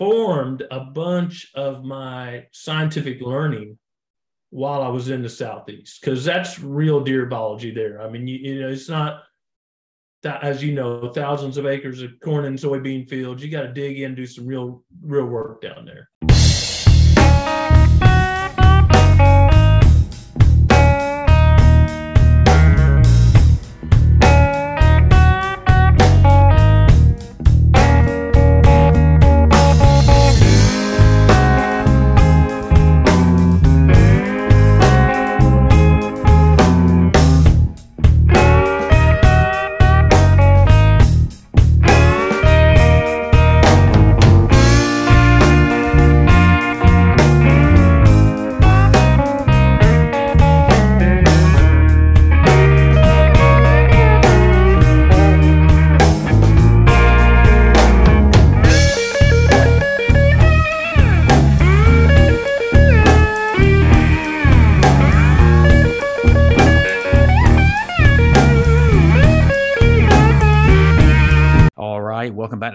formed a bunch of my scientific learning while I was in the southeast because that's real deer biology there. I mean, you, you know, it's not that as you know, thousands of acres of corn and soybean fields. You got to dig in, do some real real work down there.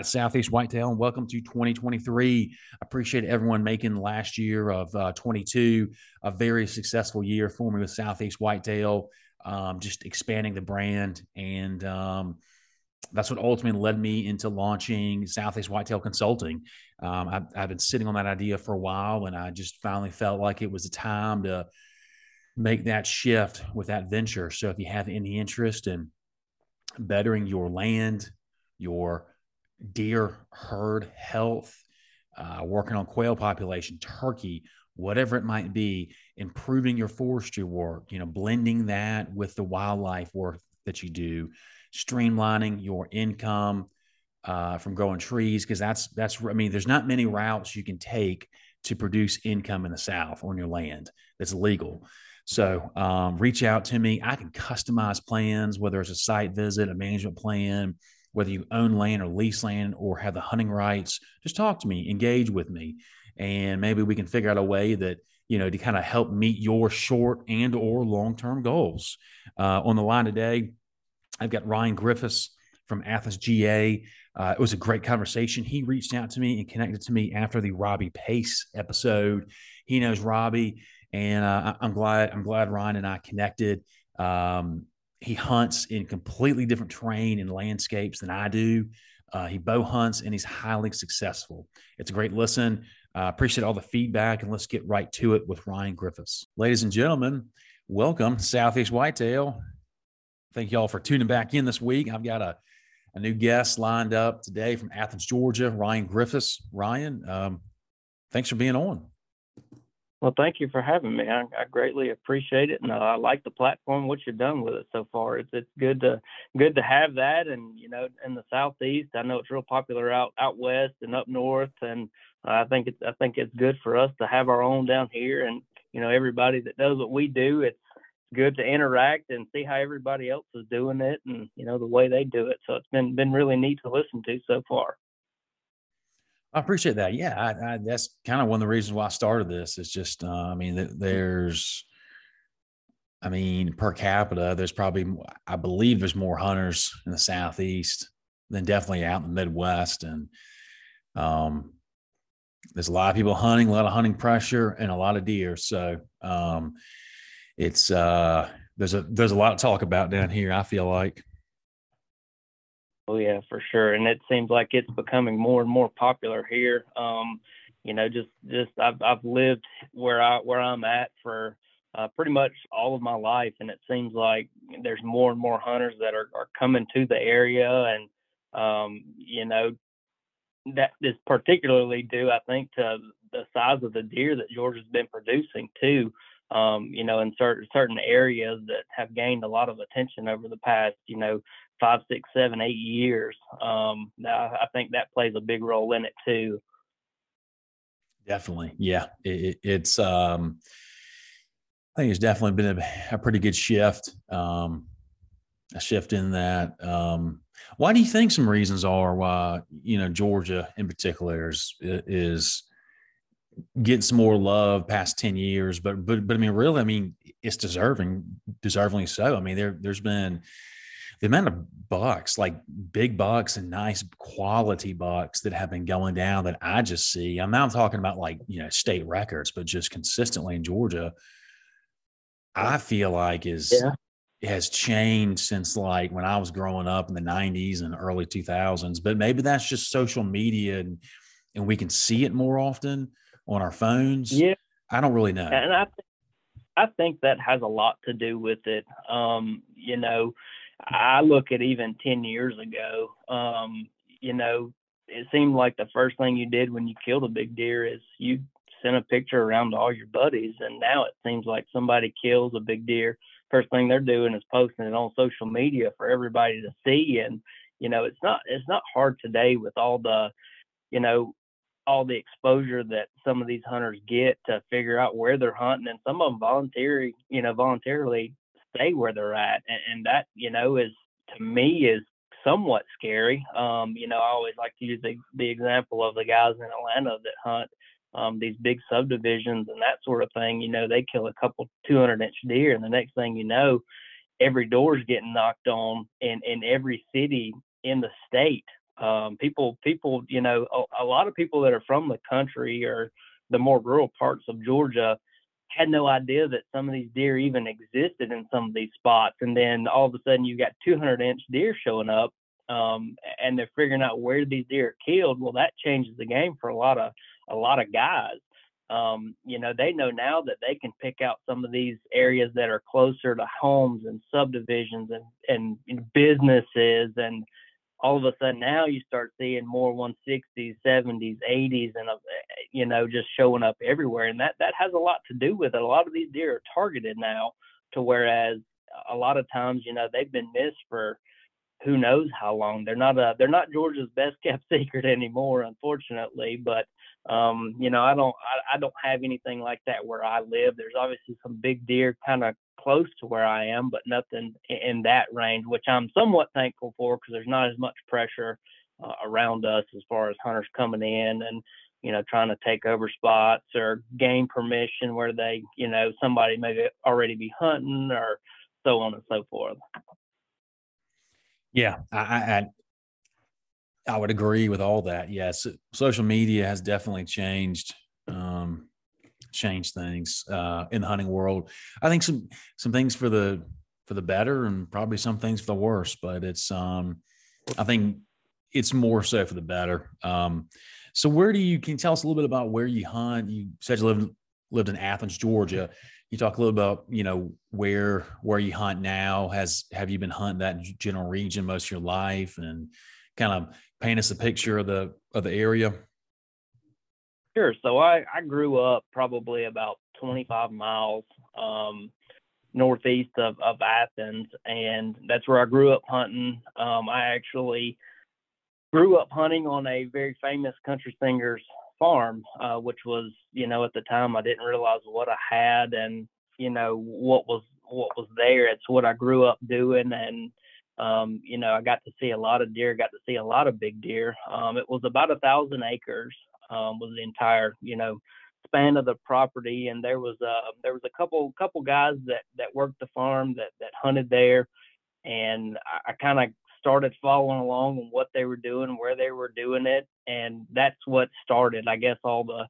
Southeast Whitetail, and welcome to 2023. Appreciate everyone making last year of uh, 22 a very successful year for me with Southeast Whitetail, um, just expanding the brand. And um, that's what ultimately led me into launching Southeast Whitetail Consulting. Um, I've, I've been sitting on that idea for a while, and I just finally felt like it was a time to make that shift with that venture. So if you have any interest in bettering your land, your deer herd health, uh, working on quail population, turkey, whatever it might be, improving your forestry work, you know, blending that with the wildlife work that you do, streamlining your income uh, from growing trees, because that's that's I mean, there's not many routes you can take to produce income in the South on your land that's legal. So um, reach out to me. I can customize plans, whether it's a site visit, a management plan, whether you own land or lease land or have the hunting rights, just talk to me, engage with me, and maybe we can figure out a way that you know to kind of help meet your short and or long term goals. Uh, on the line today, I've got Ryan Griffiths from Athens GA. Uh, it was a great conversation. He reached out to me and connected to me after the Robbie Pace episode. He knows Robbie, and uh, I'm glad I'm glad Ryan and I connected. Um, he hunts in completely different terrain and landscapes than I do. Uh, he bow hunts and he's highly successful. It's a great listen. Uh, appreciate all the feedback and let's get right to it with Ryan Griffiths. Ladies and gentlemen, welcome Southeast Whitetail. Thank you all for tuning back in this week. I've got a, a new guest lined up today from Athens, Georgia, Ryan Griffiths. Ryan, um, thanks for being on. Well, thank you for having me. I, I greatly appreciate it, and uh, I like the platform. What you've done with it so far, it's it's good to good to have that. And you know, in the southeast, I know it's real popular out out west and up north, and uh, I think it's I think it's good for us to have our own down here. And you know, everybody that does what we do, it's good to interact and see how everybody else is doing it, and you know the way they do it. So it's been been really neat to listen to so far. I appreciate that. Yeah, I, I, that's kind of one of the reasons why I started this. Is just, uh, I mean, there's, I mean, per capita, there's probably, I believe, there's more hunters in the southeast than definitely out in the Midwest, and um, there's a lot of people hunting, a lot of hunting pressure, and a lot of deer. So um, it's uh, there's a there's a lot to talk about down here. I feel like. Oh yeah, for sure. And it seems like it's becoming more and more popular here. Um, you know, just just I've I've lived where I where I'm at for uh, pretty much all of my life, and it seems like there's more and more hunters that are are coming to the area, and um, you know, that is particularly due, I think, to the size of the deer that Georgia's been producing too. Um, you know, in certain certain areas that have gained a lot of attention over the past, you know, five, six, seven, eight years. Um, I think that plays a big role in it too. Definitely, yeah. It, it's um, I think it's definitely been a, a pretty good shift. Um, a shift in that. Um, why do you think some reasons are why you know Georgia in particular is is getting some more love past 10 years but but but i mean really i mean it's deserving deservingly so i mean there there's been the amount of bucks, like big bucks and nice quality bucks that have been going down that I just see. I'm not talking about like, you know, state records, but just consistently in Georgia, I feel like is yeah. has changed since like when I was growing up in the 90s and early 2000s. But maybe that's just social media and and we can see it more often on our phones. Yeah. I don't really know. And I I think that has a lot to do with it. Um, you know, I look at even 10 years ago, um, you know, it seemed like the first thing you did when you killed a big deer is you sent a picture around to all your buddies. And now it seems like somebody kills a big deer. First thing they're doing is posting it on social media for everybody to see. And, you know, it's not, it's not hard today with all the, you know, all the exposure that some of these hunters get to figure out where they're hunting and some of them voluntarily you know voluntarily stay where they're at, and, and that you know is to me is somewhat scary. Um, you know, I always like to use the, the example of the guys in Atlanta that hunt um, these big subdivisions and that sort of thing. You know, they kill a couple 200 inch deer, and the next thing you know, every door's getting knocked on in in every city in the state. Um, people, people, you know, a, a lot of people that are from the country or the more rural parts of Georgia had no idea that some of these deer even existed in some of these spots. And then all of a sudden you got 200 inch deer showing up, um, and they're figuring out where these deer are killed. Well, that changes the game for a lot of a lot of guys. Um, you know, they know now that they can pick out some of these areas that are closer to homes and subdivisions and, and, and businesses and all of a sudden now you start seeing more 160s, 70s, 80s, and uh, you know just showing up everywhere, and that that has a lot to do with it. A lot of these deer are targeted now, to whereas a lot of times you know they've been missed for who knows how long. They're not a they're not Georgia's best kept secret anymore, unfortunately. But um, you know I don't I, I don't have anything like that where I live. There's obviously some big deer kind of close to where I am, but nothing in that range, which I'm somewhat thankful for because there's not as much pressure uh, around us as far as hunters coming in and you know trying to take over spots or gain permission where they you know somebody may already be hunting or so on and so forth. Yeah, I, I I would agree with all that. Yes, social media has definitely changed um, change things uh, in the hunting world. I think some some things for the for the better and probably some things for the worse, but it's um I think it's more so for the better. Um, so where do you can you tell us a little bit about where you hunt? You said you lived lived in Athens, Georgia. You talk a little about you know where where you hunt now. Has have you been hunting that general region most of your life, and kind of paint us a picture of the of the area? Sure. So I, I grew up probably about 25 miles um, northeast of, of Athens, and that's where I grew up hunting. Um, I actually grew up hunting on a very famous country singer's farm, uh, which was, you know, at the time I didn't realize what I had and, you know, what was what was there. It's what I grew up doing, and um, you know, I got to see a lot of deer, got to see a lot of big deer. Um, it was about a thousand acres, um, was the entire you know span of the property, and there was uh there was a couple couple guys that that worked the farm that that hunted there, and I, I kind of started following along on what they were doing, where they were doing it, and that's what started, I guess, all the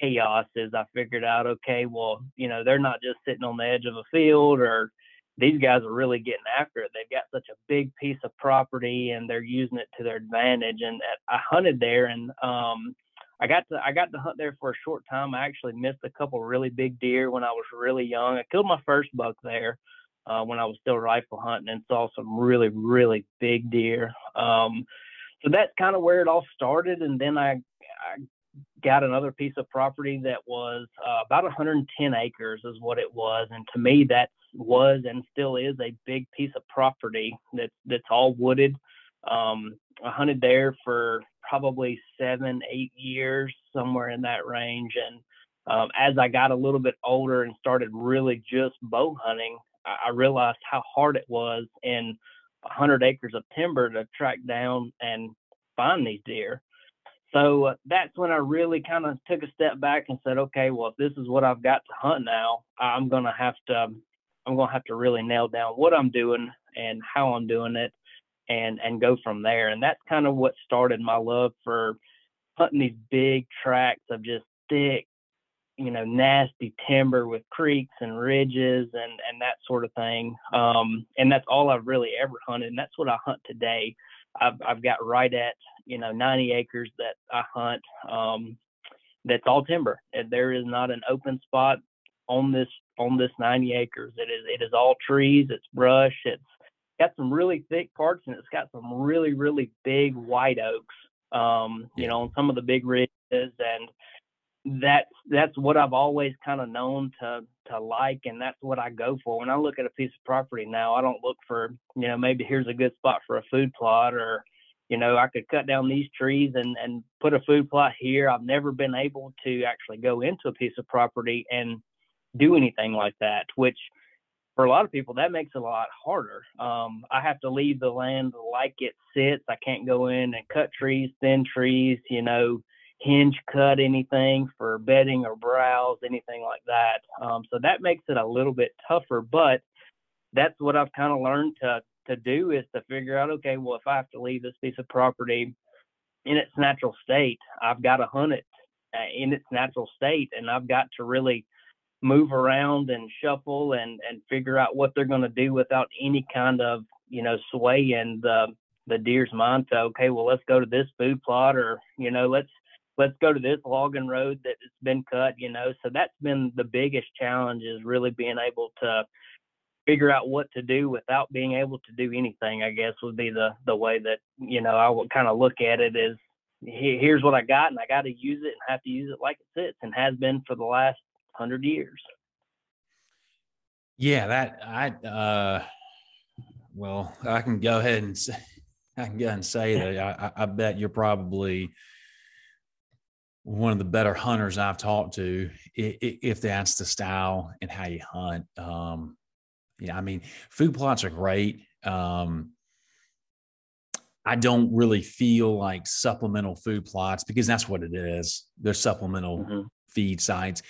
chaos. Is I figured out, okay, well, you know, they're not just sitting on the edge of a field or these guys are really getting after it. They've got such a big piece of property and they're using it to their advantage. And I hunted there and um, I got to I got to hunt there for a short time. I actually missed a couple really big deer when I was really young. I killed my first buck there uh, when I was still rifle hunting and saw some really really big deer. Um, so that's kind of where it all started. And then I, I got another piece of property that was uh, about 110 acres is what it was, and to me that was and still is a big piece of property that's that's all wooded. Um, I hunted there for probably seven, eight years, somewhere in that range. And um, as I got a little bit older and started really just bow hunting, I, I realized how hard it was in 100 acres of timber to track down and find these deer. So uh, that's when I really kind of took a step back and said, okay, well, if this is what I've got to hunt now, I'm going to have to, I'm going to have to really nail down what I'm doing and how I'm doing it and and go from there. And that's kind of what started my love for hunting these big tracts of just thick, you know, nasty timber with creeks and ridges and and that sort of thing. Um, and that's all I've really ever hunted, and that's what I hunt today. I've I've got right at you know 90 acres that I hunt. Um, that's all timber. And there is not an open spot on this on this 90 acres. It is it is all trees. It's brush. It's got some really thick parts and it's got some really really big white oaks. Um, you know, on some of the big ridges and that's that's what I've always kind of known to to like, and that's what I go for. When I look at a piece of property now, I don't look for you know maybe here's a good spot for a food plot or you know I could cut down these trees and and put a food plot here. I've never been able to actually go into a piece of property and do anything like that, which for a lot of people that makes it a lot harder. Um, I have to leave the land like it sits. I can't go in and cut trees, thin trees, you know hinge cut anything for bedding or browse, anything like that. Um, so that makes it a little bit tougher, but that's what I've kind of learned to to do is to figure out, okay, well, if I have to leave this piece of property in its natural state, I've got to hunt it uh, in its natural state, and I've got to really move around and shuffle and and figure out what they're going to do without any kind of you know sway in the the deer's mind to okay well let's go to this food plot or you know let's let's go to this logging road that has been cut, you know. So that's been the biggest challenge is really being able to figure out what to do without being able to do anything, I guess would be the the way that, you know, I would kind of look at it is here's what I got and I got to use it and have to use it like it sits and has been for the last hundred years. Yeah, that I uh well, I can go ahead and say I can go ahead and say that I, I bet you're probably one of the better hunters I've talked to, if that's the style and how you hunt. Um, yeah, I mean, food plots are great. Um, I don't really feel like supplemental food plots because that's what it is. They're supplemental mm-hmm. feed sites.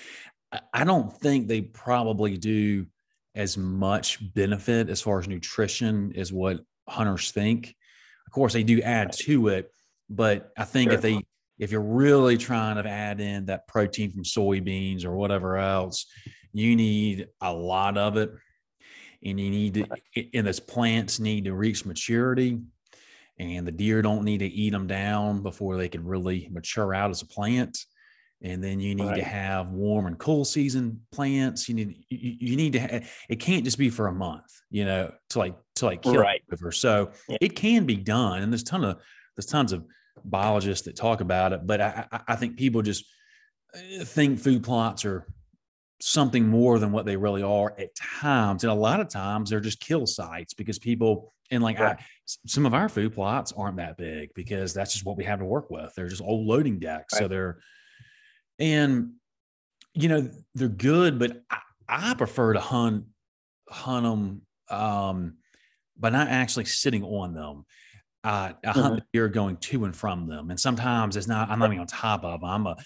I don't think they probably do as much benefit as far as nutrition as what hunters think. Of course, they do add to it, but I think sure. if they if you're really trying to add in that protein from soybeans or whatever else, you need a lot of it. And you need to, and those plants need to reach maturity. And the deer don't need to eat them down before they can really mature out as a plant. And then you need right. to have warm and cool season plants. You need you, you need to. Have, it can't just be for a month, you know, to like to like kill right. river. So yeah. it can be done, and there's ton of there's tons of biologists that talk about it, but I, I think people just uh, think food plots are something more than what they really are at times. And a lot of times they're just kill sites because people, and like I, some of our food plots aren't that big because that's just what we have to work with. They're just old loading decks. Right. So they're, and, you know, they're good, but I, I prefer to hunt, hunt them, um, but not actually sitting on them uh, a mm-hmm. hundred deer going to and from them. And sometimes it's not, I'm not even on top of them. I'm a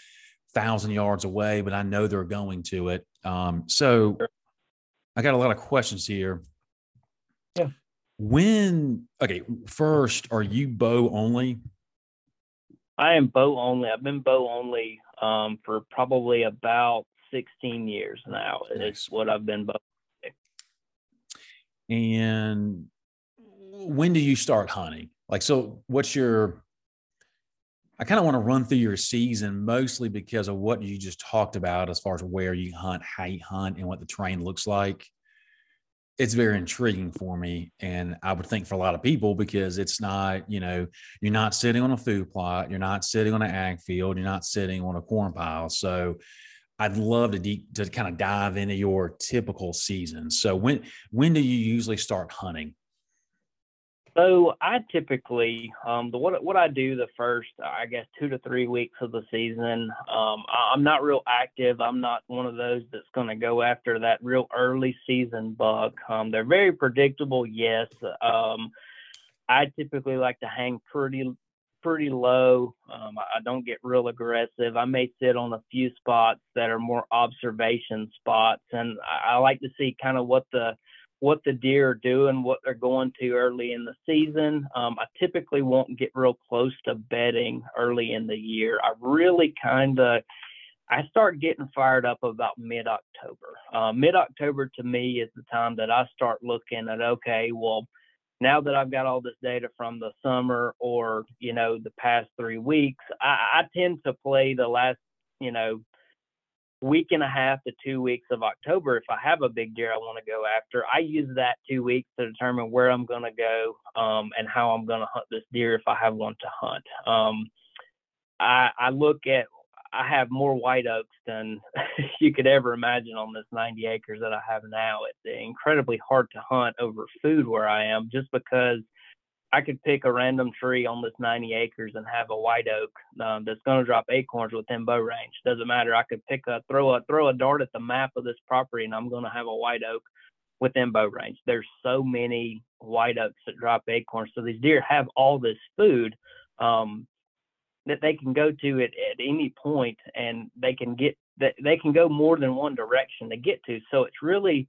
thousand yards away, but I know they're going to it. Um, so I got a lot of questions here. Yeah. When, okay, first, are you bow only? I am bow only. I've been bow only um, for probably about 16 years now. Nice. It's what I've been bow. And when do you start hunting? Like, so what's your, I kind of want to run through your season mostly because of what you just talked about as far as where you hunt, how you hunt, and what the terrain looks like. It's very intriguing for me. And I would think for a lot of people because it's not, you know, you're not sitting on a food plot, you're not sitting on an ag field, you're not sitting on a corn pile. So I'd love to deep, to kind of dive into your typical season. So when when do you usually start hunting? So I typically um, the what what I do the first I guess two to three weeks of the season. Um, I'm not real active. I'm not one of those that's going to go after that real early season buck. Um, they're very predictable, yes. Um, I typically like to hang pretty pretty low. Um, I don't get real aggressive. I may sit on a few spots that are more observation spots, and I, I like to see kind of what the what the deer are doing, what they're going to early in the season. Um, I typically won't get real close to bedding early in the year. I really kind of I start getting fired up about mid October. Uh, mid October to me is the time that I start looking at okay, well, now that I've got all this data from the summer or you know the past three weeks, I, I tend to play the last you know week and a half to two weeks of October. If I have a big deer I want to go after, I use that two weeks to determine where I'm going to go um, and how I'm going to hunt this deer if I have one to hunt. Um, I, I look at I have more white oaks than you could ever imagine on this 90 acres that I have now. It's incredibly hard to hunt over food where I am just because I could pick a random tree on this 90 acres and have a white oak um, that's going to drop acorns within bow range. Doesn't matter. I could pick a throw a throw a dart at the map of this property and I'm going to have a white oak within bow range. There's so many white oaks that drop acorns, so these deer have all this food. Um, that they can go to at, at any point and they can get that they can go more than one direction to get to. So it's really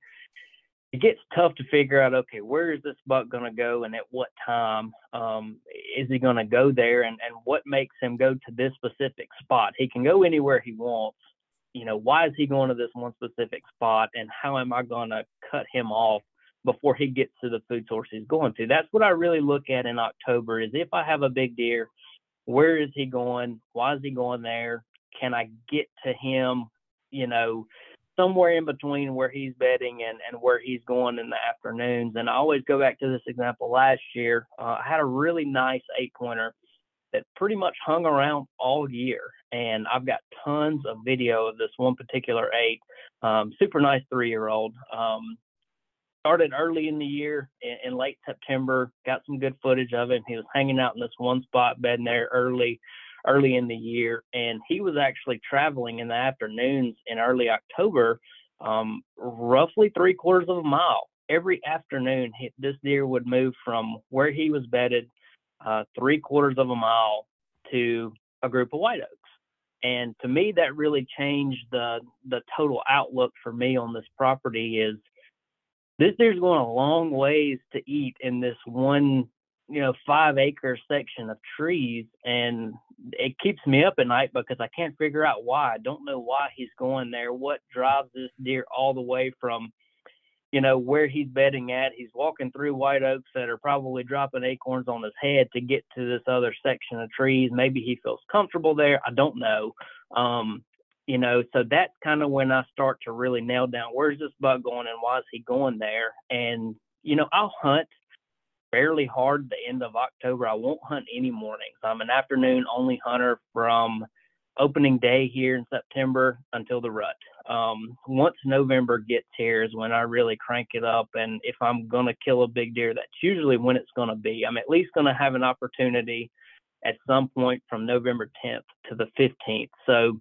it gets tough to figure out okay where is this buck going to go and at what time um, is he going to go there and, and what makes him go to this specific spot he can go anywhere he wants you know why is he going to this one specific spot and how am i going to cut him off before he gets to the food source he's going to that's what i really look at in october is if i have a big deer where is he going? Why is he going there? Can I get to him, you know, somewhere in between where he's bedding and, and where he's going in the afternoons? And I always go back to this example last year. Uh, I had a really nice eight pointer that pretty much hung around all year. And I've got tons of video of this one particular eight, um, super nice three year old. Um, started early in the year in, in, late September. Got some good footage of him. He was hanging out in this one spot bedding there early, early in the year, and he was actually traveling in the afternoons in early October, um, roughly three quarters of a mile every afternoon. He, this deer would move from where he was bedded uh, three quarters of a mile to a group of white oaks. And to me, that really changed the the total outlook for me on this property. Is this deer's going a long ways to eat in this one you know five acre section of trees and it keeps me up at night because i can't figure out why. I don't know why he's going there what drives this deer all the way from you know where he's bedding at. He's walking through white oaks that are probably dropping acorns on his head to get to this other section of trees. Maybe he feels comfortable there. I don't know. Um you know, so that's kind of when I start to really nail down where's this buck going and why is he going there. And, you know, I'll hunt fairly hard the end of October. I won't hunt any mornings. I'm an afternoon only hunter from opening day here in September until the rut. Um, once November gets here is when I really crank it up. And if I'm going to kill a big deer, that's usually when it's going to be. I'm at least going to have an opportunity at some point from November 10th to the 15th. So,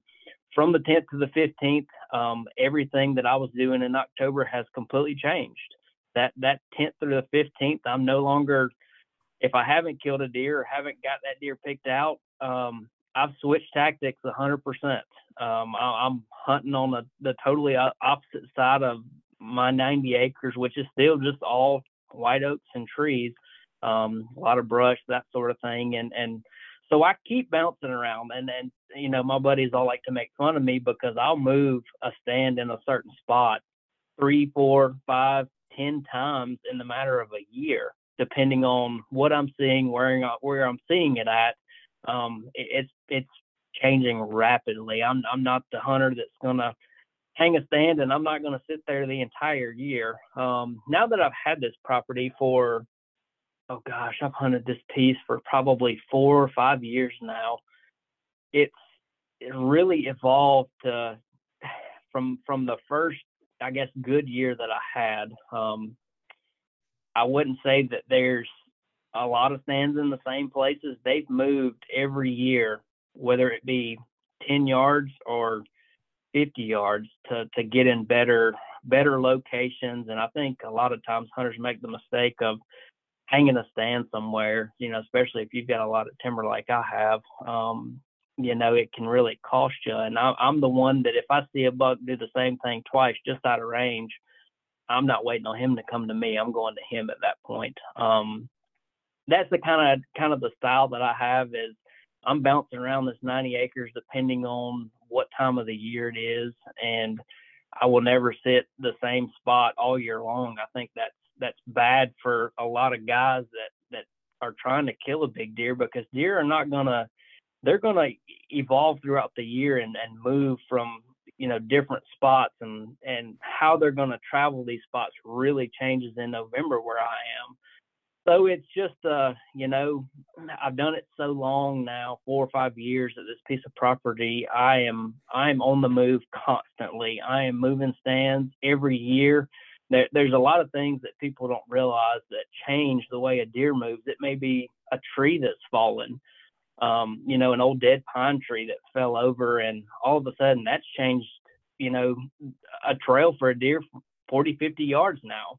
from the 10th to the 15th, um, everything that I was doing in October has completely changed. That that 10th through the 15th, I'm no longer. If I haven't killed a deer or haven't got that deer picked out, um, I've switched tactics a 100%. Um, I, am hunting on the, the totally opposite side of my 90 acres, which is still just all white oaks and trees, um, a lot of brush, that sort of thing, and and so I keep bouncing around, and and you know my buddies all like to make fun of me because I'll move a stand in a certain spot three, four, five, ten times in the matter of a year, depending on what I'm seeing, where where I'm seeing it at. Um, it, it's it's changing rapidly. I'm I'm not the hunter that's gonna hang a stand and I'm not gonna sit there the entire year. Um, now that I've had this property for oh gosh, I've hunted this piece for probably four or five years now. It's it really evolved uh, from from the first, I guess, good year that I had. Um, I wouldn't say that there's a lot of stands in the same places. They've moved every year, whether it be 10 yards or 50 yards to, to get in better better locations. And I think a lot of times hunters make the mistake of hanging a stand somewhere, you know, especially if you've got a lot of timber like I have, um, you know, it can really cost you. And I, I'm the one that if I see a buck do the same thing twice just out of range, I'm not waiting on him to come to me. I'm going to him at that point. Um, that's the kind of kind of the style that I have is I'm bouncing around this 90 acres depending on what time of the year it is, and I will never sit the same spot all year long. I think that's that's bad for a lot of guys that that are trying to kill a big deer because deer are not gonna they're gonna evolve throughout the year and, and move from you know different spots and and how they're going to travel these spots really changes in November where I am. So it's just uh you know I've done it so long now, four or five years at this piece of property. I am I am on the move constantly. I am moving stands every year. There, there's a lot of things that people don't realize that change the way a deer moves. It may be a tree that's fallen um, you know, an old dead pine tree that fell over, and all of a sudden that's changed, you know, a trail for a deer 40, 50 yards now.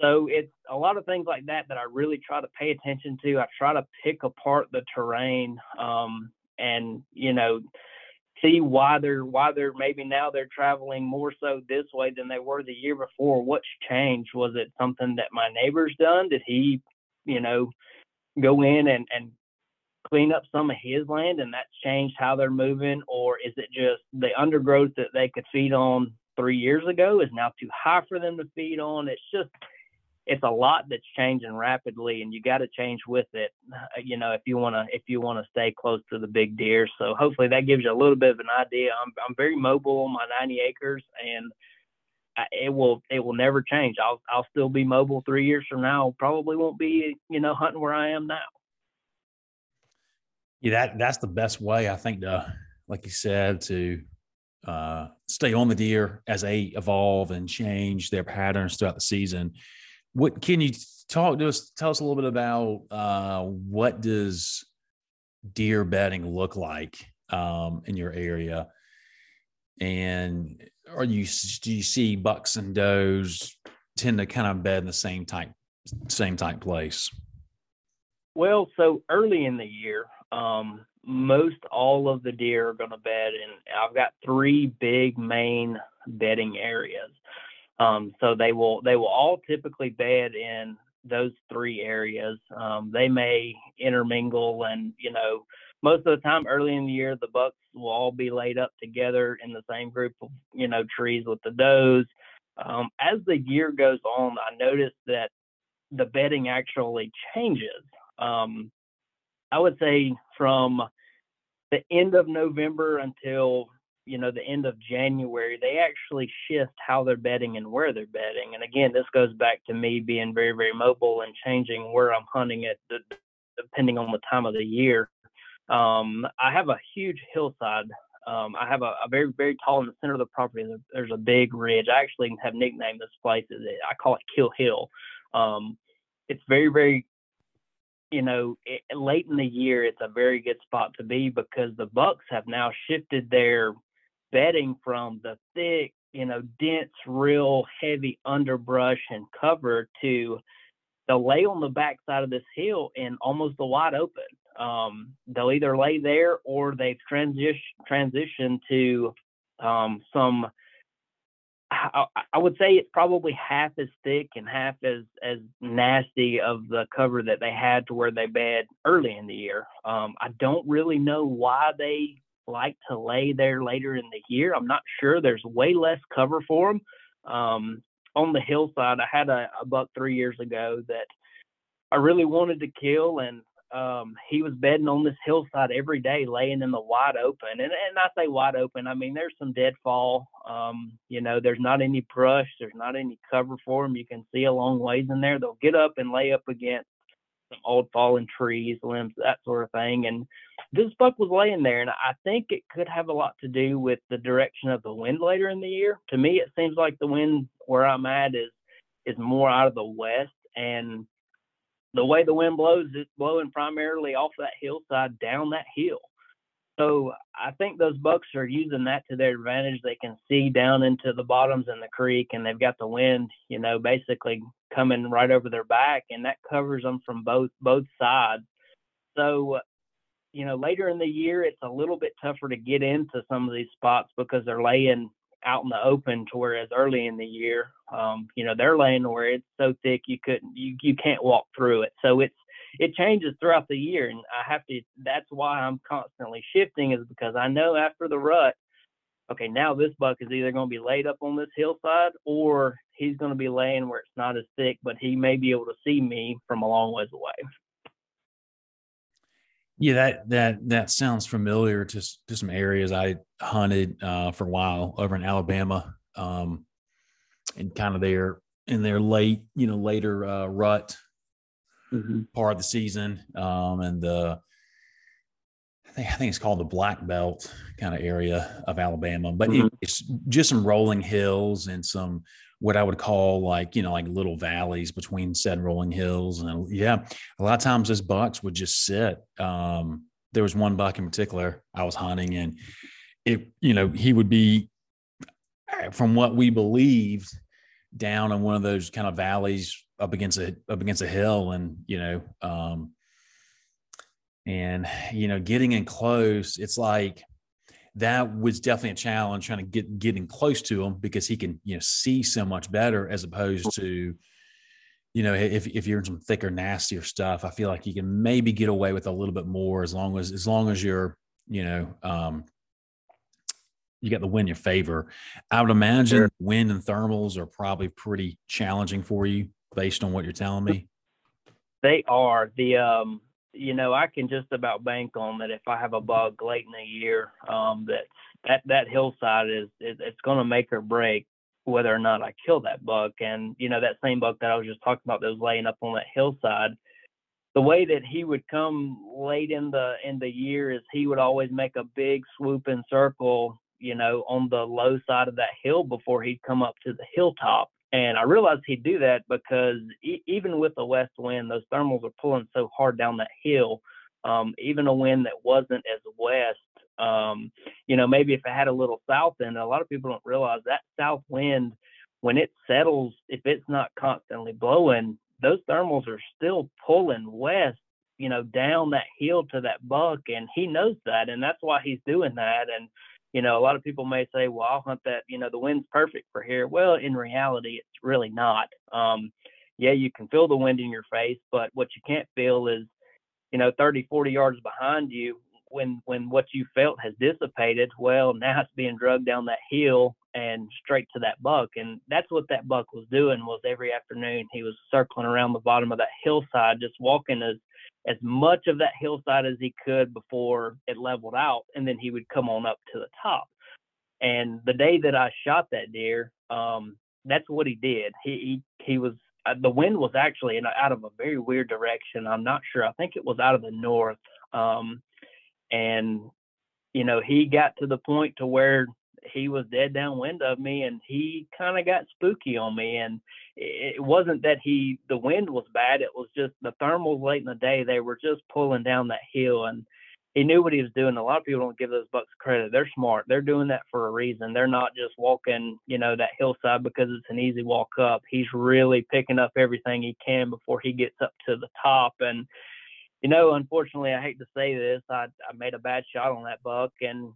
So it's a lot of things like that that I really try to pay attention to. I try to pick apart the terrain um, and, you know, see why they're why they're maybe now they're traveling more so this way than they were the year before. What's changed? Was it something that my neighbor's done? Did he, you know, go in and and clean up some of his land and that's changed how they're moving? Or is it just the undergrowth that they could feed on three years ago is now too high for them to feed on? It's just it's a lot that's changing rapidly and you got to change with it uh, you know if you want to if you want to stay close to the big deer. So hopefully that gives you a little bit of an idea. I'm, I'm very mobile on my 90 acres and it will it will never change. I'll i'll still be mobile three years from now. Probably won't be you know hunting where i am now yeah, that that's the best way I think to, like you said, to uh, stay on the deer as they evolve and change their patterns throughout the season. What can you talk to us? Tell us a little bit about uh, what does deer bedding look like um, in your area, and are you do you see bucks and does tend to kind of bed in the same type same type place? Well, so early in the year, um, most all of the deer are going to bed, and I've got three big main bedding areas. Um, so they will they will all typically bed in those three areas. Um, they may intermingle, and you know, most of the time early in the year, the bucks will all be laid up together in the same group of you know trees with the does. Um, as the year goes on, I noticed that the bedding actually changes. Um, I would say from the end of November until you know the end of January, they actually shift how they're bedding and where they're bedding. And again, this goes back to me being very very mobile and changing where I'm hunting it depending on the time of the year. Um, I have a huge hillside. Um, I have a, a, very very tall in the center of the property. There's a big ridge. I actually have nicknamed this place. I call it Kill Hill. Um, it's very very you know, it, late in the year, it's a very good spot to be because the Bucks have now shifted their bedding from the thick, you know, dense, real heavy underbrush and cover to they'll lay on the backside of this hill in almost the wide open. Um, they'll either lay there or they've transition transitioned to um, some I, I would say it's probably half as thick and half as as nasty of the cover that they had to where they bed early in the year. Um, I don't really know why they like to lay there later in the year. I'm not sure. There's way less cover for them. Um, on the hillside, I had a, a buck three years ago that I really wanted to kill, and um, he was bedding on this hillside every day, laying in the wide open. And, and I say wide open, I mean, there's some deadfall. Um, you know, there's not any brush, there's not any cover for them. You can see a long ways in there. They'll get up and lay up against some old fallen trees, limbs, that sort of thing. And this buck was laying there, and I think it could have a lot to do with the direction of the wind later in the year. To me, it seems like the wind where I'm at is is more out of the west, and the way the wind blows, it's blowing primarily off that hillside down that hill. So I think those bucks are using that to their advantage. They can see down into the bottoms in the creek, and they've got the wind, you know, basically coming right over their back, and that covers them from both both sides. So, you know, later in the year, it's a little bit tougher to get into some of these spots because they're laying out in the open to whereas early in the year, um, you know, they're laying where it's so thick you couldn't you you can't walk through it. So it's it changes throughout the year and I have to that's why I'm constantly shifting is because I know after the rut, okay, now this buck is either going to be laid up on this hillside or he's going to be laying where it's not as thick, but he may be able to see me from a long ways away. Yeah, that that that sounds familiar to to some areas I hunted uh, for a while over in Alabama, um, and kind of there in their late, you know, later uh, rut mm-hmm. part of the season, um, and the I think I think it's called the Black Belt kind of area of Alabama, but mm-hmm. it's just some rolling hills and some what I would call like, you know, like little valleys between said rolling hills. And yeah, a lot of times those bucks would just sit. Um, there was one buck in particular I was hunting and it, you know, he would be from what we believed down in one of those kind of valleys up against a up against a hill and you know um and you know getting in close it's like that was definitely a challenge trying to get getting close to him because he can you know see so much better as opposed to you know if, if you're in some thicker nastier stuff i feel like you can maybe get away with a little bit more as long as as long as you're you know um you got the wind in your favor. I would imagine sure. wind and thermals are probably pretty challenging for you based on what you're telling me. They are. The um you know, I can just about bank on that if I have a bug late in the year, um, that that that hillside is, is it's going to make or break whether or not I kill that buck. And you know, that same buck that I was just talking about that was laying up on that hillside, the way that he would come late in the in the year is he would always make a big swooping circle, you know, on the low side of that hill before he'd come up to the hilltop. And I realized he'd do that because e- even with the west wind, those thermals are pulling so hard down that hill. Um, even a wind that wasn't as west, um, you know, maybe if it had a little south it, a lot of people don't realize that south wind, when it settles, if it's not constantly blowing, those thermals are still pulling west, you know, down that hill to that buck. And he knows that. And that's why he's doing that. And, you know, a lot of people may say, well, I'll hunt that, you know, the wind's perfect for here. Well, in reality, it's really not. Um, yeah, you can feel the wind in your face, but what you can't feel is, you know, 30, 40 yards behind you when, when what you felt has dissipated. Well, now it's being drugged down that hill and straight to that buck. And that's what that buck was doing was every afternoon he was circling around the bottom of that hillside, just walking as, as much of that hillside as he could before it leveled out, and then he would come on up to the top. And the day that I shot that deer, um, that's what he did. He he, he was uh, the wind was actually in, out of a very weird direction. I'm not sure. I think it was out of the north. Um, and you know he got to the point to where he was dead downwind of me and he kind of got spooky on me and it wasn't that he the wind was bad it was just the thermals late in the day they were just pulling down that hill and he knew what he was doing. A lot of people don't give those bucks credit. They're smart. They're doing that for a reason. They're not just walking you know that hillside because it's an easy walk up. He's really picking up everything he can before he gets up to the top and you know unfortunately i hate to say this i i made a bad shot on that buck and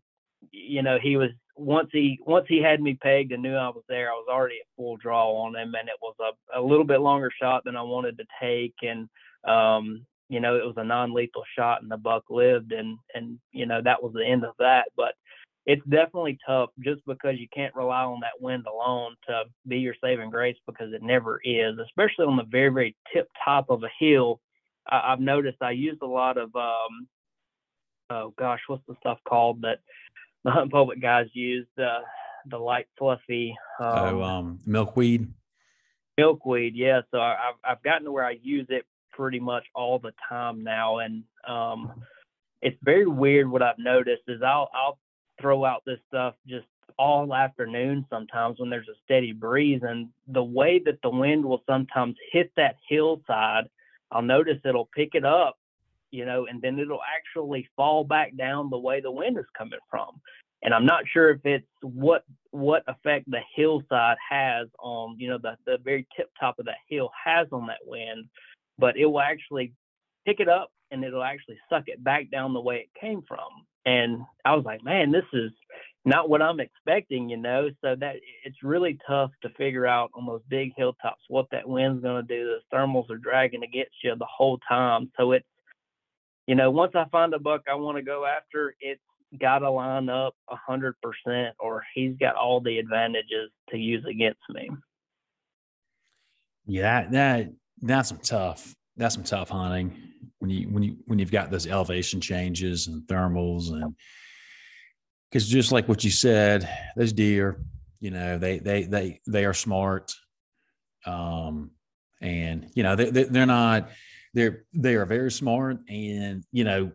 you know he was once he once he had me pegged and knew I was there, I was already at full draw on him, and it was a, a little bit longer shot than I wanted to take, and um, you know it was a non-lethal shot, and the buck lived, and and you know that was the end of that. But it's definitely tough just because you can't rely on that wind alone to be your saving grace because it never is, especially on the very very tip top of a hill. I, I've noticed I used a lot of um, oh gosh, what's the stuff called that the hunt public guys use the the light fluffy. Um, oh, um, milkweed. Milkweed, yeah. So I, have I've gotten to where I use it pretty much all the time now, and um, it's very weird. What I've noticed is I'll I'll throw out this stuff just all afternoon sometimes when there's a steady breeze, and the way that the wind will sometimes hit that hillside, I'll notice it'll pick it up you know, and then it'll actually fall back down the way the wind is coming from. And I'm not sure if it's what what effect the hillside has on, you know, the, the very tip top of that hill has on that wind, but it will actually pick it up and it'll actually suck it back down the way it came from. And I was like, man, this is not what I'm expecting, you know. So that it's really tough to figure out on those big hilltops what that wind's going to do. The thermals are dragging against you the whole time. So it's, you know, once I find a buck I want to go after, it's got to line up a hundred percent, or he's got all the advantages to use against me. Yeah, that, that that's some tough. That's some tough hunting when you when you when you've got those elevation changes and thermals and because just like what you said, those deer, you know, they they they they are smart, um, and you know they, they are not they're they are very smart, and you know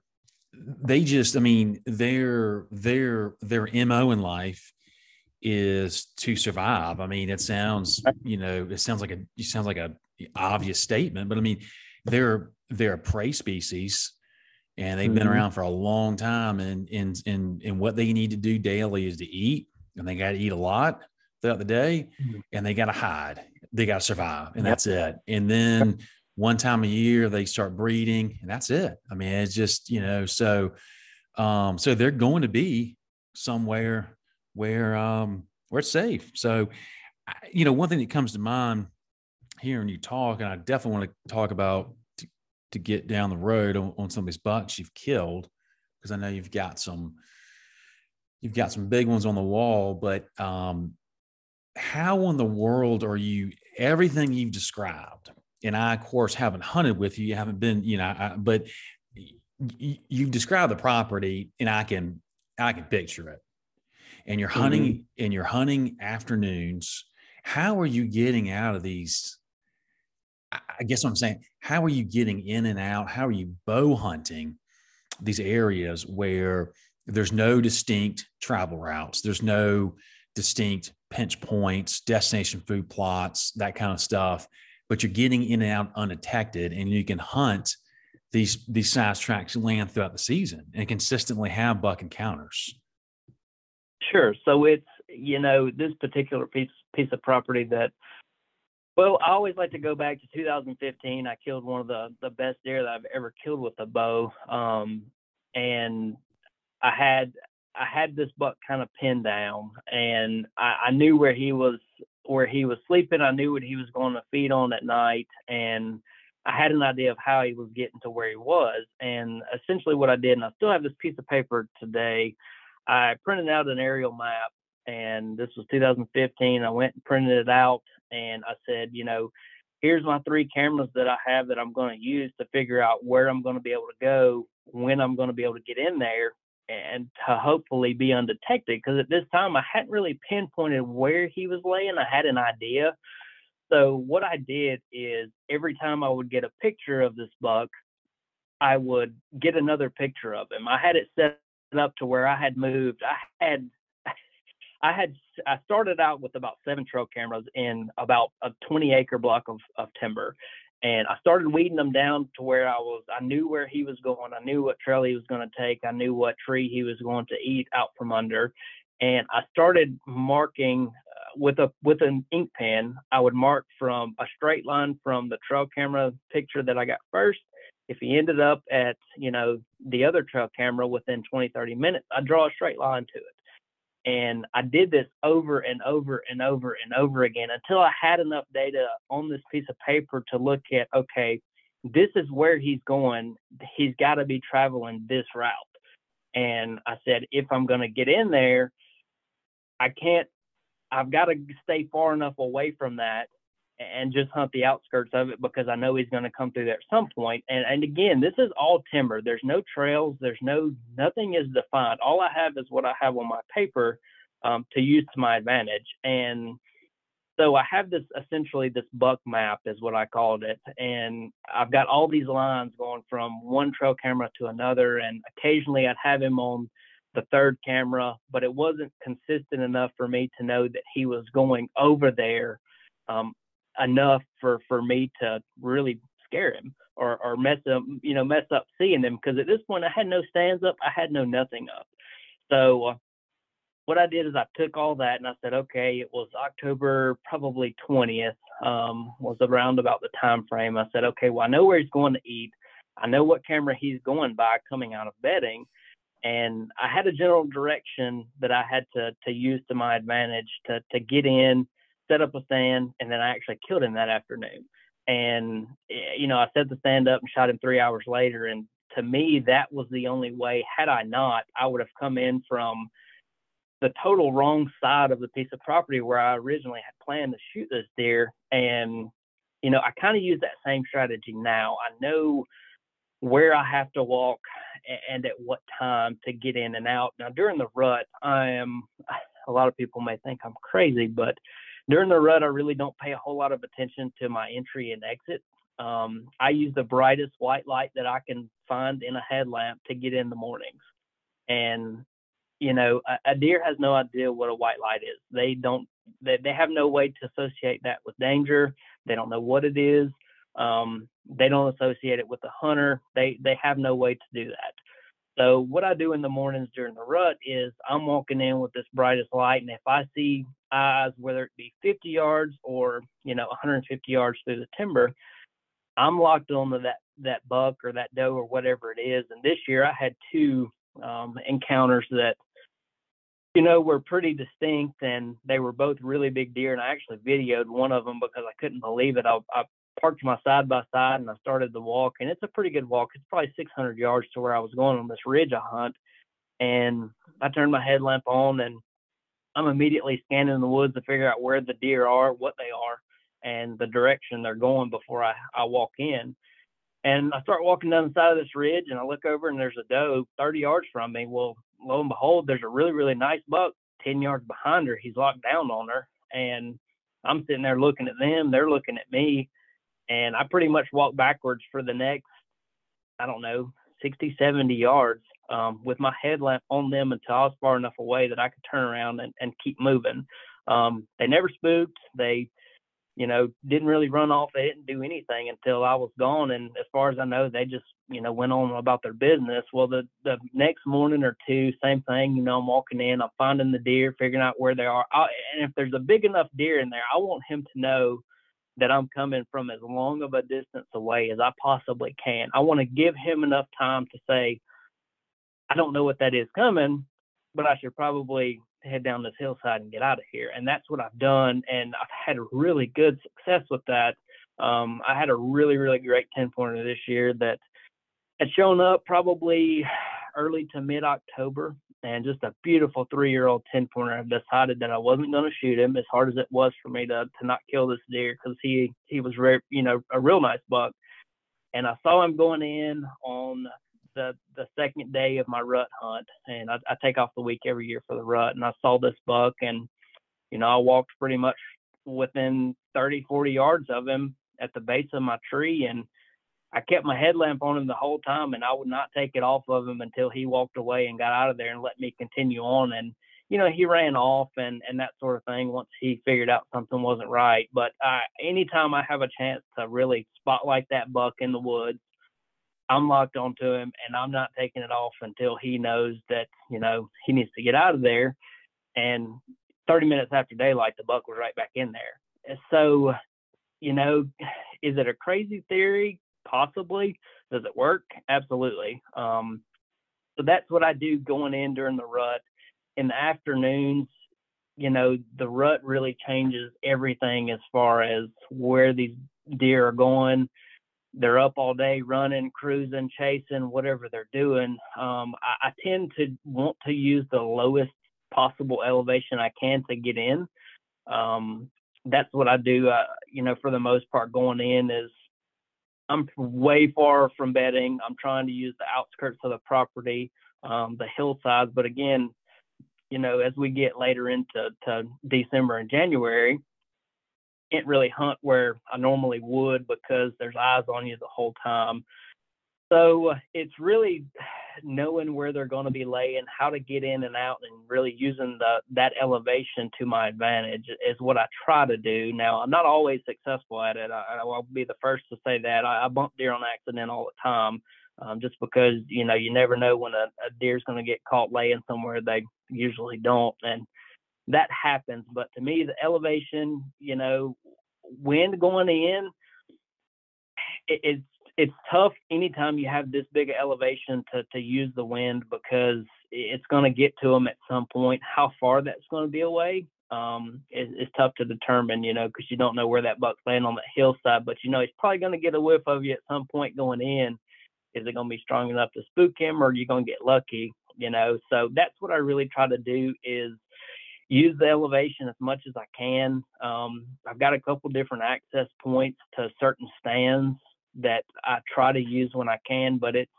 they just I mean their their their mo in life is to survive. I mean, it sounds you know it sounds like a it sounds like a obvious statement, but I mean they're they're a prey species and they've mm-hmm. been around for a long time and and and and what they need to do daily is to eat and they got to eat a lot throughout the day mm-hmm. and they got to hide they got to survive and yep. that's it and then one time a year they start breeding and that's it i mean it's just you know so um so they're going to be somewhere where um where it's safe so you know one thing that comes to mind hearing you talk and i definitely want to talk about to get down the road on, on some of these bucks you've killed because I know you've got some you've got some big ones on the wall, but um, how in the world are you everything you've described? And I, of course, haven't hunted with you. You haven't been, you know, I, but you, you've described the property, and I can I can picture it. And you're hunting mm-hmm. and you're hunting afternoons. How are you getting out of these I guess what I'm saying, how are you getting in and out? How are you bow hunting these areas where there's no distinct travel routes, there's no distinct pinch points, destination food plots, that kind of stuff, but you're getting in and out undetected, and you can hunt these these size tracks land throughout the season and consistently have buck encounters. Sure. So it's you know this particular piece piece of property that well, I always like to go back to 2015. I killed one of the the best deer that I've ever killed with a bow, um, and I had I had this buck kind of pinned down, and I, I knew where he was where he was sleeping. I knew what he was going to feed on at night, and I had an idea of how he was getting to where he was. And essentially, what I did, and I still have this piece of paper today. I printed out an aerial map, and this was 2015. I went and printed it out and I said, you know, here's my three cameras that I have that I'm going to use to figure out where I'm going to be able to go, when I'm going to be able to get in there, and to hopefully be undetected. Because at this time, I hadn't really pinpointed where he was laying. I had an idea. So what I did is every time I would get a picture of this buck, I would get another picture of him. I had it set up to where I had moved. I had I had I started out with about seven trail cameras in about a 20 acre block of, of timber, and I started weeding them down to where I was. I knew where he was going. I knew what trail he was going to take. I knew what tree he was going to eat out from under, and I started marking uh, with a with an ink pen. I would mark from a straight line from the trail camera picture that I got first. If he ended up at you know the other trail camera within 20 30 minutes, I draw a straight line to it and I did this over and over and over and over again until I had enough data on this piece of paper to look at, okay, this is where he's going. He's got to be traveling this route. And I said, if I'm going to get in there, I can't, I've got to stay far enough away from that and just hunt the outskirts of it because I know he's going to come through there at some point. And and again, this is all timber. There's no trails. There's no nothing is defined. All I have is what I have on my paper um, to use to my advantage. And so I have this essentially this buck map is what I called it, and I've got all these lines going from one trail camera to another, and occasionally I'd have him on the third camera, but it wasn't consistent enough for me to know that he was going over there um, enough for for me to really scare him or or mess up you know mess up seeing them because at this point I had no stands up I had no nothing up. So uh, what I did is I took all that and I said okay it was October probably 20th um, was around about the time frame. I said okay well I know where he's going to eat. I know what camera he's going by coming out of bedding and I had a general direction that I had to to use to my advantage to to get in, set up a stand, and then I actually killed him that afternoon. And eh, you know, I set the stand up and shot him three hours later. And to me, that was the only way. Had I not, I would have come in from the total wrong side of the piece of property where I originally had planned to shoot this deer. And you know, I kind of use that same strategy now. I know where I have to walk and at what time to get in and out. Now, during the rut, I am, a lot of people may think I'm crazy, but during the rut, I really don't pay a whole lot of attention to my entry and exit. Um, I use the brightest white light that I can find in a headlamp to get in the mornings. And, you know, a, a deer has no idea what a white light is. They don't, they, they have no way to associate that with danger. They don't know what it is. Um, they don't associate it with the hunter. They they have no way to do that. So what I do in the mornings during the rut is I'm walking in with this brightest light, and if I see eyes, whether it be 50 yards or you know 150 yards through the timber, I'm locked onto that that buck or that doe or whatever it is. And this year I had two um, encounters that you know were pretty distinct, and they were both really big deer. And I actually videoed one of them because I couldn't believe it. I, I parked my side by side and I started the walk, and it's a pretty good walk. It's probably 600 yards to where I was going on this ridge I hunt. And I turned my headlamp on, and I'm immediately scanning the woods to figure out where the deer are, what they are, and the direction they're going before I, I walk in. And I start walking down the side of this ridge, and I look over, and there's a doe 30 yards from me. Well, lo and behold, there's a really, really nice buck 10 yards behind her. He's locked down on her, and I'm sitting there looking at them. They're looking at me and I pretty much walk backwards for the next, I don't know, 60, 70 yards um, with my headlamp on them until I was far enough away that I could turn around and, and keep moving. Um, they never spooked. They, you know, didn't really run off. They didn't do anything until I was gone. And as far as I know, they just, you know, went on about their business. Well, the the next morning or two, same thing. You know, I'm walking in, I'm finding the deer, figuring out where they are. I, and if there's a big enough deer in there, I want him to know that I'm coming from as long of a distance away as I possibly can. I want to give him enough time to say, I don't know what that is coming, but I should probably head down this hillside and get out of here. And that's what I've done. And I've had really good success with that. Um, I had a really, really great 10 pointer this year that had shown up probably early to mid October and just a beautiful three year old 10 pointer. I've decided that I wasn't going to shoot him as hard as it was for me to, to not kill this deer because he, he was very, you know, a real nice buck. And I saw him going in on the, the second day of my rut hunt. And I, I take off the week every year for the rut. And I saw this buck and, you know, I walked pretty much within 30, 40 yards of him at the base of my tree. And, I kept my headlamp on him the whole time, and I would not take it off of him until he walked away and got out of there and let me continue on. And you know, he ran off and and that sort of thing once he figured out something wasn't right. But uh, anytime I have a chance to really spotlight that buck in the woods, I'm locked onto him, and I'm not taking it off until he knows that you know he needs to get out of there. And 30 minutes after daylight, the buck was right back in there. So, you know, is it a crazy theory? Possibly. Does it work? Absolutely. Um, so that's what I do going in during the rut. In the afternoons, you know, the rut really changes everything as far as where these deer are going. They're up all day running, cruising, chasing, whatever they're doing. Um, I, I tend to want to use the lowest possible elevation I can to get in. Um, that's what I do. Uh, you know, for the most part, going in is I'm way far from bedding. I'm trying to use the outskirts of the property, um, the hillsides. But again, you know, as we get later into to December and January, can't really hunt where I normally would because there's eyes on you the whole time. So uh, it's really knowing where they're going to be laying, how to get in and out, and really using the that elevation to my advantage is what I try to do. Now I'm not always successful at it. I, I will be the first to say that I, I bump deer on accident all the time, um, just because you know you never know when a, a deer's going to get caught laying somewhere they usually don't, and that happens. But to me, the elevation, you know, wind going in, it, it's it's tough anytime you have this big elevation to to use the wind because it's going to get to them at some point. How far that's going to be away um, is, tough to determine, you know, because you don't know where that buck's laying on that hillside. But you know, he's probably going to get a whiff of you at some point going in. Is it going to be strong enough to spook him, or are you going to get lucky? You know, so that's what I really try to do is use the elevation as much as I can. Um, I've got a couple different access points to certain stands that I try to use when I can, but it's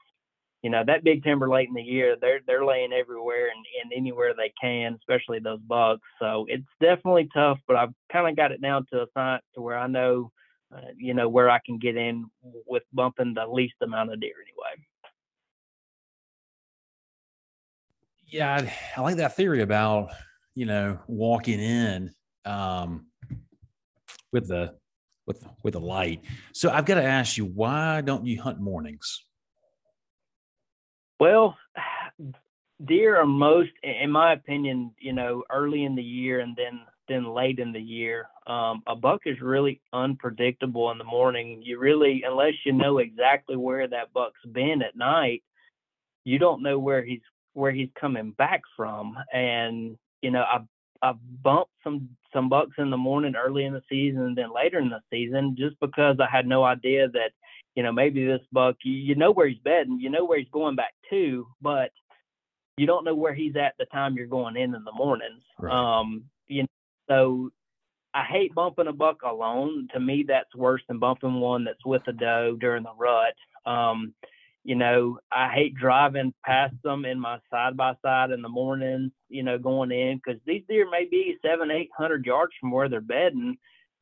you know that big timber late in the year they're they're laying everywhere and, and anywhere they can especially those bucks so it's definitely tough but i've kind of got it down to a science to where i know uh, you know where i can get in with bumping the least amount of deer anyway yeah I like that theory about you know walking in um with the with with the light so i've got to ask you why don't you hunt mornings well, deer are most, in my opinion, you know, early in the year and then then late in the year. Um, a buck is really unpredictable in the morning. You really, unless you know exactly where that buck's been at night, you don't know where he's where he's coming back from. And you know, I I bumped some some bucks in the morning early in the season and then later in the season just because I had no idea that you know, maybe this buck, you, you know where he's bedding, you know where he's going back to, but you don't know where he's at the time you're going in in the mornings. Right. Um, you know, so I hate bumping a buck alone. To me, that's worse than bumping one that's with a doe during the rut. Um, you know, I hate driving past them in my side by side in the mornings, you know, going in because these deer may be seven, eight hundred yards from where they're bedding.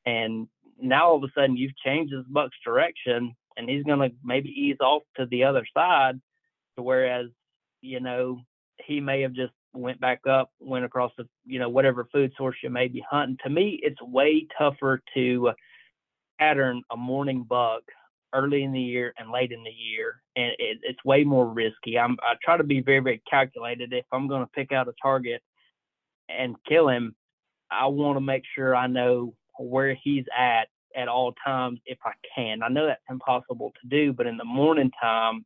And now all of a sudden you've changed this buck's direction and he's going to maybe ease off to the other side whereas you know he may have just went back up went across the you know whatever food source you may be hunting to me it's way tougher to pattern a morning buck early in the year and late in the year and it, it's way more risky i'm i try to be very very calculated if i'm going to pick out a target and kill him i want to make sure i know where he's at at all times if I can. I know that's impossible to do, but in the morning time,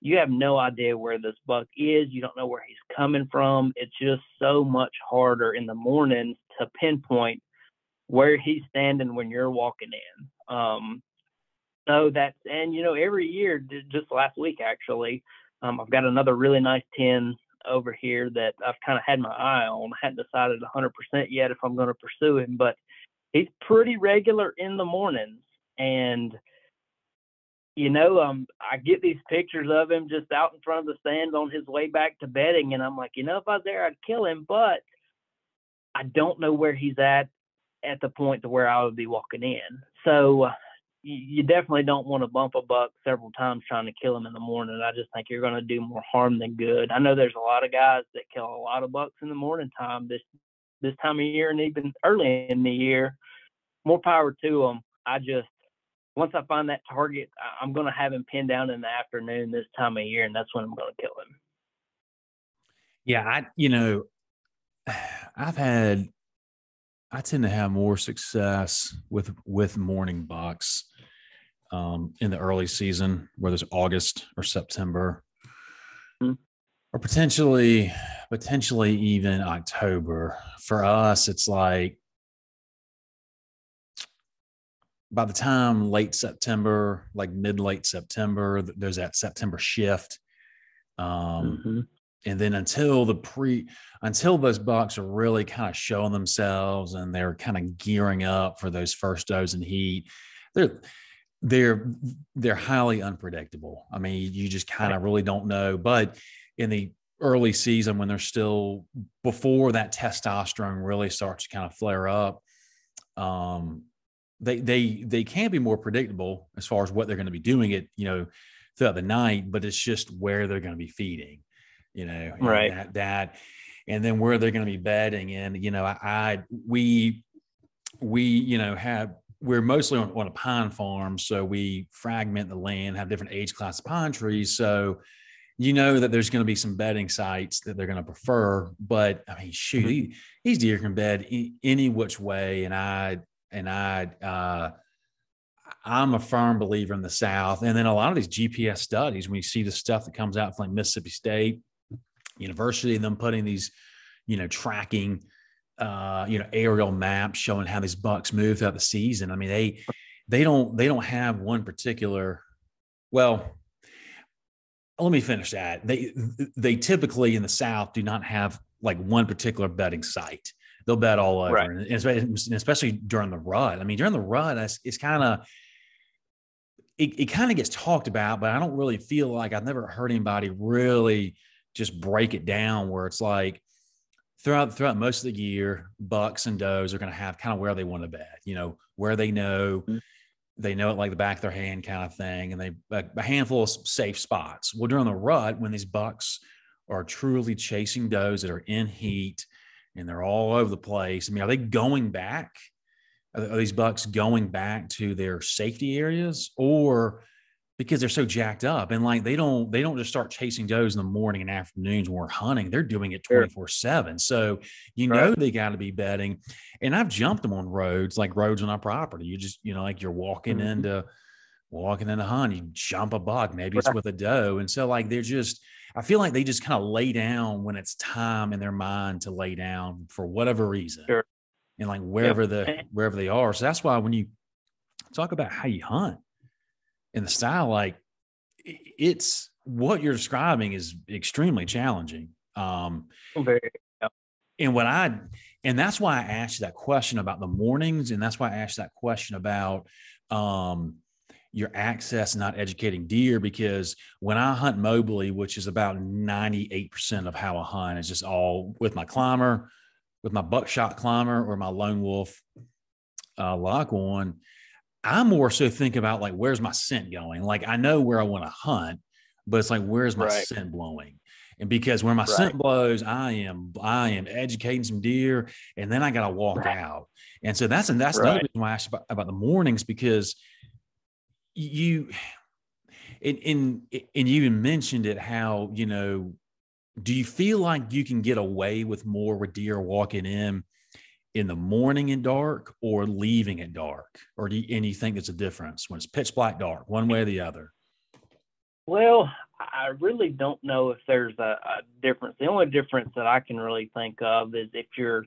you have no idea where this buck is. You don't know where he's coming from. It's just so much harder in the mornings to pinpoint where he's standing when you're walking in. Um, so that's and you know every year, just last week actually, um, I've got another really nice ten over here that I've kind of had my eye on. I hadn't decided 100% yet if I'm going to pursue him, but he's pretty regular in the mornings and you know um i get these pictures of him just out in front of the stand on his way back to bedding and i'm like you know if i was there i'd kill him but i don't know where he's at at the point to where i would be walking in so you definitely don't want to bump a buck several times trying to kill him in the morning. I just think you're going to do more harm than good. I know there's a lot of guys that kill a lot of bucks in the morning time this this time of year and even early in the year more power to them. I just once I find that target, I'm going to have him pinned down in the afternoon this time of year, and that's when I'm going to kill him. Yeah, I you know, I've had I tend to have more success with with morning bucks um, in the early season, whether it's August or September, mm-hmm. or potentially potentially even October. For us, it's like by the time late September, like mid late September, there's that September shift. Um, mm-hmm. And then until the pre, until those bucks are really kind of showing themselves and they're kind of gearing up for those first does and heat, they're they're they're highly unpredictable. I mean, you just kind of really don't know. But in the early season, when they're still before that testosterone really starts to kind of flare up, um, they they they can be more predictable as far as what they're going to be doing it you know throughout the night but it's just where they're going to be feeding you know right that, that and then where they're going to be bedding and you know I, I we we you know have we're mostly on, on, a pine farm so we fragment the land have different age class of pine trees so you know that there's going to be some bedding sites that they're going to prefer but i mean shoot mm-hmm. these deer can bed any which way and i and I uh, I'm a firm believer in the South. And then a lot of these GPS studies, when you see the stuff that comes out from like Mississippi State University, and them putting these, you know, tracking, uh, you know, aerial maps showing how these bucks move throughout the season. I mean, they they don't they don't have one particular. Well, let me finish that. They they typically in the South do not have like one particular betting site. They'll bet all over, right. and especially during the rut. I mean, during the rut, it's, it's kind of it, it kind of gets talked about, but I don't really feel like I've never heard anybody really just break it down where it's like throughout throughout most of the year, bucks and does are going to have kind of where they want to bet, you know, where they know mm-hmm. they know it like the back of their hand kind of thing, and they a, a handful of safe spots. Well, during the rut, when these bucks are truly chasing does that are in heat and they're all over the place, I mean, are they going back? Are these bucks going back to their safety areas or because they're so jacked up and like they don't they don't just start chasing does in the morning and afternoons when we're hunting they're doing it 24 7 so you know right. they got to be betting and i've jumped them on roads like roads on our property you just you know like you're walking mm-hmm. into walking in the hunt you jump a buck maybe right. it's with a doe and so like they're just i feel like they just kind of lay down when it's time in their mind to lay down for whatever reason sure and like wherever yep. the wherever they are. So that's why when you talk about how you hunt in the style, like it's what you're describing is extremely challenging. Um, Very, yep. and what I and that's why I asked that question about the mornings, and that's why I asked that question about um, your access not educating deer because when I hunt mobily, which is about 98% of how I hunt, is just all with my climber, with my buckshot climber or my lone wolf uh, lock on, I more so think about like where's my scent going. Like I know where I want to hunt, but it's like where's my right. scent blowing. And because where my right. scent blows, I am I am educating some deer, and then I got to walk right. out. And so that's and that's right. the reason why I asked about, about the mornings because you and, and and you even mentioned it how you know do you feel like you can get away with more with deer walking in in the morning in dark or leaving it dark? Or do you, and you think it's a difference when it's pitch black dark one way or the other? Well i really don't know if there's a, a difference. The only difference that i can really think of is if you're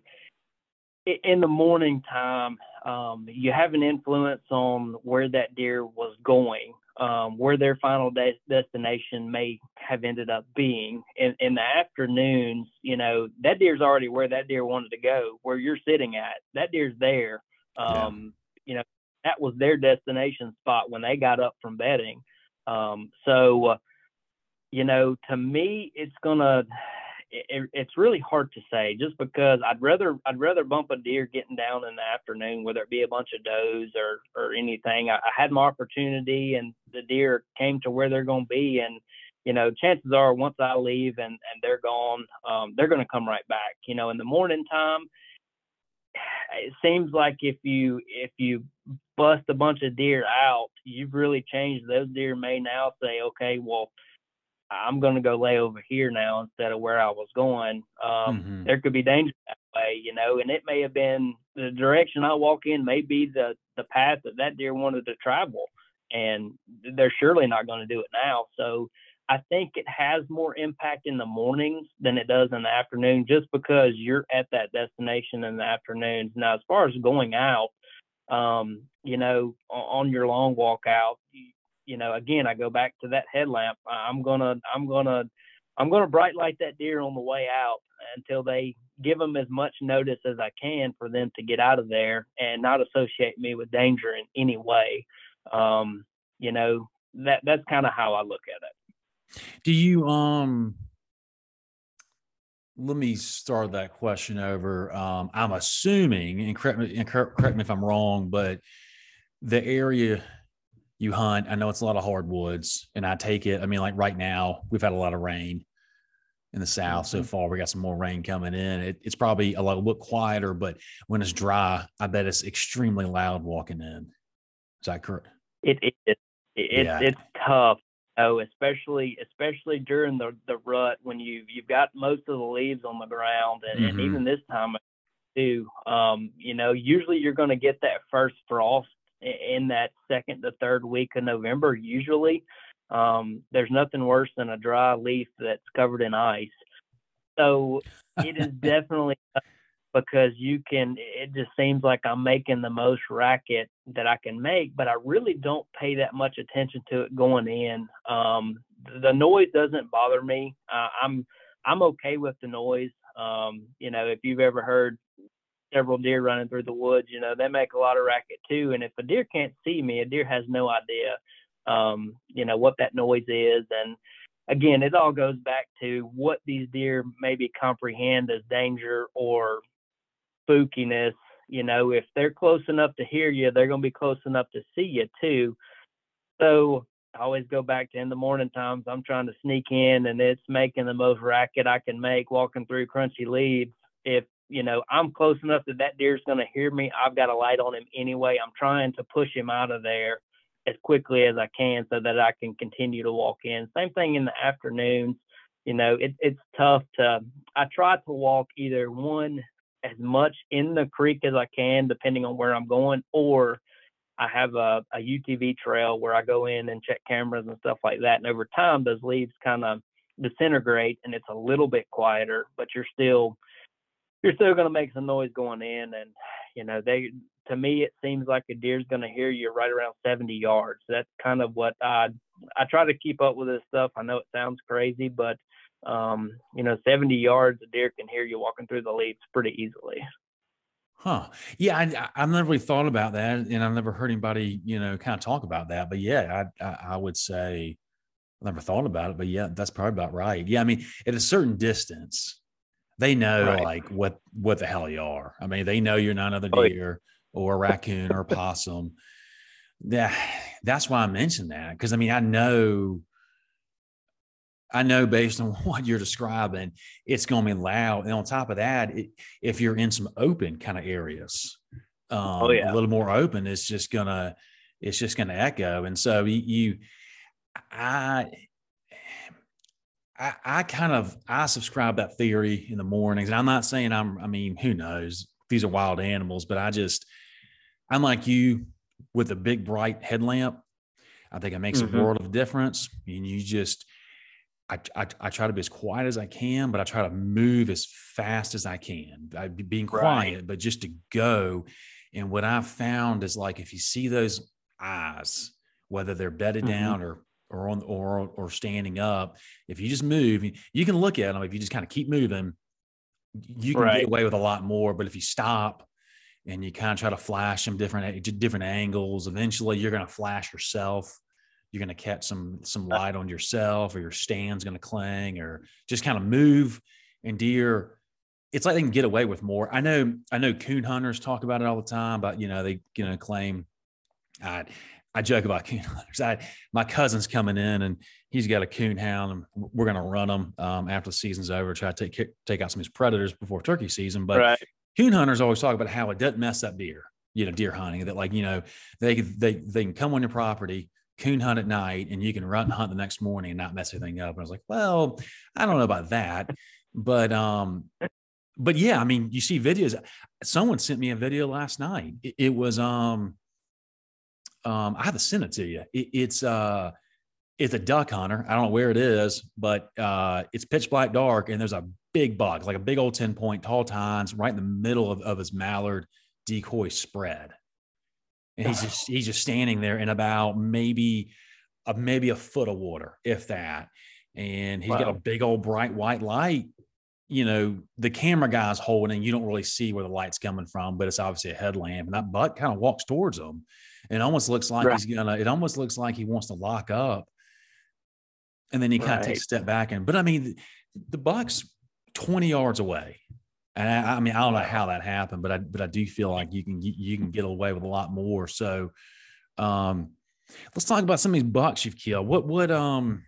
in the morning time um, you have an influence on where that deer was going um, where their final de- destination may have ended up being. In, in the afternoons, you know, that deer's already where that deer wanted to go, where you're sitting at. That deer's there. Um, yeah. You know, that was their destination spot when they got up from bedding. Um, so, uh, you know, to me, it's gonna it, it's really hard to say just because I'd rather I'd rather bump a deer getting down in the afternoon, whether it be a bunch of does or or anything. I, I had my opportunity, and the deer came to where they're going to be, and you know, chances are once I leave and and they're gone, um, they're going to come right back. You know, in the morning time, it seems like if you if you bust a bunch of deer out, you've really changed. Those deer may now say, okay, well I'm going to go lay over here now instead of where I was going. Um, mm-hmm. There could be danger that way, you know, and it may have been the direction I walk in may be the the path that that deer wanted to travel, and they're surely not going to do it now. So I think it has more impact in the mornings than it does in the afternoon, just because you're at that destination in the afternoons. Now, as far as going out, um, you know, on your long walk out, you know, again, I go back to that headlamp. I'm gonna, I'm gonna, I'm gonna bright light that deer on the way out until they give them as much notice as I can for them to get out of there and not associate me with danger in any way. Um, you know, that that's kind of how I look at it. Do you um? Let me start that question over. Um, I'm assuming, and correct me, and correct me if I'm wrong, but the area you hunt. I know it's a lot of hardwoods, and I take it. I mean, like right now, we've had a lot of rain in the south mm-hmm. so far. We got some more rain coming in. It, it's probably a little bit quieter, but when it's dry, I bet it's extremely loud walking in. Is that correct? It is. It, it, yeah. It's tough. Oh, especially especially during the the rut when you you've got most of the leaves on the ground, and, mm-hmm. and even this time too. Um, you know, usually you're going to get that first frost in that second to third week of November. Usually, um, there's nothing worse than a dry leaf that's covered in ice. So it is definitely because you can. It just seems like I'm making the most racket that I can make, but I really don't pay that much attention to it going in. Um, the noise doesn't bother me. Uh, I'm I'm okay with the noise. Um, you know, if you've ever heard several deer running through the woods, you know, they make a lot of racket too. And if a deer can't see me, a deer has no idea, um, you know, what that noise is. And again, it all goes back to what these deer maybe comprehend as danger or spookiness. You know, if they're close enough to hear you, they're going to be close enough to see you too. So I always go back to in the morning times. I'm trying to sneak in, and it's making the most racket I can make walking through crunchy leaves. If you know I'm close enough that that deer's going to hear me, I've got a light on him anyway. I'm trying to push him out of there as quickly as I can so that I can continue to walk in. Same thing in the afternoons. You know, it, it's tough to. I try to walk either one as much in the creek as I can, depending on where I'm going, or I have a, a UTV trail where I go in and check cameras and stuff like that. And over time, those leaves kind of disintegrate and it's a little bit quieter, but you're still you're still going to make some noise going in. And you know, they to me it seems like a deer's going to hear you right around 70 yards. That's kind of what I I try to keep up with this stuff. I know it sounds crazy, but um, you know, 70 yards, a deer can hear you walking through the leaves pretty easily. Huh. Yeah, I, I've never really thought about that, and I've never heard anybody, you know, kind of talk about that. But yeah, I, I, I would say I never thought about it, but yeah, that's probably about right. Yeah, I mean, at a certain distance, they know right. like what what the hell you are. I mean, they know you're not another deer oh, yeah. or a raccoon or a possum. Yeah, that's why I mentioned that because I mean, I know I know based on what you're describing, it's going to be loud. And on top of that, it, if you're in some open kind of areas, um, oh, yeah. a little more open, it's just gonna, it's just gonna echo. And so you, you I, I, I kind of I subscribe that theory in the mornings. And I'm not saying I'm. I mean, who knows? These are wild animals, but I just I'm like you with a big bright headlamp. I think it makes mm-hmm. a world of difference. And you just I, I, I, try to be as quiet as I can, but I try to move as fast as I can. I, being quiet, right. but just to go. And what I've found is like if you see those eyes, whether they're bedded mm-hmm. down or or on or or standing up, if you just move, you can look at them. If you just kind of keep moving, you can right. get away with a lot more. But if you stop and you kind of try to flash them different different angles, eventually you're going to flash yourself you're going to catch some some uh. light on yourself or your stand's going to clang or just kind of move and deer it's like they can get away with more i know i know coon hunters talk about it all the time but you know they you know claim i i joke about coon hunters i my cousin's coming in and he's got a coon hound and we're going to run him um, after the season's over try to take take out some of his predators before turkey season but right. coon hunters always talk about how it doesn't mess up deer you know deer hunting that like you know they they they can come on your property coon hunt at night and you can run and hunt the next morning and not mess anything up. And I was like, well, I don't know about that. But um, but yeah, I mean, you see videos. Someone sent me a video last night. It, it was um um, I have to send it to you. It, it's uh it's a duck hunter. I don't know where it is, but uh it's pitch black dark and there's a big buck, like a big old 10 point tall tines right in the middle of, of his mallard decoy spread and he's just he's just standing there in about maybe a maybe a foot of water, if that. And he's wow. got a big old bright white light. You know, the camera guy's holding, you don't really see where the light's coming from, but it's obviously a headlamp. And that buck kind of walks towards him. It almost looks like right. he's gonna, it almost looks like he wants to lock up. And then he kind right. of takes a step back and but I mean the buck's 20 yards away. And I, I, mean, I don't know how that happened, but I but I do feel like you can you can get away with a lot more. So, um, let's talk about some of these bucks you've killed. What what um,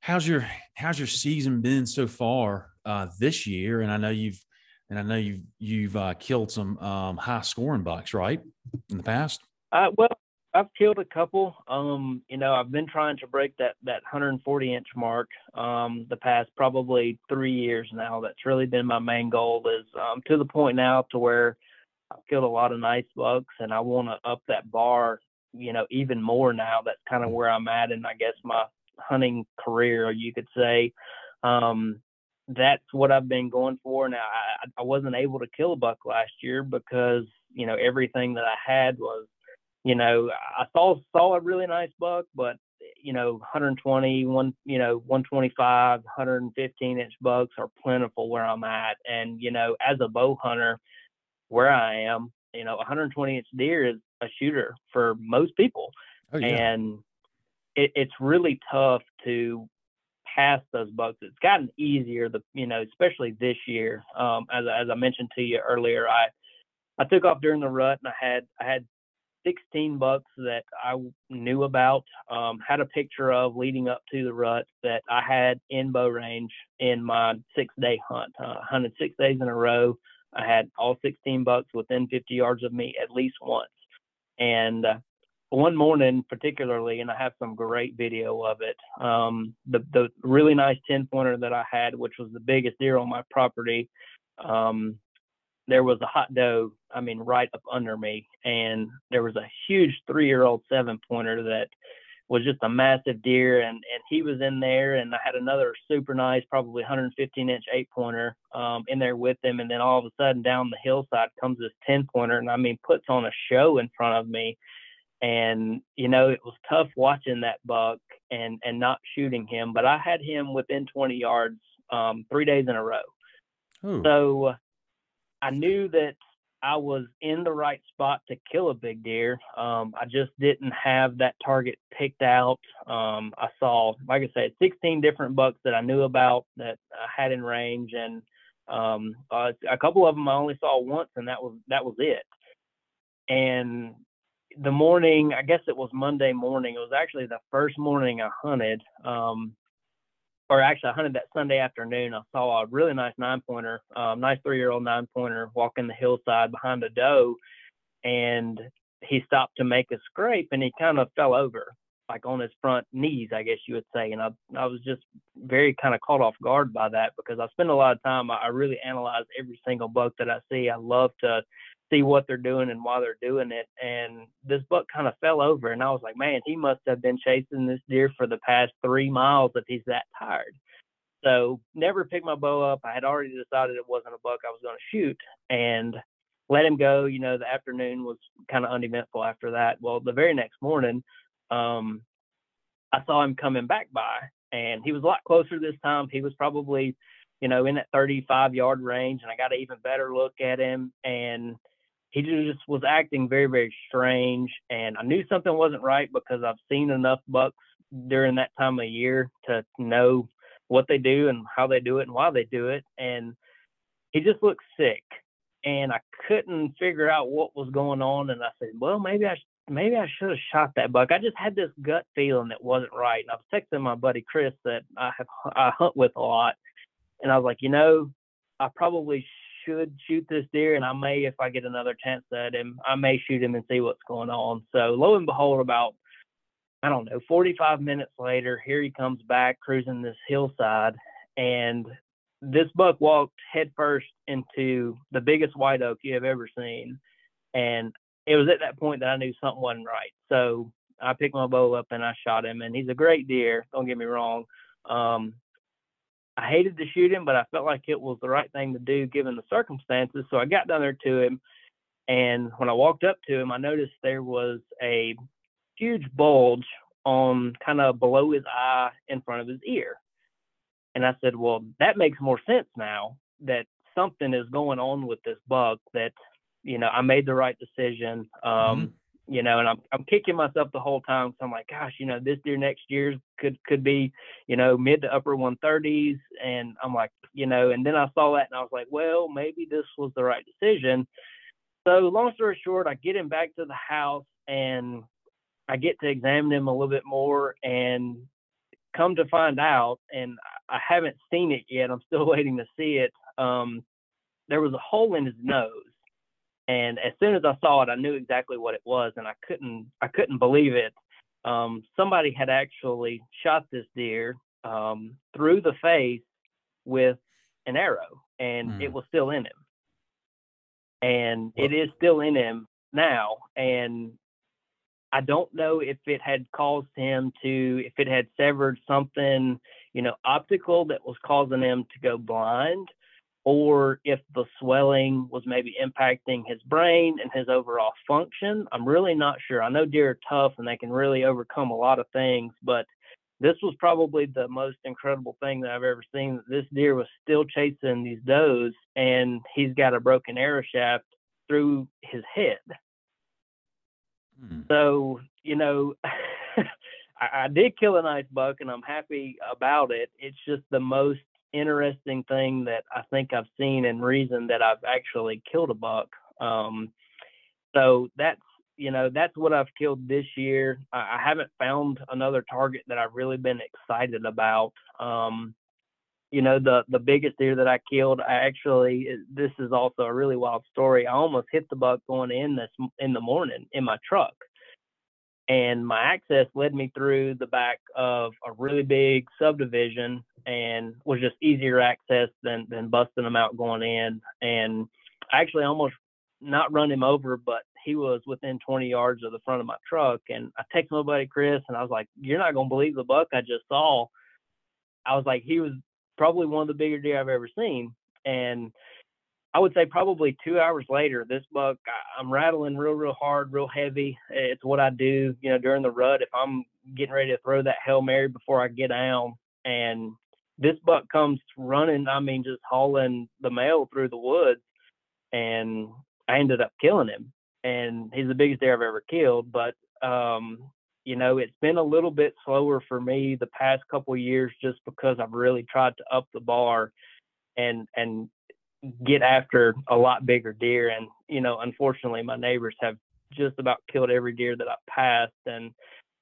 how's your how's your season been so far uh, this year? And I know you've and I know you've you've uh, killed some um, high scoring bucks, right, in the past. Uh, well, I've killed a couple. Um, you know, I've been trying to break that that 140 inch mark um, the past probably three years now. That's really been my main goal. Is um, to the point now to where I've killed a lot of nice bucks, and I want to up that bar, you know, even more now. That's kind of where I'm at, and I guess my hunting career, you could say. Um, that's what I've been going for. Now, I, I wasn't able to kill a buck last year because you know everything that I had was, you know, I saw saw a really nice buck, but you know 120 one you know 125 115 inch bucks are plentiful where i'm at. And you know as a bow hunter where i am you know 120 inch deer is a shooter for most people. Oh, yeah. and it, it's really tough to pass those bucks. It's gotten easier the you know especially this year. Um as, as i mentioned to you earlier i i took off during the rut and i had i had 16 bucks that I knew about, um, had a picture of leading up to the rut that I had in bow range in my six day hunt. Uh, hunted six days in a row. I had all 16 bucks within 50 yards of me at least once. And uh, one morning, particularly, and I have some great video of it. Um, the the really nice 10 pointer that I had, which was the biggest deer on my property, um, there was a hot doe, I mean, right up under me. And there was a huge three year old seven pointer that was just a massive deer. And, and he was in there. And I had another super nice, probably 115 inch eight pointer um, in there with him. And then all of a sudden down the hillside comes this 10 pointer. And I mean, puts on a show in front of me. And, you know, it was tough watching that buck and, and not shooting him. But I had him within 20 yards um, three days in a row. Ooh. So, I knew that I was in the right spot to kill a big deer. Um, I just didn't have that target picked out. Um, I saw, like I said, 16 different bucks that I knew about that I had in range, and um, uh, a couple of them I only saw once, and that was that was it. And the morning, I guess it was Monday morning. It was actually the first morning I hunted. Um, or actually I hunted that Sunday afternoon. I saw a really nice nine pointer, um, nice three year old nine pointer walking the hillside behind a doe, and he stopped to make a scrape and he kind of fell over like on his front knees, I guess you would say. And I I was just very kind of caught off guard by that because I spend a lot of time. I really analyze every single buck that I see. I love to see what they're doing and why they're doing it. And this buck kind of fell over, and I was like, man, he must have been chasing this deer for the past three miles if he's that tired. So never picked my bow up. I had already decided it wasn't a buck I was going to shoot, and let him go. You know, the afternoon was kind of uneventful after that. Well, the very next morning, um, I saw him coming back by, and he was a lot closer this time. He was probably, you know, in that 35 yard range, and I got an even better look at him, and he just was acting very, very strange. And I knew something wasn't right because I've seen enough bucks during that time of year to know what they do and how they do it and why they do it. And he just looked sick. And I couldn't figure out what was going on. And I said, well, maybe I, sh- maybe I should have shot that buck. I just had this gut feeling that wasn't right. And I was texting my buddy Chris that I have I hunt with a lot, and I was like, you know, I probably should shoot this deer, and I may, if I get another chance at him, I may shoot him and see what's going on. So lo and behold, about I don't know, 45 minutes later, here he comes back cruising this hillside, and this buck walked headfirst into the biggest white oak you have ever seen, and it was at that point that I knew something wasn't right. So I picked my bow up and I shot him, and he's a great deer. Don't get me wrong. Um, I hated to shoot him, but I felt like it was the right thing to do given the circumstances. So I got down there to him, and when I walked up to him, I noticed there was a huge bulge on kind of below his eye in front of his ear. And I said, Well, that makes more sense now that something is going on with this buck that, you know, I made the right decision. Um, mm-hmm you know, and I'm I'm kicking myself the whole time. So I'm like, gosh, you know, this deer next year could could be, you know, mid to upper 130s, and I'm like, you know, and then I saw that and I was like, well, maybe this was the right decision. So long story short, I get him back to the house and I get to examine him a little bit more, and come to find out, and I haven't seen it yet. I'm still waiting to see it. Um, there was a hole in his nose and as soon as I saw it, I knew exactly what it was, and I couldn't I couldn't believe it. Um, somebody had actually shot this deer um, through the face with an arrow, and mm. it was still in him. and well, it is still in him now. And I don't know if it had caused him to, if it had severed something, you know, optical that was causing him to go blind, or if the swelling was maybe impacting his brain and his overall function. I'm really not sure. I know deer are tough and they can really overcome a lot of things, but this was probably the most incredible thing that I've ever seen. This deer was still chasing these does, and he's got a broken arrow shaft through his head. Hmm. So, you know, I, I did kill a nice buck, and I'm happy about it. It's just the most interesting thing that I think I've seen and reason that I've actually killed a buck. Um, so that's you know that's what I've killed this year. I, I haven't found another target that I've really been excited about. Um, you know the the biggest deer that I killed. I actually this is also a really wild story. I almost hit the buck going in this in the morning in my truck and my access led me through the back of a really big subdivision and was just easier access than than busting them out going in. And I actually almost not run him over but he was within 20 yards of the front of my truck. And I texted my buddy Chris and I was like you're not going to believe the buck I just saw. I was like he was probably one of the bigger deer I've ever seen. And I would say probably two hours later, this buck, I'm rattling real, real hard, real heavy. It's what I do, you know, during the rut. If I'm getting ready to throw that Hail Mary before I get down, and this buck comes running, I mean, just hauling the mail through the woods, and I ended up killing him. And he's the biggest deer I've ever killed. But, um, you know, it's been a little bit slower for me the past couple years just because I've really tried to up the bar and and get after a lot bigger deer. And, you know, unfortunately, my neighbors have just about killed every deer that I passed. And,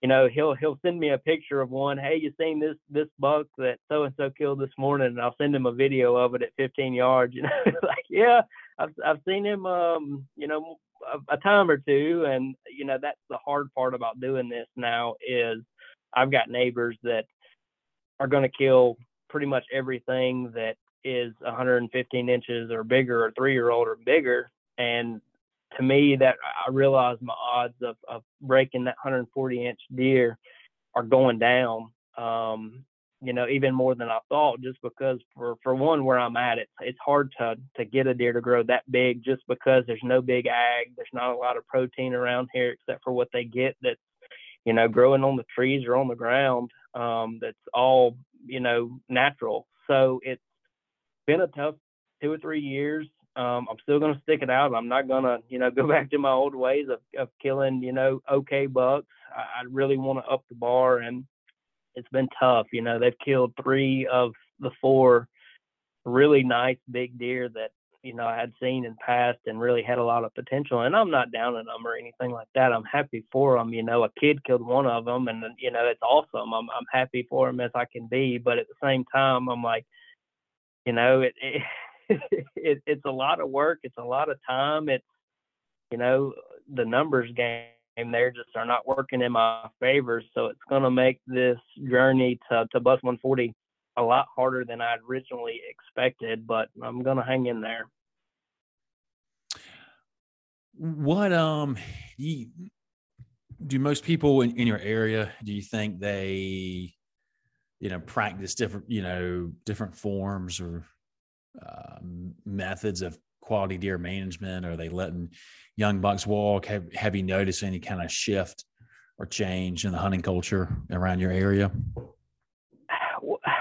you know, he'll he'll send me a picture of one. Hey, you seen this this buck that so and so killed this morning? And I'll send him a video of it at 15 yards. You know, like yeah, I've I've seen him. Um, you know, a, a time or two. And you know, that's the hard part about doing this now is I've got neighbors that are going to kill pretty much everything that is 115 inches or bigger or three year old or bigger. And to me, that I realize my odds of, of breaking that 140 inch deer are going down. Um, you know, even more than I thought, just because for for one, where I'm at, it's it's hard to to get a deer to grow that big, just because there's no big ag, there's not a lot of protein around here, except for what they get that's, you know, growing on the trees or on the ground. Um, that's all you know natural. So it's been a tough two or three years. Um, I'm still going to stick it out. I'm not going to, you know, go back to my old ways of, of killing, you know, okay bucks. I, I really want to up the bar, and it's been tough. You know, they've killed three of the four really nice big deer that you know I had seen in past and really had a lot of potential. And I'm not down on them or anything like that. I'm happy for them. You know, a kid killed one of them, and you know it's awesome. I'm I'm happy for them as I can be. But at the same time, I'm like you know, it, it, it it's a lot of work. It's a lot of time. It's, you know, the numbers game there just are not working in my favor. So it's going to make this journey to, to bus 140 a lot harder than I'd originally expected, but I'm going to hang in there. What, um, you, do most people in, in your area, do you think they you know practice different you know different forms or uh, methods of quality deer management are they letting young bucks walk have, have you noticed any kind of shift or change in the hunting culture around your area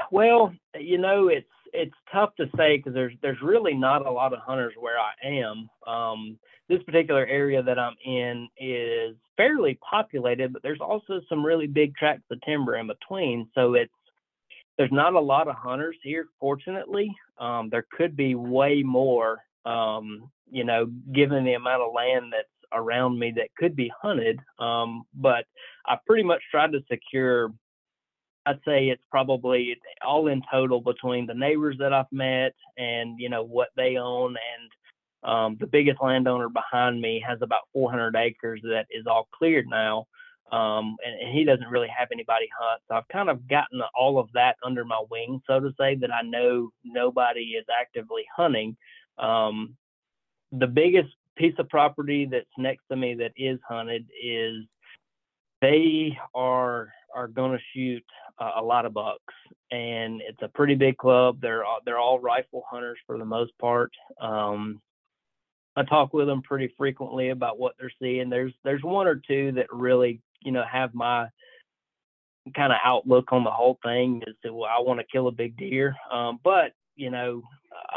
well you know it's it's tough to say because there's there's really not a lot of hunters where I am. Um, this particular area that I'm in is fairly populated, but there's also some really big tracts of timber in between. So it's there's not a lot of hunters here, fortunately. Um, there could be way more, um, you know, given the amount of land that's around me that could be hunted. Um, but I pretty much tried to secure, I'd say it's probably all in total between the neighbors that I've met and, you know, what they own. And um, the biggest landowner behind me has about 400 acres that is all cleared now um, and, and, he doesn't really have anybody hunt. So I've kind of gotten all of that under my wing, so to say, that I know nobody is actively hunting. Um, the biggest piece of property that's next to me that is hunted is they are are going to shoot uh, a lot of bucks, and it's a pretty big club. They're all, they're all rifle hunters for the most part. Um, I talk with them pretty frequently about what they're seeing. There's there's one or two that really you know have my kind of outlook on the whole thing is that well I want to kill a big deer, um, but you know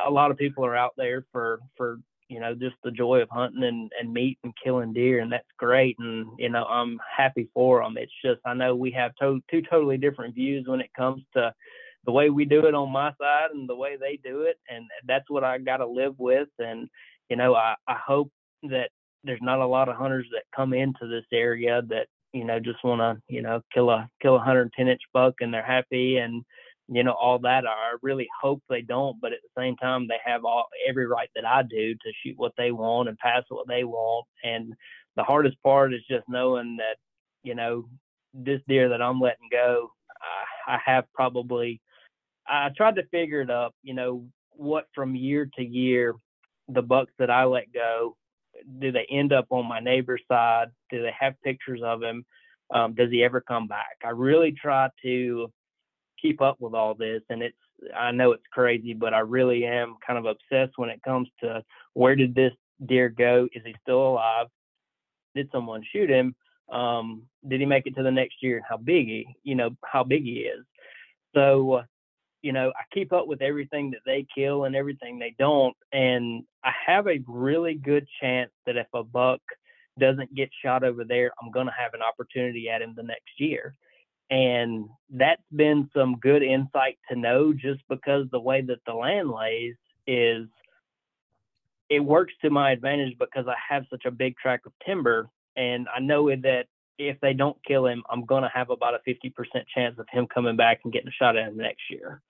a lot of people are out there for for you know just the joy of hunting and and meat and killing deer and that's great and you know I'm happy for them. It's just I know we have to- two totally different views when it comes to the way we do it on my side and the way they do it and that's what I got to live with and you know, I, I hope that there's not a lot of hunters that come into this area that, you know, just want to, you know, kill a, kill a 110 inch buck and they're happy and, you know, all that. I really hope they don't, but at the same time, they have all, every right that I do to shoot what they want and pass what they want. And the hardest part is just knowing that, you know, this deer that I'm letting go, I, I have probably, I tried to figure it up, you know, what from year to year the bucks that I let go, do they end up on my neighbor's side? Do they have pictures of him? Um, does he ever come back? I really try to keep up with all this, and it's I know it's crazy, but I really am kind of obsessed when it comes to where did this deer go? Is he still alive? Did someone shoot him? Um, did he make it to the next year? How big he, you know, how big he is. So you know, I keep up with everything that they kill and everything they don't. And I have a really good chance that if a buck doesn't get shot over there, I'm going to have an opportunity at him the next year. And that's been some good insight to know just because the way that the land lays is it works to my advantage because I have such a big tract of timber. And I know that if they don't kill him, I'm going to have about a 50% chance of him coming back and getting a shot at him next year.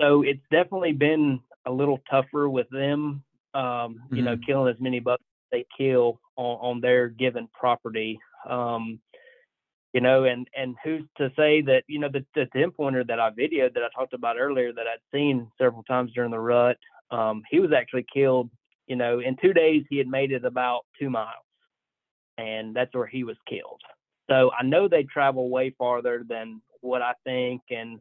So it's definitely been a little tougher with them, um, mm-hmm. you know, mm-hmm. killing as many bucks as they kill on, on their given property. Um, you know, and and who's to say that you know the the ten pointer that I videoed that I talked about earlier that I'd seen several times during the rut, um, he was actually killed. You know, in two days he had made it about two miles and that's where he was killed. So I know they travel way farther than what I think and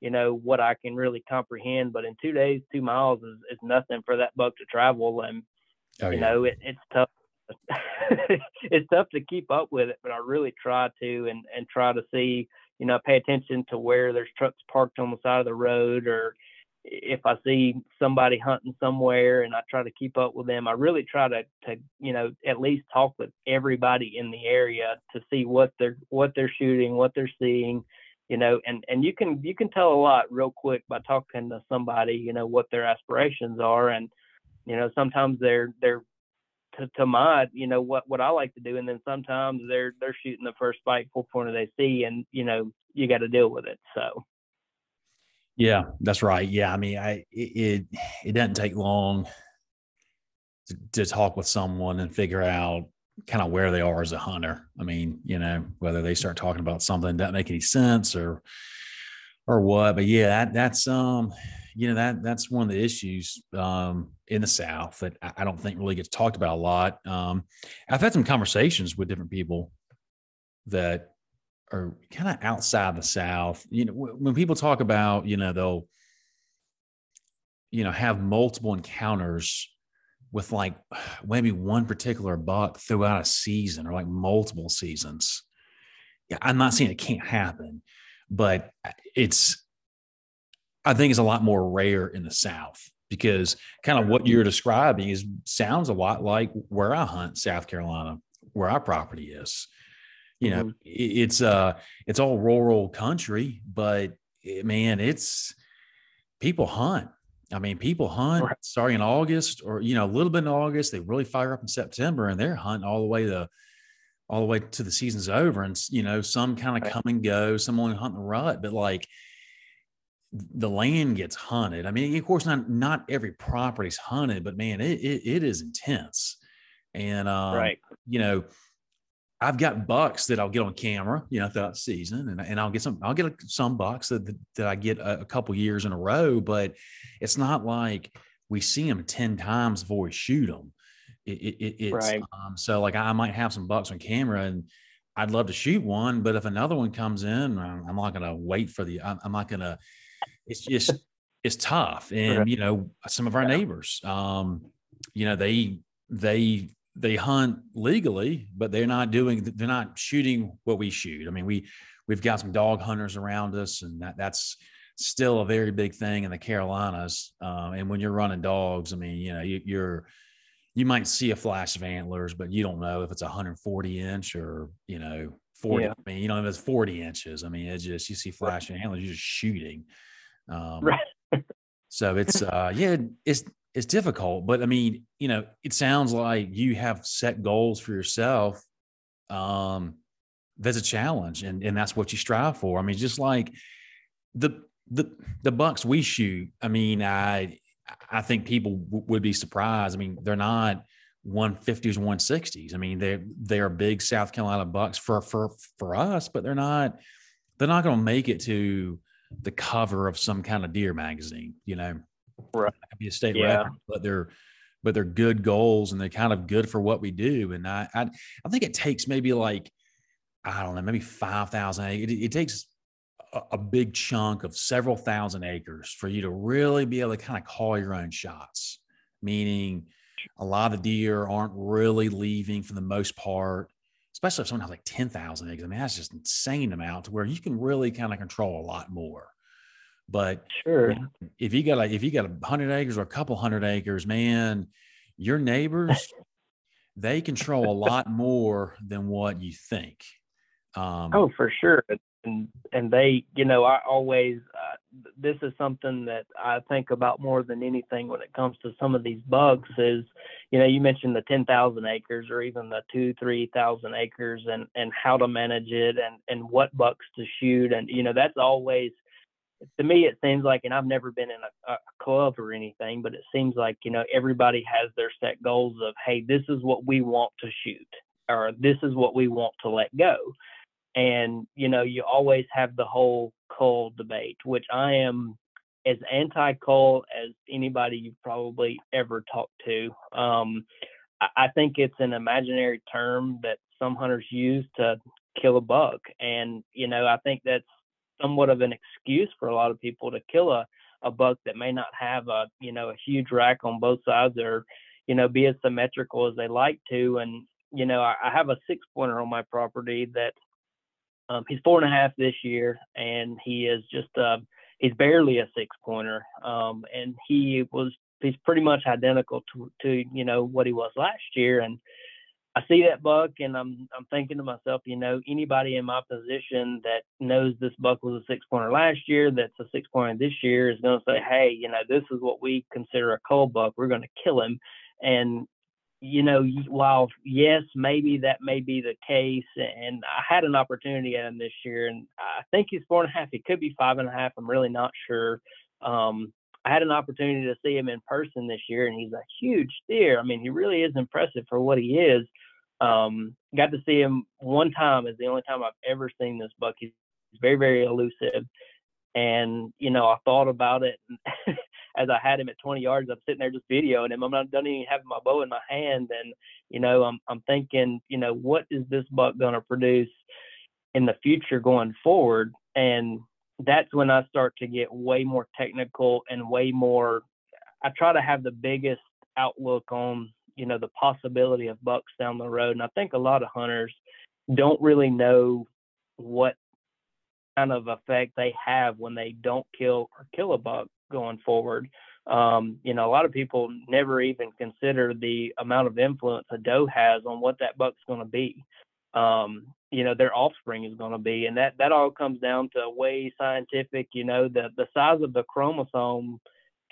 you know what I can really comprehend. But in two days, two miles is, is nothing for that buck to travel, and oh, you yeah. know it, it's tough. it's tough to keep up with it, but I really try to and and try to see you know pay attention to where there's trucks parked on the side of the road or if I see somebody hunting somewhere and I try to keep up with them, I really try to, to you know at least talk with everybody in the area to see what they're what they're shooting, what they're seeing, you know, and and you can you can tell a lot real quick by talking to somebody, you know, what their aspirations are, and you know sometimes they're they're to, to my you know what what I like to do, and then sometimes they're they're shooting the first spiteful pointer they see, and you know you got to deal with it. So. Yeah, that's right. Yeah, I mean, I it it doesn't take long to, to talk with someone and figure out kind of where they are as a hunter. I mean, you know, whether they start talking about something that make any sense or or what. But yeah, that that's um, you know, that that's one of the issues um in the South that I don't think really gets talked about a lot. Um, I've had some conversations with different people that are kind of outside the South. You know, when people talk about, you know, they'll, you know, have multiple encounters with like maybe one particular buck throughout a season or like multiple seasons. Yeah, I'm not saying it can't happen, but uh, it's, I think it's a lot more rare in the South because kind of what you're describing is sounds a lot like where I hunt South Carolina, where our property is you know mm-hmm. it's uh it's all rural country but eh, man it's people hunt i mean people hunt right. starting in august or you know a little bit in august they really fire up in september and they're hunting all the way to all the way to the season's over and you know some kind of right. come and go some only hunt the rut but like the land gets hunted i mean of course not not every property's hunted but man it it, it is intense and um, right you know I've got bucks that I'll get on camera, you know, throughout the season, and, and I'll get some, I'll get some bucks that, that I get a, a couple years in a row, but it's not like we see them 10 times before we shoot them. It, it, it's right. um, so like I might have some bucks on camera and I'd love to shoot one, but if another one comes in, I'm not going to wait for the. I'm, I'm not going to. It's just it's tough, and you know some of our neighbors, um, you know they they they hunt legally, but they're not doing they're not shooting what we shoot. I mean we we've got some dog hunters around us, and that that's still a very big thing in the Carolinas. Um, and when you're running dogs, I mean you know you, you're you might see a flash of antlers, but you don't know if it's 140 inch or you know 40. Yeah. I mean, you know, if it's 40 inches, I mean, it's just you see flashing antlers, you're just shooting. Um, right. so it's uh, yeah, it's it's difficult, but I mean, you know, it sounds like you have set goals for yourself. Um, there's a challenge, and and that's what you strive for. I mean, just like the the the bucks we shoot. I mean, I I think people w- would be surprised. I mean, they're not 150s, 160s. I mean, they they are big South Carolina bucks for for for us, but they're not they're not going to make it to the cover of some kind of deer magazine. You know, right? Be a state yeah. record, but they're but they're good goals and they're kind of good for what we do. And I I, I think it takes maybe like I don't know, maybe five thousand. It, it takes a big chunk of several thousand acres for you to really be able to kind of call your own shots, meaning a lot of deer aren't really leaving for the most part, especially if someone has like 10,000 acres. I mean, that's just insane amount to where you can really kind of control a lot more. But sure, if you got like if you got a hundred acres or a couple hundred acres, man, your neighbors they control a lot more than what you think. Um, oh, for sure. And and they you know i always uh, this is something that i think about more than anything when it comes to some of these bucks is you know you mentioned the 10,000 acres or even the 2 3,000 acres and and how to manage it and and what bucks to shoot. And you know that's always to me it seems like and I've never been in a, a club or anything but it seems like you know everybody has their set goals of hey this is what we want to shoot or this is what we want to let go. And you know you always have the whole cull debate which i am as anti-cull as anybody you've probably ever talked to. Um, I, I think it's an imaginary term that some hunters use to kill a buck and you know i think that's somewhat of an excuse for a lot of people to kill a, a buck that may not have a you know a huge rack on both sides or you know be as symmetrical as they like to. And you know I, I have a six pointer on my property that um, he's four and a half this year, and he is just uh, he's barely a six pointer, um, and he was he's pretty much identical to to you know what he was last year, and I see that buck, and I'm I'm thinking to myself, you know, anybody in my position that knows this buck was a six pointer last year, that's a six pointer this year, is going to say, hey, you know, this is what we consider a cull buck. We're going to kill him, and you know, while yes, maybe that may be the case, and I had an opportunity at him this year, and I think he's four and a half. He could be five and a half. I'm really not sure. Um, I had an opportunity to see him in person this year, and he's a huge steer. I mean, he really is impressive for what he is. Um, got to see him one time is the only time I've ever seen this buck. He's very, very elusive. And, you know, I thought about it. as I had him at 20 yards, I'm sitting there just videoing him. I'm not done even having my bow in my hand, and you know, I'm I'm thinking, you know, what is this buck going to produce in the future going forward? And that's when I start to get way more technical and way more. I try to have the biggest outlook on you know the possibility of bucks down the road, and I think a lot of hunters don't really know what kind of effect they have when they don't kill or kill a buck going forward. Um, you know, a lot of people never even consider the amount of influence a doe has on what that buck's going to be. Um, you know, their offspring is going to be, and that that all comes down to a way scientific. You know, the the size of the chromosome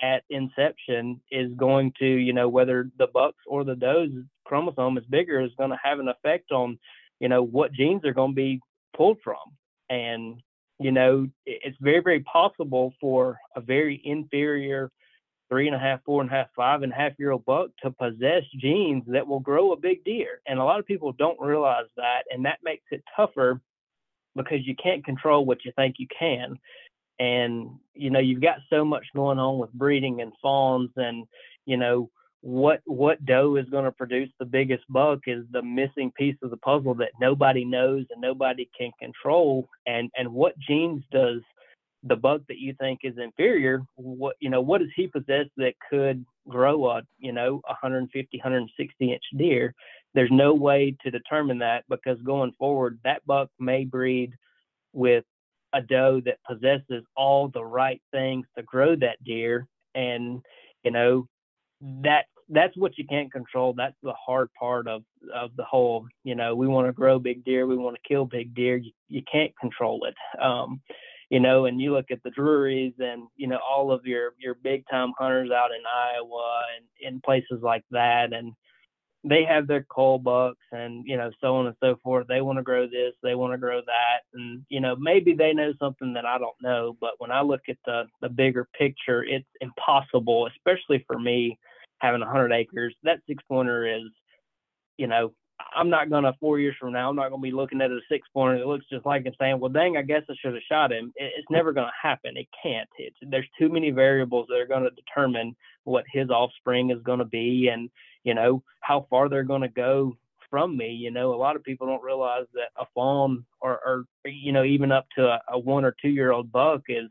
at inception is going to, you know, whether the bucks or the doe's chromosome is bigger is going to have an effect on, you know, what genes are going to be pulled from. And you know, it's very, very possible for a very inferior three and a half, four and a half, five and a half year old buck to possess genes that will grow a big deer. And a lot of people don't realize that. And that makes it tougher because you can't control what you think you can. And, you know, you've got so much going on with breeding and fawns and, you know, what what doe is going to produce the biggest buck is the missing piece of the puzzle that nobody knows and nobody can control and and what genes does the buck that you think is inferior what you know what does he possess that could grow a you know 150 160 inch deer there's no way to determine that because going forward that buck may breed with a doe that possesses all the right things to grow that deer and you know that that's what you can't control. That's the hard part of of the whole. You know, we want to grow big deer, we want to kill big deer. You, you can't control it. Um, you know, and you look at the Drurys and you know all of your your big time hunters out in Iowa and in places like that, and they have their cull bucks and you know so on and so forth. They want to grow this, they want to grow that, and you know maybe they know something that I don't know. But when I look at the the bigger picture, it's impossible, especially for me having a 100 acres. That six pointer is, you know, I'm not going to, four years from now, I'm not going to be looking at a six pointer that looks just like and saying, well, dang, I guess I should have shot him. It's mm-hmm. never going to happen. It can't. It's, there's too many variables that are going to determine what his offspring is going to be and, you know, how far they're going to go from me. You know, a lot of people don't realize that a fawn or, or you know, even up to a, a one or two year old buck is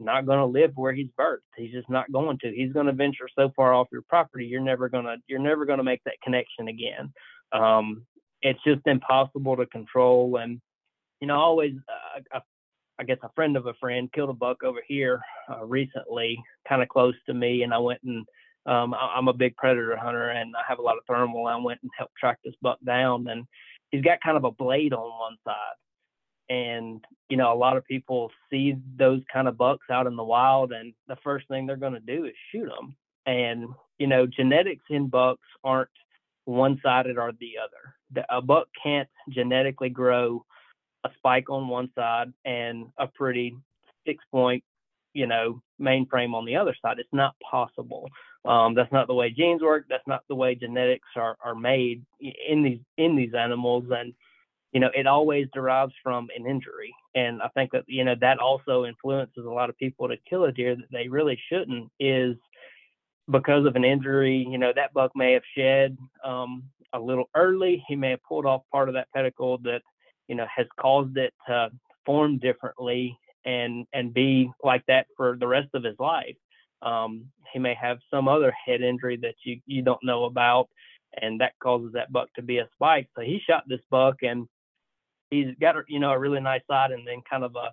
not going to live where he's birthed. He's just not going to. He's going to venture so far off your property, you're never going to you're never going to make that connection again. Um, it's just impossible to control. And you know, always, uh, a, I guess a friend of a friend killed a buck over here uh, recently, kind of close to me, and I went and um, I, I'm a big predator hunter, and I have a lot of thermal. I went and helped track this buck down, and he's got kind of a blade on one side and you know a lot of people see those kind of bucks out in the wild and the first thing they're going to do is shoot them and you know genetics in bucks aren't one sided or the other. The, a buck can't genetically grow a spike on one side and a pretty six point you know mainframe on the other side. It's not possible. Um, that's not the way genes work. That's not the way genetics are, are made in these in these animals. And you know, it always derives from an injury. And I think that, you know, that also influences a lot of people to kill a deer that they really shouldn't is because of an injury. You know, that buck may have shed um, a little early. He may have pulled off part of that pedicle that, you know, has caused it to form differently and and be like that for the rest of his life. Um, he may have some other head injury that you you don't know about, and that causes that buck to be a spike. So he shot this buck, and he's got you know a really nice side and then kind of a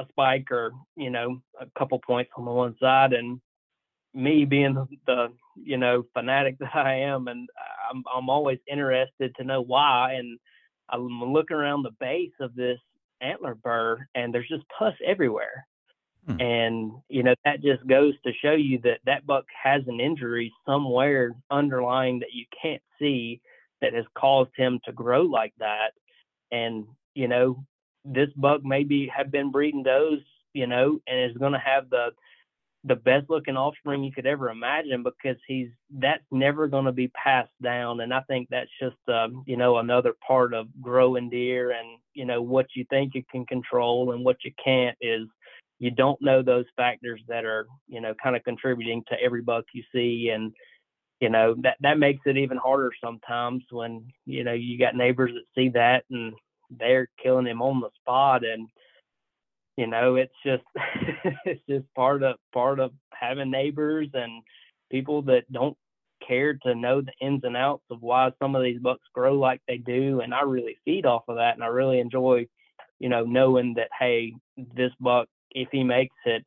a spike or you know a couple points on the one side and me being the you know fanatic that I am and I'm I'm always interested to know why and I'm looking around the base of this antler burr and there's just pus everywhere hmm. and you know that just goes to show you that that buck has an injury somewhere underlying that you can't see that has caused him to grow like that and you know this buck maybe have been breeding does you know and is going to have the the best looking offspring you could ever imagine because he's that's never going to be passed down. And i think that's just um, you know another part of growing deer and you know what you think you can control and what you can't is you don't know those factors that are you know kind of contributing to every buck you see. And you know that that makes it even harder sometimes when you know you got neighbors that see that and they're killing him on the spot. And you know it's just it's just part of part of having neighbors and people that don't care to know the ins and outs of why some of these bucks grow like they do and I really feed off of that and I really enjoy you know knowing that hey this buck if he makes it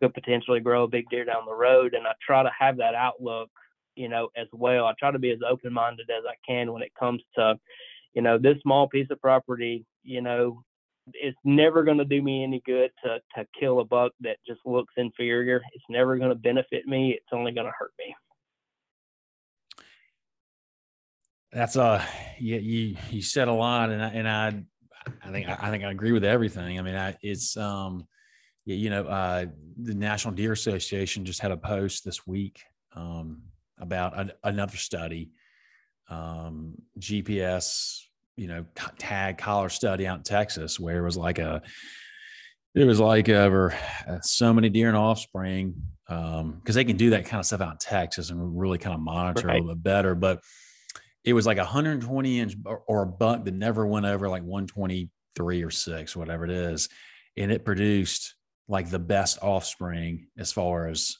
could potentially grow a big deer down the road and I try to have that outlook you know as well. I try to be as open minded as I can when it comes to you know, this small piece of property, you know, it's never going to do me any good to to kill a buck that just looks inferior. It's never going to benefit me. It's only going to hurt me. That's uh, yeah, you you said a lot, and I, and I, I think I think I agree with everything. I mean, I, it's um, you know, uh, the National Deer Association just had a post this week um about a, another study um, GPS, you know, tag collar study out in Texas, where it was like a it was like over uh, so many deer and offspring Um, because um, they can do that kind of stuff out in Texas and really kind of monitor right. a little bit better. But it was like a 120 inch or a buck that never went over like 123 or six, whatever it is, and it produced like the best offspring as far as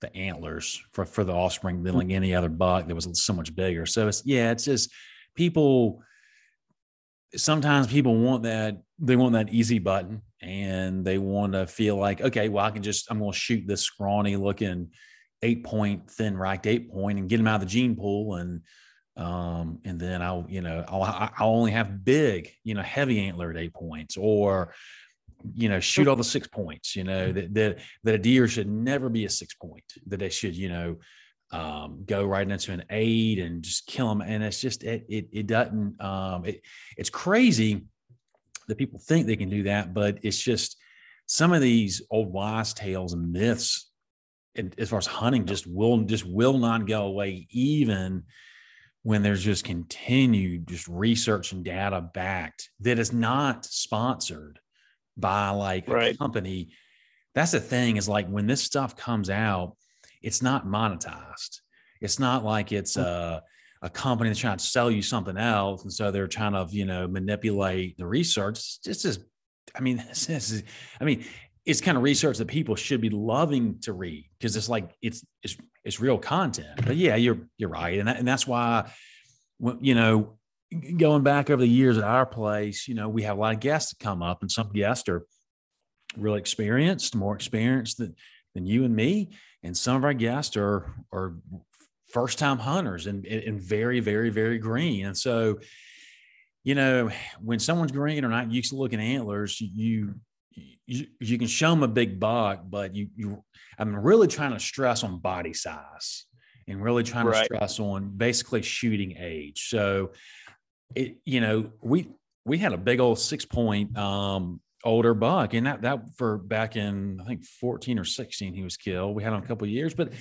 the antlers for for the offspring than like any other buck that was so much bigger. So it's yeah, it's just people. Sometimes people want that they want that easy button and they want to feel like okay, well I can just I'm going to shoot this scrawny looking eight point thin racked eight point and get them out of the gene pool and um and then I'll you know I'll I'll only have big you know heavy antlered eight points or you know, shoot all the six points, you know, that, that, that a deer should never be a six point, that they should, you know, um, go right into an eight and just kill them. And it's just, it, it, it doesn't, um, it, it's crazy that people think they can do that, but it's just some of these old wise tales and myths and as far as hunting just will, just will not go away, even when there's just continued just research and data backed that is not sponsored by like right. a company. That's the thing is like when this stuff comes out, it's not monetized. It's not like it's mm. a, a company that's trying to sell you something else. And so they're trying to, you know, manipulate the research. It's just, I mean, this is, I mean, it's kind of research that people should be loving to read because it's like it's it's it's real content. But yeah, you're you're right, and that, and that's why, you know, going back over the years at our place, you know, we have a lot of guests that come up, and some guests are really experienced, more experienced than, than you and me. And some of our guests are are first time hunters and, and very, very, very green. And so, you know, when someone's green or not used to looking at antlers, you you, you can show them a big buck, but you you I'm really trying to stress on body size and really trying right. to stress on basically shooting age. So it, you know, we we had a big old six point um, older buck, and that that for back in I think fourteen or sixteen he was killed. We had him a couple years, but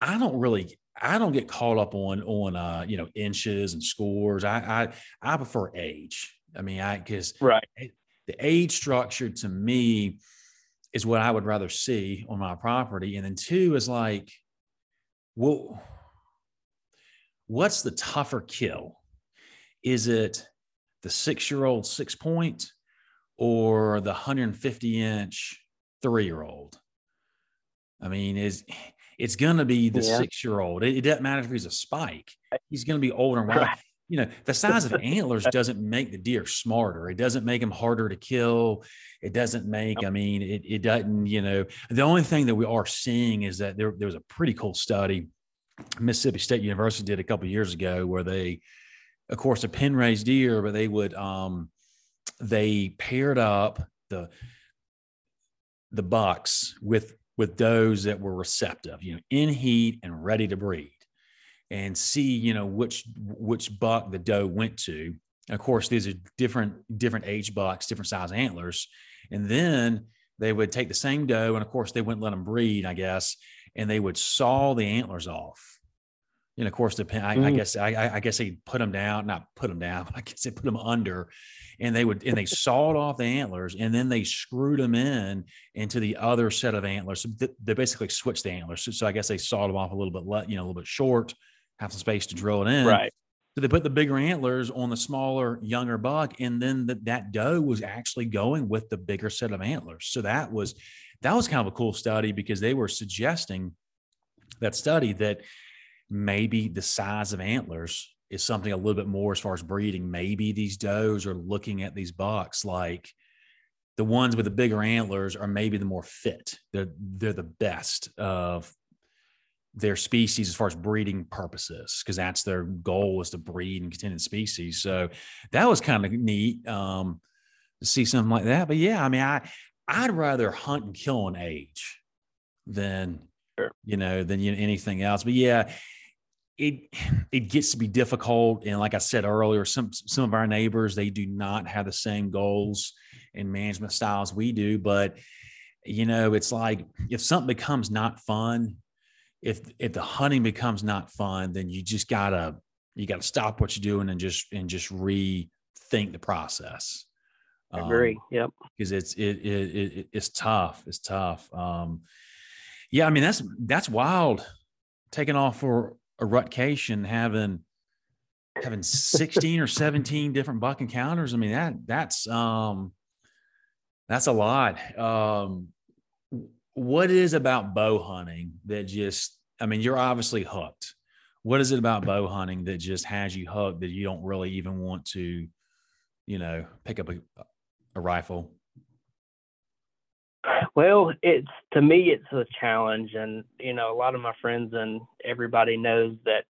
I don't really I don't get caught up on on uh, you know inches and scores. I I I prefer age. I mean, I because right the age structure to me is what I would rather see on my property, and then two is like, well, what's the tougher kill? is it the six year old six point or the 150 inch three year old? I mean, is it's going to be the yeah. six year old. It, it, doesn't matter if he's a spike. He's going to be older and wild. You know, the size of antlers doesn't make the deer smarter. It doesn't make them harder to kill. It doesn't make, I mean, it, it doesn't, you know, the only thing that we are seeing is that there, there was a pretty cool study Mississippi State University did a couple years ago where they of course, a pen raised deer, but they would um, they paired up the the bucks with with does that were receptive, you know, in heat and ready to breed, and see, you know, which which buck the doe went to. Of course, these are different different age bucks, different size antlers, and then they would take the same doe, and of course, they wouldn't let them breed, I guess, and they would saw the antlers off and of course, depend. I, mm. I guess I, I, guess they put them down, not put them down. I guess they put them under, and they would and they sawed off the antlers, and then they screwed them in into the other set of antlers. So they basically switched the antlers. So, so, I guess they sawed them off a little bit, le- you know, a little bit short, have some space to drill it in. Right. So they put the bigger antlers on the smaller, younger buck, and then the, that doe was actually going with the bigger set of antlers. So that was that was kind of a cool study because they were suggesting that study that maybe the size of antlers is something a little bit more as far as breeding. Maybe these does are looking at these bucks like the ones with the bigger antlers are maybe the more fit. They're they're the best of their species as far as breeding purposes because that's their goal is to breed and continue species. So that was kind of neat um, to see something like that. But yeah, I mean, I I'd rather hunt and kill an age than sure. you know than anything else. But yeah, it it gets to be difficult and like i said earlier some some of our neighbors they do not have the same goals and management styles we do but you know it's like if something becomes not fun if if the hunting becomes not fun then you just gotta you gotta stop what you're doing and just and just rethink the process Um, Agree. Yep. Because it's it, it it it's tough. It's tough. Um, yeah, I mean that's that's wild. Taking off for a rutcation, having having 16 or 17 different buck encounters. I mean, that that's um that's a lot. Um what is about bow hunting that just I mean, you're obviously hooked. What is it about bow hunting that just has you hooked that you don't really even want to, you know, pick up a, a rifle? Well, it's to me it's a challenge and you know, a lot of my friends and everybody knows that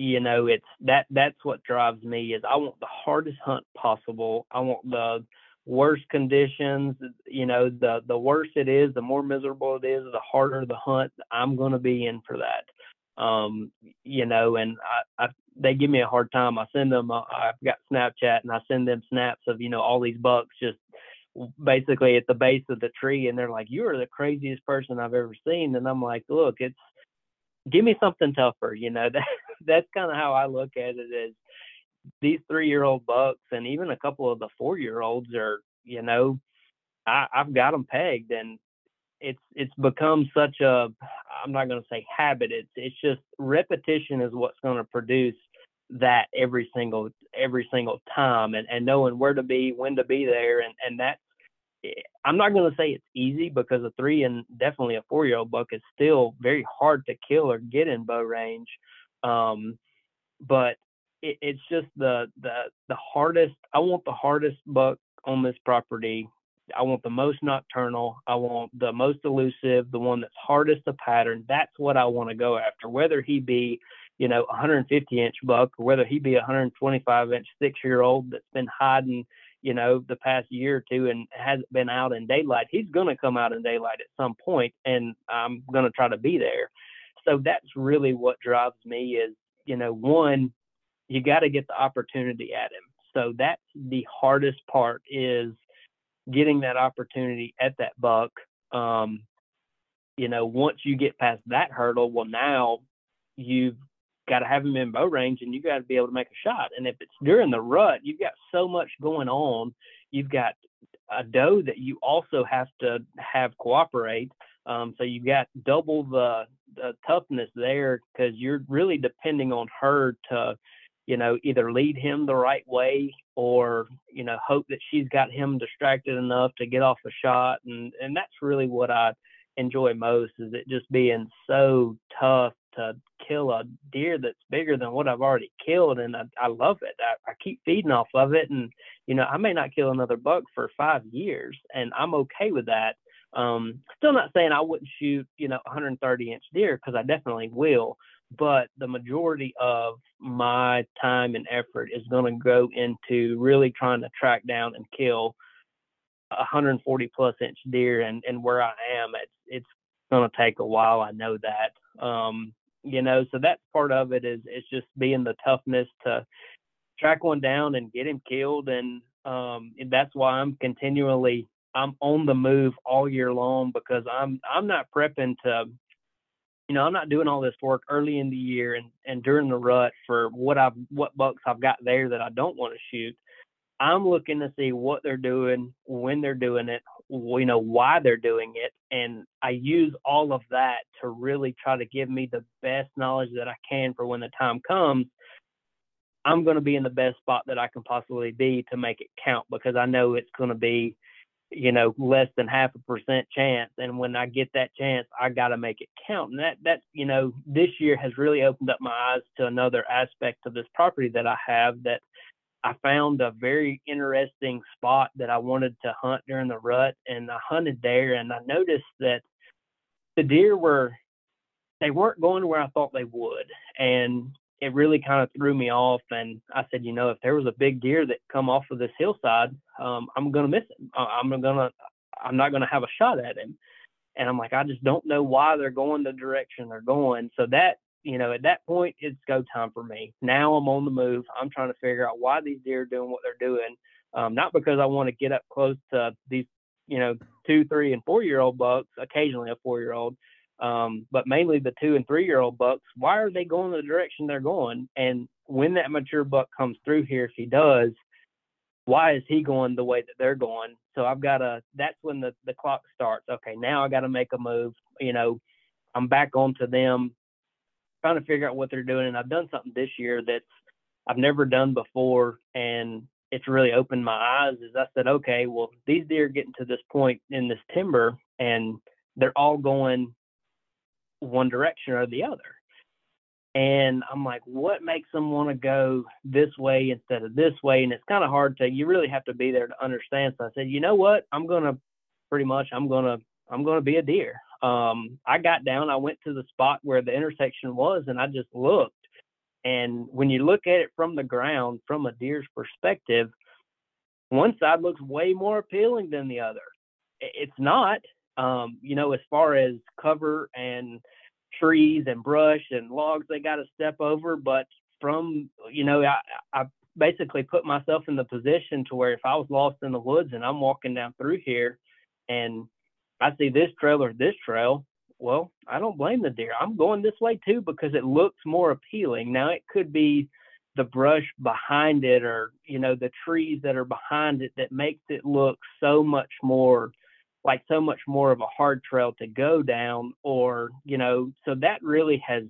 you know it's that that's what drives me is i want the hardest hunt possible. I want the worst conditions you know the the worse it is the more miserable it is the harder the hunt i'm going to be in for that. Um you know and I, I they give me a hard time. I send them uh, i've got snapchat and i send them snaps of you know all these bucks just basically at the base of the tree and they're like you are the craziest person i've ever seen and i'm like look it's give me something tougher you know that that's kind of how I look at it is these three year old bucks and even a couple of the four year olds are, you know, I, I've got them pegged and it's it's become such a I'm not going to say habit. It's it's just repetition is what's going to produce that every single every single time and and knowing where to be, when to be there, and and that's I'm not going to say it's easy because a three and definitely a four year old buck is still very hard to kill or get in bow range. Um, but it, it's just the the the hardest. I want the hardest buck on this property. I want the most nocturnal. I want the most elusive, the one that's hardest to pattern. That's what I want to go after. Whether he be, you know, 150 inch buck, or whether he be a 125 inch six year old that's been hiding, you know, the past year or two and hasn't been out in daylight, he's going to come out in daylight at some point, and I'm going to try to be there. So that's really what drives me is you know one you got to get the opportunity at him. So that's the hardest part is getting that opportunity at that buck. Um, you know once you get past that hurdle well now you've got to have him in bow range and you got to be able to make a shot and if it's during the rut you've got so much going on you've got a doe that you also have to have cooperate um, so you've got double the, the toughness there because you're really depending on her to, you know, either lead him the right way or, you know, hope that she's got him distracted enough to get off a shot. And, and that's really what I enjoy most is it just being so tough to kill a deer that's bigger than what I've already killed. And I, I love it. I, I keep feeding off of it. And, you know, I may not kill another buck for five years and I'm okay with that um, still not saying I wouldn't shoot, you know, 130 inch deer because I definitely will, but the majority of my time and effort is going to go into really trying to track down and kill 140 plus inch deer. And, and where I am, it's, it's going to take a while. I know that. Um, you know, so that's part of it is, it's just being the toughness to track one down and get him killed. And, um, and that's why I'm continually I'm on the move all year long because I'm I'm not prepping to you know, I'm not doing all this work early in the year and, and during the rut for what I've what bucks I've got there that I don't want to shoot. I'm looking to see what they're doing, when they're doing it, you know, why they're doing it. And I use all of that to really try to give me the best knowledge that I can for when the time comes. I'm going to be in the best spot that I can possibly be to make it count because I know it's going to be you know, less than half a percent chance. And when I get that chance, I got to make it count. And that, that, you know, this year has really opened up my eyes to another aspect of this property that I have that I found a very interesting spot that I wanted to hunt during the rut. And I hunted there and I noticed that the deer were, they weren't going where I thought they would. And it really kind of threw me off. And I said, you know, if there was a big deer that come off of this hillside, um, I'm gonna miss him. I'm gonna, I'm not gonna have a shot at him. And I'm like, I just don't know why they're going the direction they're going. So that, you know, at that point, it's go time for me. Now I'm on the move. I'm trying to figure out why these deer are doing what they're doing. Um, not because I want to get up close to these, you know, two, three, and four year old bucks, occasionally a four year old, um, but mainly the two and three year old bucks, why are they going the direction they're going? And when that mature buck comes through here, if he does, why is he going the way that they're going? So I've got to, that's when the, the clock starts. Okay, now I got to make a move. You know, I'm back onto them, trying to figure out what they're doing. And I've done something this year that's I've never done before. And it's really opened my eyes is I said, okay, well, these deer are getting to this point in this timber and they're all going one direction or the other. And I'm like, what makes them want to go this way instead of this way? And it's kind of hard to, you really have to be there to understand. So I said, you know what? I'm going to pretty much, I'm going to, I'm going to be a deer. Um, I got down, I went to the spot where the intersection was and I just looked. And when you look at it from the ground, from a deer's perspective, one side looks way more appealing than the other. It's not, um, you know, as far as cover and, trees and brush and logs they got to step over. But from, you know, I, I basically put myself in the position to where if I was lost in the woods and I'm walking down through here and I see this trail or this trail, well, I don't blame the deer. I'm going this way too because it looks more appealing. Now it could be the brush behind it or, you know, the trees that are behind it that makes it look so much more like so much more of a hard trail to go down or you know so that really has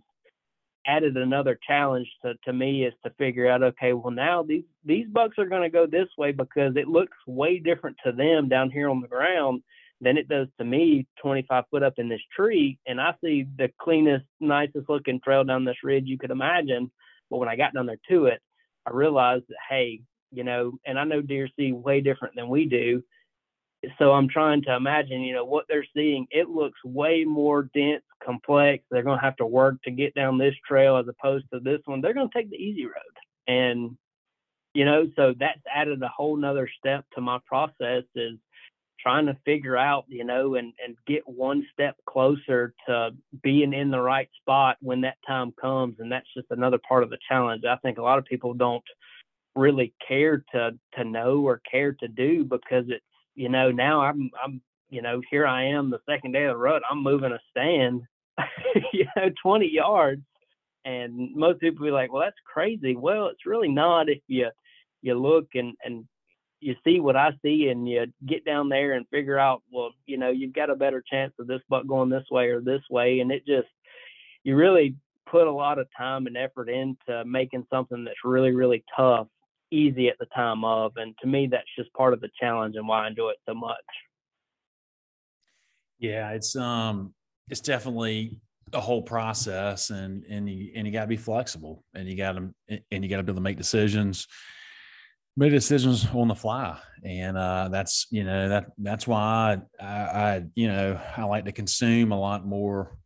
added another challenge to, to me is to figure out okay well now these these bucks are going to go this way because it looks way different to them down here on the ground than it does to me 25 foot up in this tree and i see the cleanest nicest looking trail down this ridge you could imagine but when i got down there to it i realized that hey you know and i know deer see way different than we do so I'm trying to imagine, you know, what they're seeing. It looks way more dense, complex. They're going to have to work to get down this trail as opposed to this one. They're going to take the easy road. And, you know, so that's added a whole nother step to my process is trying to figure out, you know, and, and get one step closer to being in the right spot when that time comes. And that's just another part of the challenge. I think a lot of people don't really care to to know or care to do because it's you know, now I'm I'm you know, here I am the second day of the rut, I'm moving a stand, you know, 20 yards. And most people be like, well, that's crazy. Well, it's really not if you you look and and you see what I see and you get down there and figure out, well, you know, you've got a better chance of this buck going this way or this way. And it just, you really put a lot of time and effort into making something that's really, really tough easy at the time of. And to me, that's just part of the challenge and why I enjoy it so much. Yeah, it's um, it's definitely a whole process, and and you and you got to be flexible, and you got to and you got to be able to make decisions, make decisions on the fly, and uh, that's you know that that's why I, I, you know I like to consume a lot more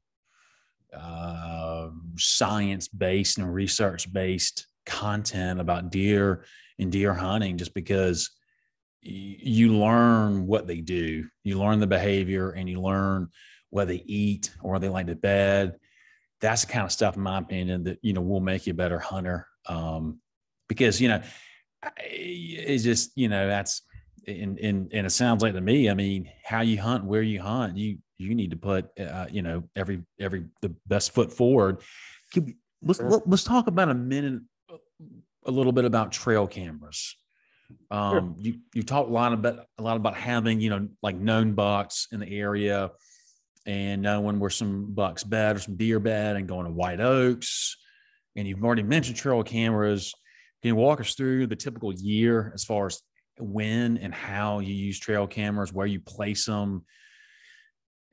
uh, science based and research based content about deer and deer hunting just because you learn what they do. You learn the behavior and you learn what they eat or they like to bed. That's the kind of stuff in my opinion that you know will make you a better hunter. Um, because you know it's just you know that's and, and and it sounds like to me i mean how you hunt where you hunt you you need to put uh, you know every every the best foot forward We, let's let's talk about a minute a little bit about trail cameras. Um, sure. You you talked a lot about a lot about having you know like known bucks in the area, and knowing where some bucks bed or some deer bed, and going to white oaks. And you've already mentioned trail cameras. Can you walk us through the typical year as far as when and how you use trail cameras, where you place them,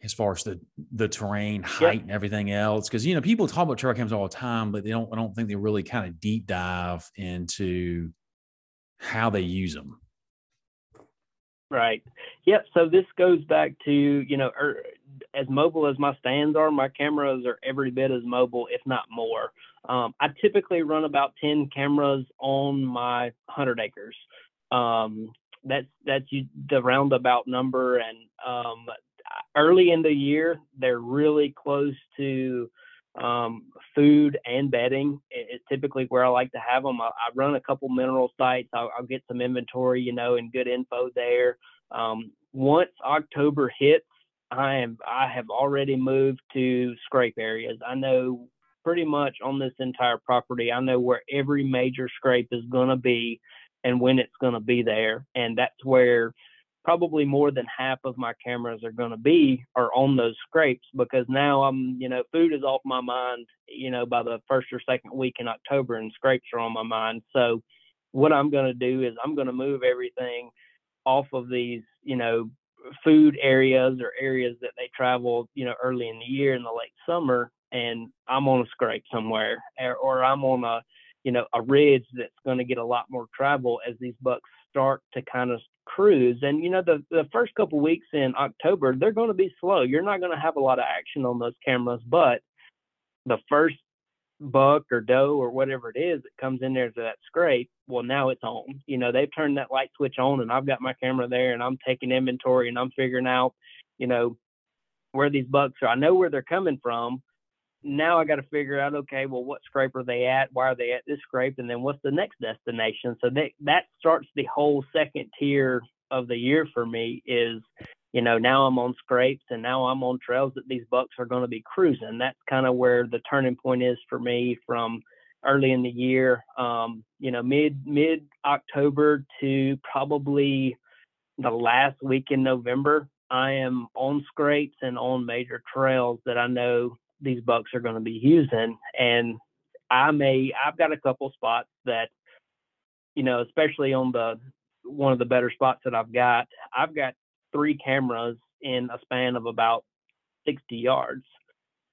as far as the the terrain, height, yep. and everything else. Because you know, people talk about trail cams all the time, but they don't. I don't think they really kind of deep dive into how they use them. Right. Yep. So this goes back to you know, er, as mobile as my stands are, my cameras are every bit as mobile, if not more. Um, I typically run about ten cameras on my hundred acres. Um, that's that's the roundabout number, and um, early in the year, they're really close to um, food and bedding. It's typically where I like to have them. I, I run a couple mineral sites. I'll, I'll, get some inventory, you know, and good info there. Um, once October hits, I am I have already moved to scrape areas. I know pretty much on this entire property. I know where every major scrape is going to be and when it's going to be there. And that's where probably more than half of my cameras are going to be are on those scrapes because now I'm, you know, food is off my mind, you know, by the first or second week in October and scrapes are on my mind. So what I'm going to do is I'm going to move everything off of these, you know, food areas or areas that they travel, you know, early in the year in the late summer and I'm on a scrape somewhere or, or I'm on a, you know, a ridge that's going to get a lot more travel as these bucks start to kind of cruise. And you know, the the first couple weeks in October, they're going to be slow. You're not going to have a lot of action on those cameras, but the first buck or doe or whatever it is that comes in there to that scrape, well, now it's on. You know, they've turned that light switch on, and I've got my camera there, and I'm taking inventory, and I'm figuring out, you know, where these bucks are. I know where they're coming from, now I got to figure out, okay, well, what scrape are they at? Why are they at this scrape? And then what's the next destination? So that that starts the whole second tier of the year for me. Is you know now I'm on scrapes and now I'm on trails that these bucks are going to be cruising. That's kind of where the turning point is for me from early in the year. Um, you know, mid mid October to probably the last week in November. I am on scrapes and on major trails that I know these bucks are going to be using. And I may, I've got a couple spots that, you know, especially on the one of the better spots that I've got, I've got three cameras in a span of about 60 yards.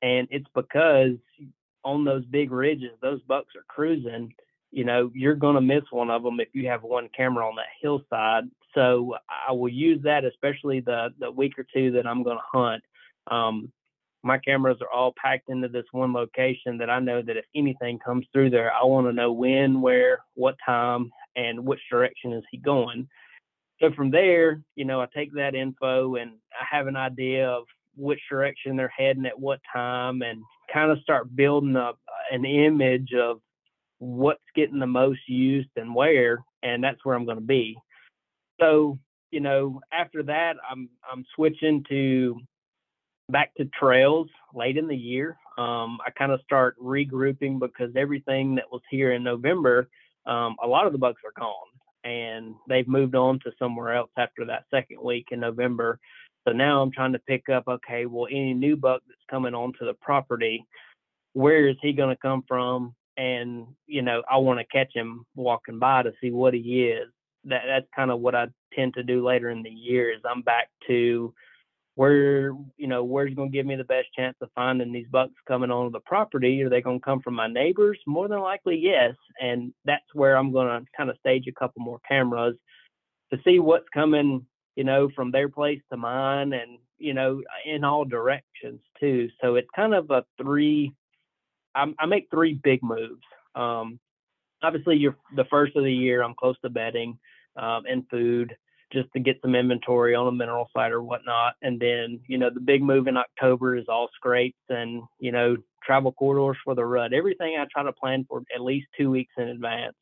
And it's because on those big ridges, those bucks are cruising. You know, you're going to miss one of them if you have one camera on that hillside. So I will use that, especially the the week or two that I'm going to hunt. Um, my cameras are all packed into this one location that I know that if anything comes through there, I want to know when, where, what time, and which direction is he going. So from there, you know, I take that info and I have an idea of which direction they're heading at what time and kind of start building up an image of what's getting the most used and where and that's where I'm going to be. So, you know, after that I'm I'm switching to back to trails late in the year. Um, I kind of start regrouping because everything that was here in November, um, a lot of the bucks are gone and they've moved on to somewhere else after that second week in November. So now I'm trying to pick up, okay, well, any new buck that's coming onto the property, where is he going to come from? And, you know, I want to catch him walking by to see what he is. That, that's kind of what I tend to do later in the year is I'm back to where you know where's going to give me the best chance of finding these bucks coming onto the property? Are they going to come from my neighbors? More than likely yes and that's where i'm going to kind of stage a couple more cameras to see what's coming you know from their place to mine and you know in all directions too. So it's kind of a three i, I make three big moves. Um, obviously you're the first of the year i'm close to bedding um, and food just to get some inventory on a mineral site or whatnot. And then, you know, the big move in October is all scrapes and, you know, travel corridors for the rut. Everything I try to plan for at least two weeks in advance.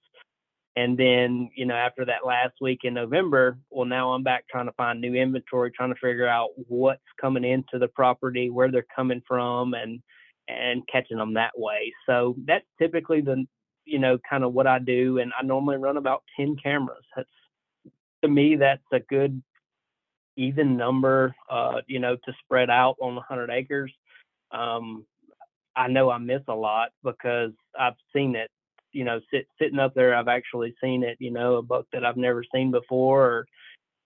And then, you know, after that last week in November, well, now I'm back trying to find new inventory, trying to figure out what's coming into the property, where they're coming from, and and catching them that way. So that's typically the, you know, kind of what I do. And I normally run about 10 cameras. That's to me, that's a good even number, uh, you know, to spread out on 100 acres. Um, I know I miss a lot because I've seen it, you know, sit, sitting up there. I've actually seen it, you know, a buck that I've never seen before, or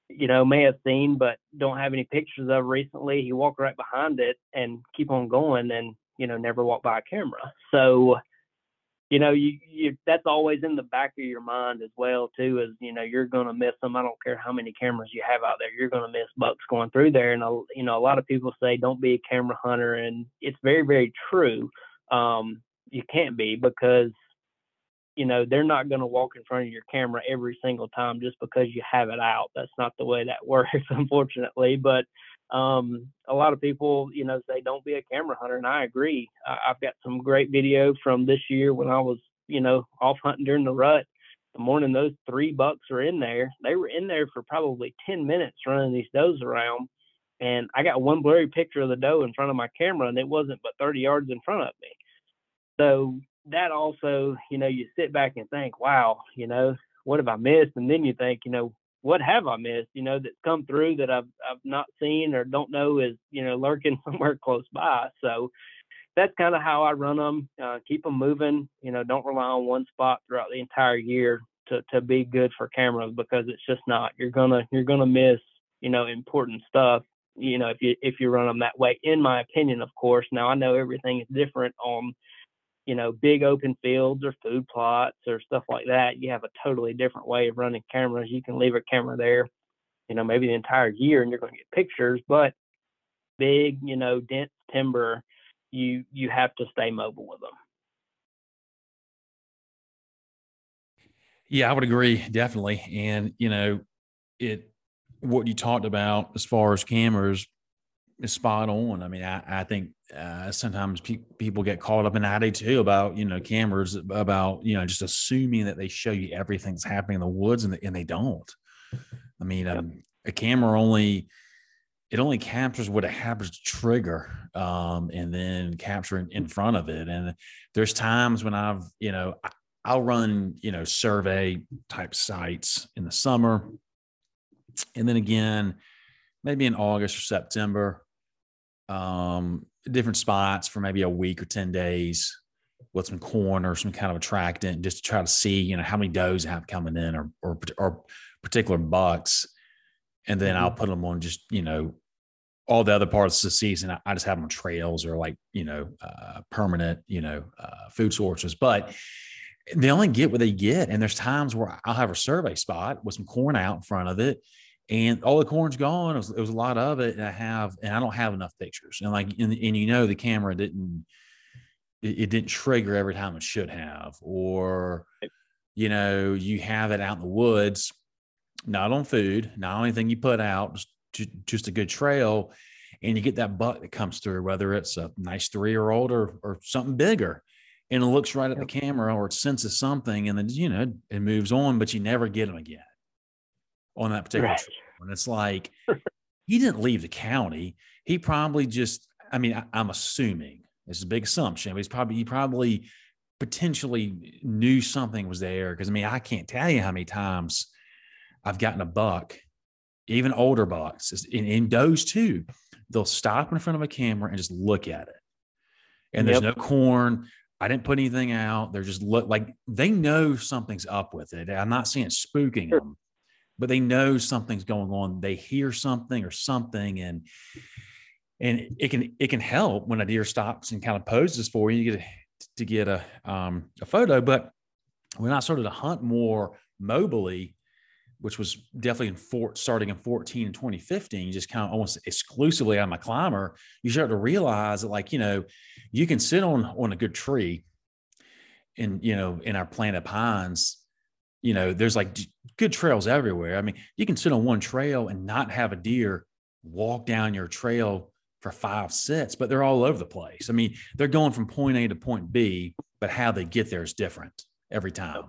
you know, may have seen but don't have any pictures of recently. He walked right behind it and keep on going, and you know, never walk by a camera. So you know, you, you that's always in the back of your mind as well too. Is you know you're to miss them. I don't care how many cameras you have out there. You're to miss bucks going through there. And a, you know, a lot of people say don't be a camera hunter, and it's very very true. Um, you can't be because you know they're not going to walk in front of your camera every single time just because you have it out. That's not the way that works, unfortunately. But um, a lot of people, you know, say don't be a camera hunter, and I agree. I, I've got some great video from this year when I was, you know, off hunting during the rut. The morning those three bucks were in there, they were in there for probably 10 minutes running these does around. And I got one blurry picture of the doe in front of my camera, and it wasn't but 30 yards in front of me. So that also, you know, you sit back and think, wow, you know, what have I missed? And then you think, you know, what have I missed? You know, that's come through that I've I've not seen or don't know is you know lurking somewhere close by. So that's kind of how I run them. Uh, keep them moving. You know, don't rely on one spot throughout the entire year to to be good for cameras because it's just not. You're gonna you're gonna miss you know important stuff. You know, if you if you run them that way, in my opinion, of course. Now I know everything is different on you know, big open fields or food plots or stuff like that, you have a totally different way of running cameras. You can leave a camera there, you know, maybe the entire year and you're going to get pictures, but big, you know, dense timber, you you have to stay mobile with them. Yeah, I would agree definitely. And you know, it what you talked about as far as cameras spot on. I mean, I, I think uh, sometimes pe- people get caught up in that too about you know cameras about you know just assuming that they show you everything that's happening in the woods and, and they don't. I mean, yep. um, a camera only it only captures what it happens to trigger um, and then capture in, in front of it. And there's times when I've you know I'll run you know survey type sites in the summer, and then again maybe in August or September um, different spots for maybe a week or 10 days with some corn or some kind of attractant just to try to see, you know, how many does have coming in or, or, or particular bucks. And then mm-hmm. I'll put them on just, you know, all the other parts of the season. I, I just have them on trails or like, you know, uh, permanent, you know, uh, food sources. But they only get what they get. And there's times where I'll have a survey spot with some corn out in front of it and all the corn's gone. It was, it was, a lot of it. And I have, and I don't have enough pictures. And like, and, and you know, the camera didn't, it, it, didn't trigger every time it should have, or, you know, you have it out in the woods, not on food, not anything you put out, just, just a good trail. And you get that buck that comes through, whether it's a nice three year old or, or something bigger. And it looks right at the camera or it senses something and then, you know, it moves on, but you never get them again on that particular right. And it's like he didn't leave the county. He probably just, I mean, I, am assuming it's a big assumption, but he's probably he probably potentially knew something was there. Cause I mean, I can't tell you how many times I've gotten a buck, even older bucks, in, in does too. They'll stop in front of a camera and just look at it. And there's yep. no corn. I didn't put anything out. They're just look like they know something's up with it. I'm not saying spooking them, but they know something's going on. They hear something or something, and and it can it can help when a deer stops and kind of poses for you to get a, to get a um, a photo. But when I started to hunt more mobily, which was definitely in fort starting in 14 and 2015, just kind of almost exclusively on my climber, you start to realize that like, you know, you can sit on on a good tree and, you know, in our planted pines you know, there's like good trails everywhere. I mean, you can sit on one trail and not have a deer walk down your trail for five sets, but they're all over the place. I mean, they're going from point A to point B, but how they get there is different every time.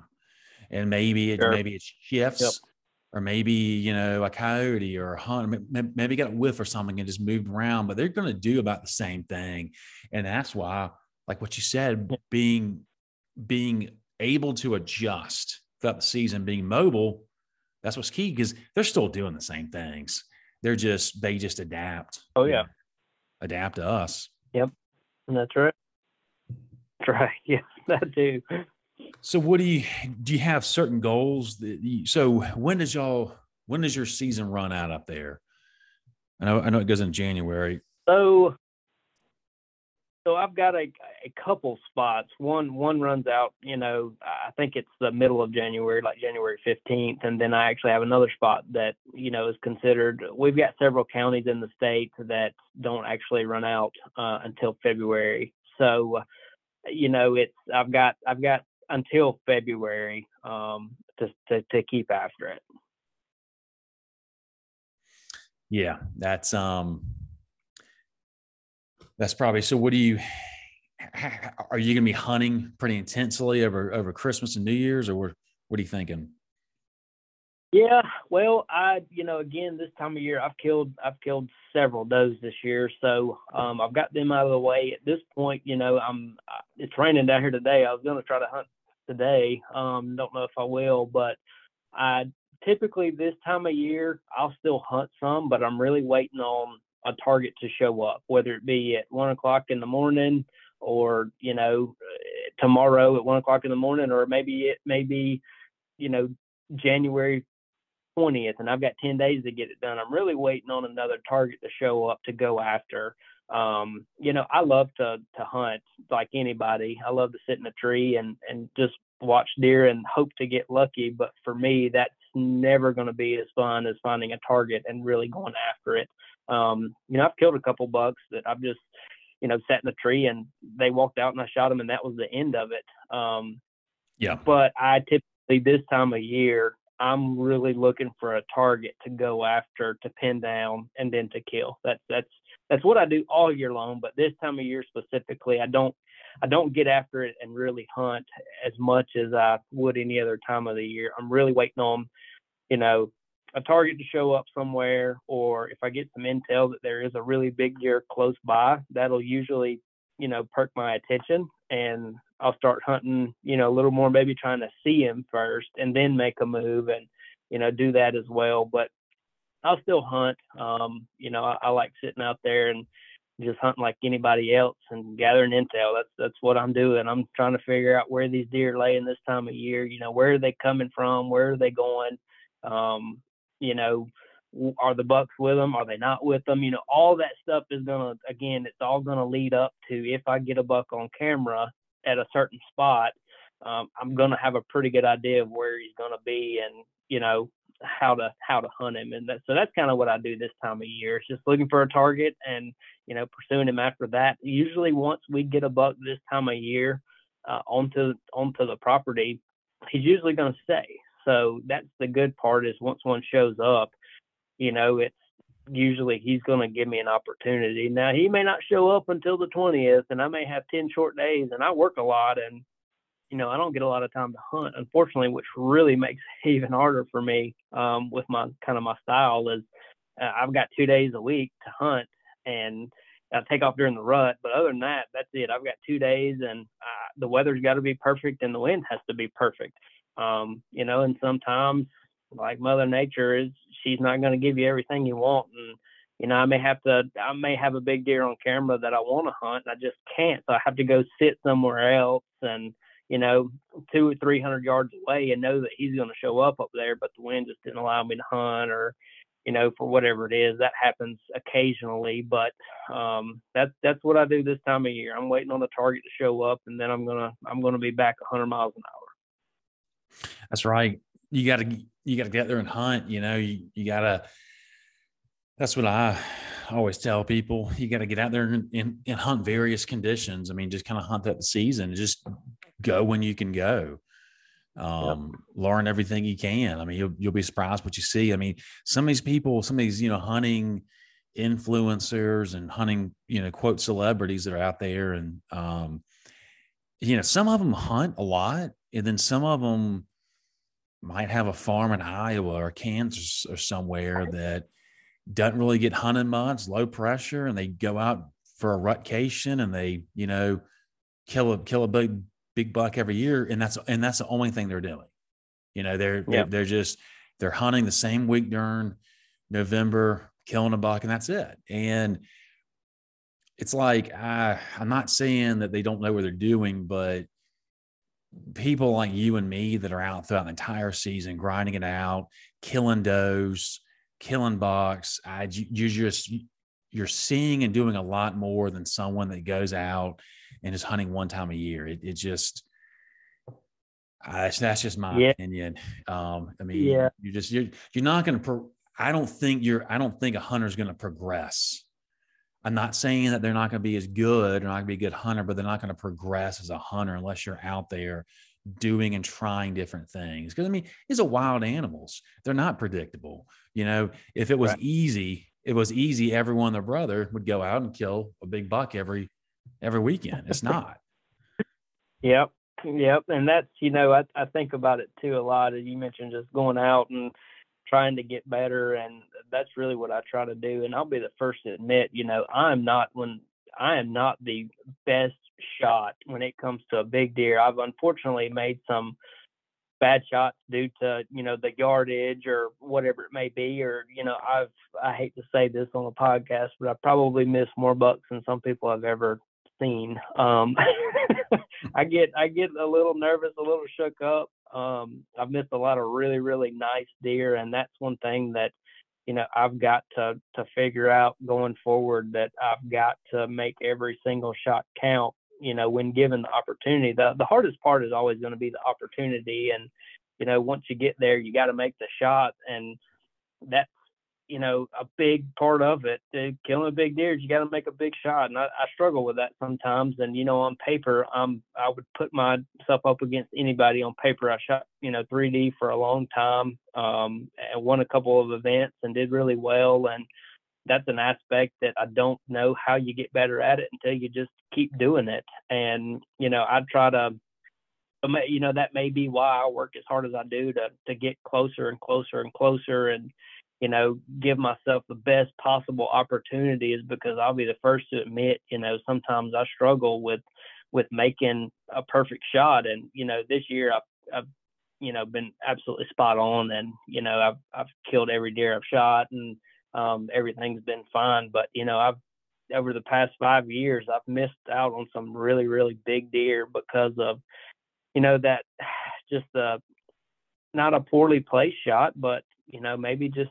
And maybe it sure. maybe it shifts, yep. or maybe you know a coyote or a hunt, maybe got a whiff or something and just moved around. But they're going to do about the same thing, and that's why, like what you said, being being able to adjust throughout the season being mobile, that's what's key because they're still doing the same things. They're just they just adapt. Oh yeah, adapt to us. Yep, that's right. That's right. Yeah, that too. So, what do you do? You have certain goals that you, so when does y'all when does your season run out up there? I know I know it goes in January. So so I've got a, a couple spots. One one runs out, you know, I think it's the middle of January, like January 15th, and then I actually have another spot that you know is considered. We've got several counties in the state that don't actually run out uh, until February. So, you know, it's I've got I've got until February um, to, to to keep after it. Yeah, that's um that's probably so. What do you? Are you going to be hunting pretty intensely over over Christmas and New Year's, or what? What are you thinking? Yeah, well, I you know again this time of year I've killed I've killed several does this year, so um, I've got them out of the way. At this point, you know I'm it's raining down here today. I was going to try to hunt today. Um, don't know if I will, but I typically this time of year I'll still hunt some, but I'm really waiting on a target to show up, whether it be at one o'clock in the morning or you know tomorrow at one o'clock in the morning, or maybe it may be you know January 20th, and I've got 10 days to get it done. I'm really waiting on another target to show up to go after. Um, you know, I love to to hunt like anybody. I love to sit in a tree and and just watch deer and hope to get lucky. But for me, that's never going to be as fun as finding a target and really going after it. Um, you know, I've killed a couple bucks that I've just, you know, sat in a tree and they walked out and I shot them and that was the end of it. Um, yeah. But I typically this time of year, I'm really looking for a target to go after, to pin down, and then to kill. That's that's that's what I do all year long. But this time of year specifically, I don't I don't get after it and really hunt as much as I would any other time of the year. I'm really waiting on, you know, a target to show up somewhere, or if I get some intel that there is a really big deer close by, that'll usually, you know, perk my attention, and I'll start hunting, you know, a little more, maybe trying to see him first, and then make a move, and you know, do that as well. But I'll still hunt. Um, you know, I, I like sitting out there and just hunting like anybody else and gathering intel. That's that's what I'm doing. I'm trying to figure out where these deer lay in this time of year. You know, where are they coming from? Where are they going? Um, you know, are the bucks with them? Are they not with them? You know, all that stuff is gonna again, it's all gonna lead up to if I get a buck on camera at a certain spot, um, I'm gonna have a pretty good idea of where he's gonna be and you know how to how to hunt him and that, so that's kind of what I do this time of year. It's just looking for a target and you know pursuing him after that. Usually once we get a buck this time of year uh, onto onto the property, he's usually going to stay. So that's the good part is once one shows up, you know it's usually he's going to give me an opportunity. Now he may not show up until the 20th, and I may have 10 short days, and I work a lot, and you know, I don't get a lot of time to hunt, unfortunately, which really makes it even harder for me um, with my kind of my style is uh, I've got two days a week to hunt and I take off during the rut. But other than that, that's it. I've got two days and uh, the weather's got to be perfect and the wind has to be perfect. Um, you know, and sometimes like Mother Nature is, she's not going to give you everything you want. And, you know, I may have to, I may have a big deer on camera that I want to hunt and I just can't. So I have to go sit somewhere else and, you know, two or three hundred yards away and know that he's going to show up up there, but the wind just didn't allow me to hunt or, you know, for whatever it is. That happens occasionally, but um, that's that's what I do this time of year. I'm waiting on the target to show up, and then I'm gonna I'm gonna be back 100 miles an hour. That's right. You got to you got to get there and hunt. You know, you you got to. That's what I always tell people. You got to get out there and, and, and hunt various conditions. I mean, just kind of hunt that season. Just go when you can go. Um, yep. learn everything you can. I mean, you'll you'll be surprised what you see. I mean, some of these people, some of these, you know, hunting influencers and hunting, you know, quote celebrities that are out there. And um, you know, some of them hunt a lot, and then some of them might have a farm in Iowa or Kansas or somewhere that doesn't really get hunted much, low pressure, and they go out for a rutcation and they, you know, kill a kill a big big buck every year, and that's and that's the only thing they're doing. You know, they're they're, they're just they're hunting the same week during November, killing a buck, and that's it. And it's like I I'm not saying that they don't know what they're doing, but people like you and me that are out throughout the entire season grinding it out, killing does, killing bucks, I you just you're seeing and doing a lot more than someone that goes out and is hunting one time a year. It, it just, uh, that's just my yeah. opinion. Um, I mean, yeah. you just, you're, you're not going to, pro- I don't think you're, I don't think a hunter is going to progress. I'm not saying that they're not going to be as good or not going to be a good hunter, but they're not going to progress as a hunter unless you're out there doing and trying different things. Because I mean, these are wild animals. They're not predictable. You know, if it was right. easy, it was easy. Everyone, their brother would go out and kill a big buck every every weekend. It's not. yep. Yep. And that's, you know, I, I think about it too a lot. As you mentioned, just going out and trying to get better. And that's really what I try to do. And I'll be the first to admit, you know, I'm not when I am not the best shot when it comes to a big deer. I've unfortunately made some bad shots due to you know the yardage or whatever it may be or you know i've i hate to say this on a podcast but i probably miss more bucks than some people i've ever seen um i get i get a little nervous a little shook up um i've missed a lot of really really nice deer and that's one thing that you know i've got to to figure out going forward that i've got to make every single shot count you know, when given the opportunity. The the hardest part is always going to be the opportunity, and you know, once you get there, you got to make the shot, and that's you know a big part of it. To killing a big deer, you got to make a big shot, and I, I struggle with that sometimes. And you know, on paper, I'm I would put myself up against anybody on paper. I shot you know 3D for a long time, um, and won a couple of events and did really well, and that's an aspect that I don't know how you get better at it until you just keep doing it. And you know, I try to, you know, that may be why I work as hard as I do to to get closer and closer and closer, and you know, give myself the best possible opportunity. Is because I'll be the first to admit, you know, sometimes I struggle with with making a perfect shot, and you know, this year I've, I've you know been absolutely spot on, and you know, I've I've killed every deer I've shot, and um, everything's been fine. But you know, I've over the past five years, I've missed out on some really, really big deer because of, you know, that just uh, not a poorly placed shot, but you know, maybe just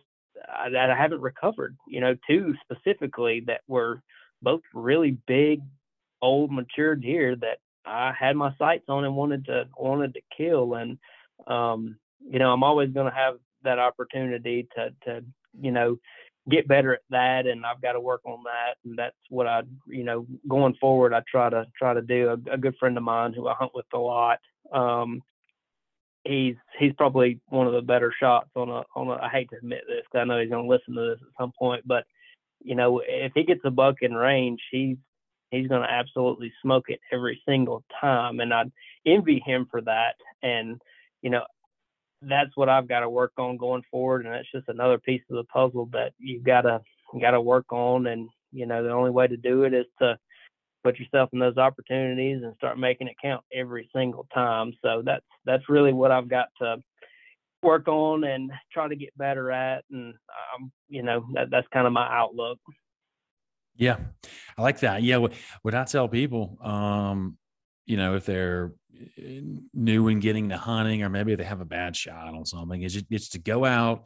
that I haven't recovered. You know, two specifically that were both really big, old, mature deer that I had my sights on and wanted to wanted to kill. And um, you know, I'm always going to have that opportunity to to you know get better at that and I've got to work on that and that's what I you know going forward I try to try to do a, a good friend of mine who I hunt with a lot um he's he's probably one of the better shots on a on a I hate to admit this because I know he's going to listen to this at some point but you know if he gets a buck in range he's he's going to absolutely smoke it every single time and I envy him for that and you know that's what I've got to work on going forward, and that's just another piece of the puzzle that you've got to got to work on. And you know, the only way to do it is to put yourself in those opportunities and start making it count every single time. So that's that's really what I've got to work on and try to get better at. And um, you know, that, that's kind of my outlook. Yeah, I like that. Yeah, what, what I tell people, um, you know, if they're eh, new in getting to hunting, or maybe they have a bad shot on something, is it's to go out.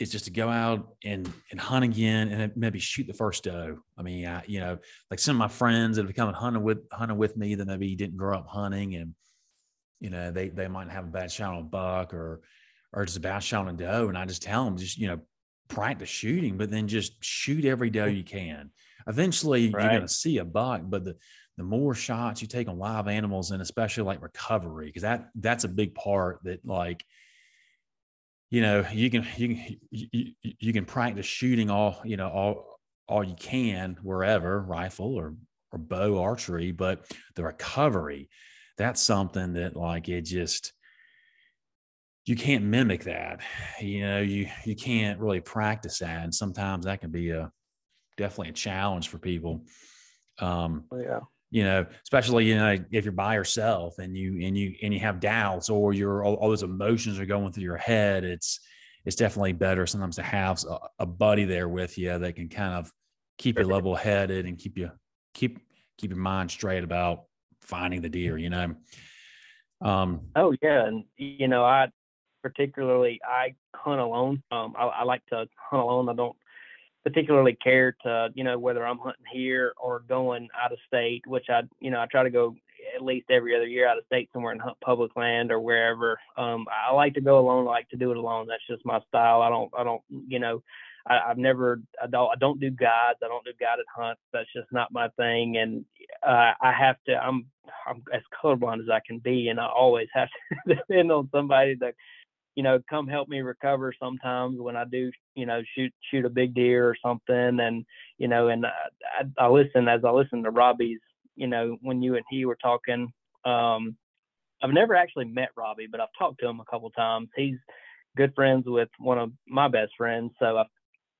It's just to go out and and hunt again, and maybe shoot the first doe. I mean, I, you know, like some of my friends that have come hunting with hunting with me that maybe didn't grow up hunting, and you know, they they might have a bad shot on a buck or or just a bad shot on a doe, and I just tell them just you know practice shooting, but then just shoot every doe you can. Eventually, right. you're going to see a buck, but the the more shots you take on live animals and especially like recovery because that that's a big part that like you know you can you can you, you can practice shooting all you know all all you can wherever rifle or or bow archery but the recovery that's something that like it just you can't mimic that. You know you you can't really practice that and sometimes that can be a definitely a challenge for people. Um oh, yeah you know, especially you know if you're by yourself and you and you and you have doubts or your all, all, those emotions are going through your head. It's it's definitely better sometimes to have a, a buddy there with you that can kind of keep you level headed and keep you keep keep your mind straight about finding the deer. You know. Um, oh yeah, and you know I particularly I hunt alone. Um, I, I like to hunt alone. I don't particularly care to, you know, whether I'm hunting here or going out of state, which I, you know, I try to go at least every other year out of state somewhere and hunt public land or wherever. Um, I like to go alone. I like to do it alone. That's just my style. I don't, I don't, you know, I, I've never, I don't, I don't do guides. I don't do guided hunts. That's just not my thing. And uh, I have to, I'm, I'm as colorblind as I can be, and I always have to depend on somebody that you know, come help me recover sometimes when I do, you know, shoot shoot a big deer or something, and you know, and I, I, I listen as I listen to Robbie's, you know, when you and he were talking. Um, I've never actually met Robbie, but I've talked to him a couple times. He's good friends with one of my best friends, so I,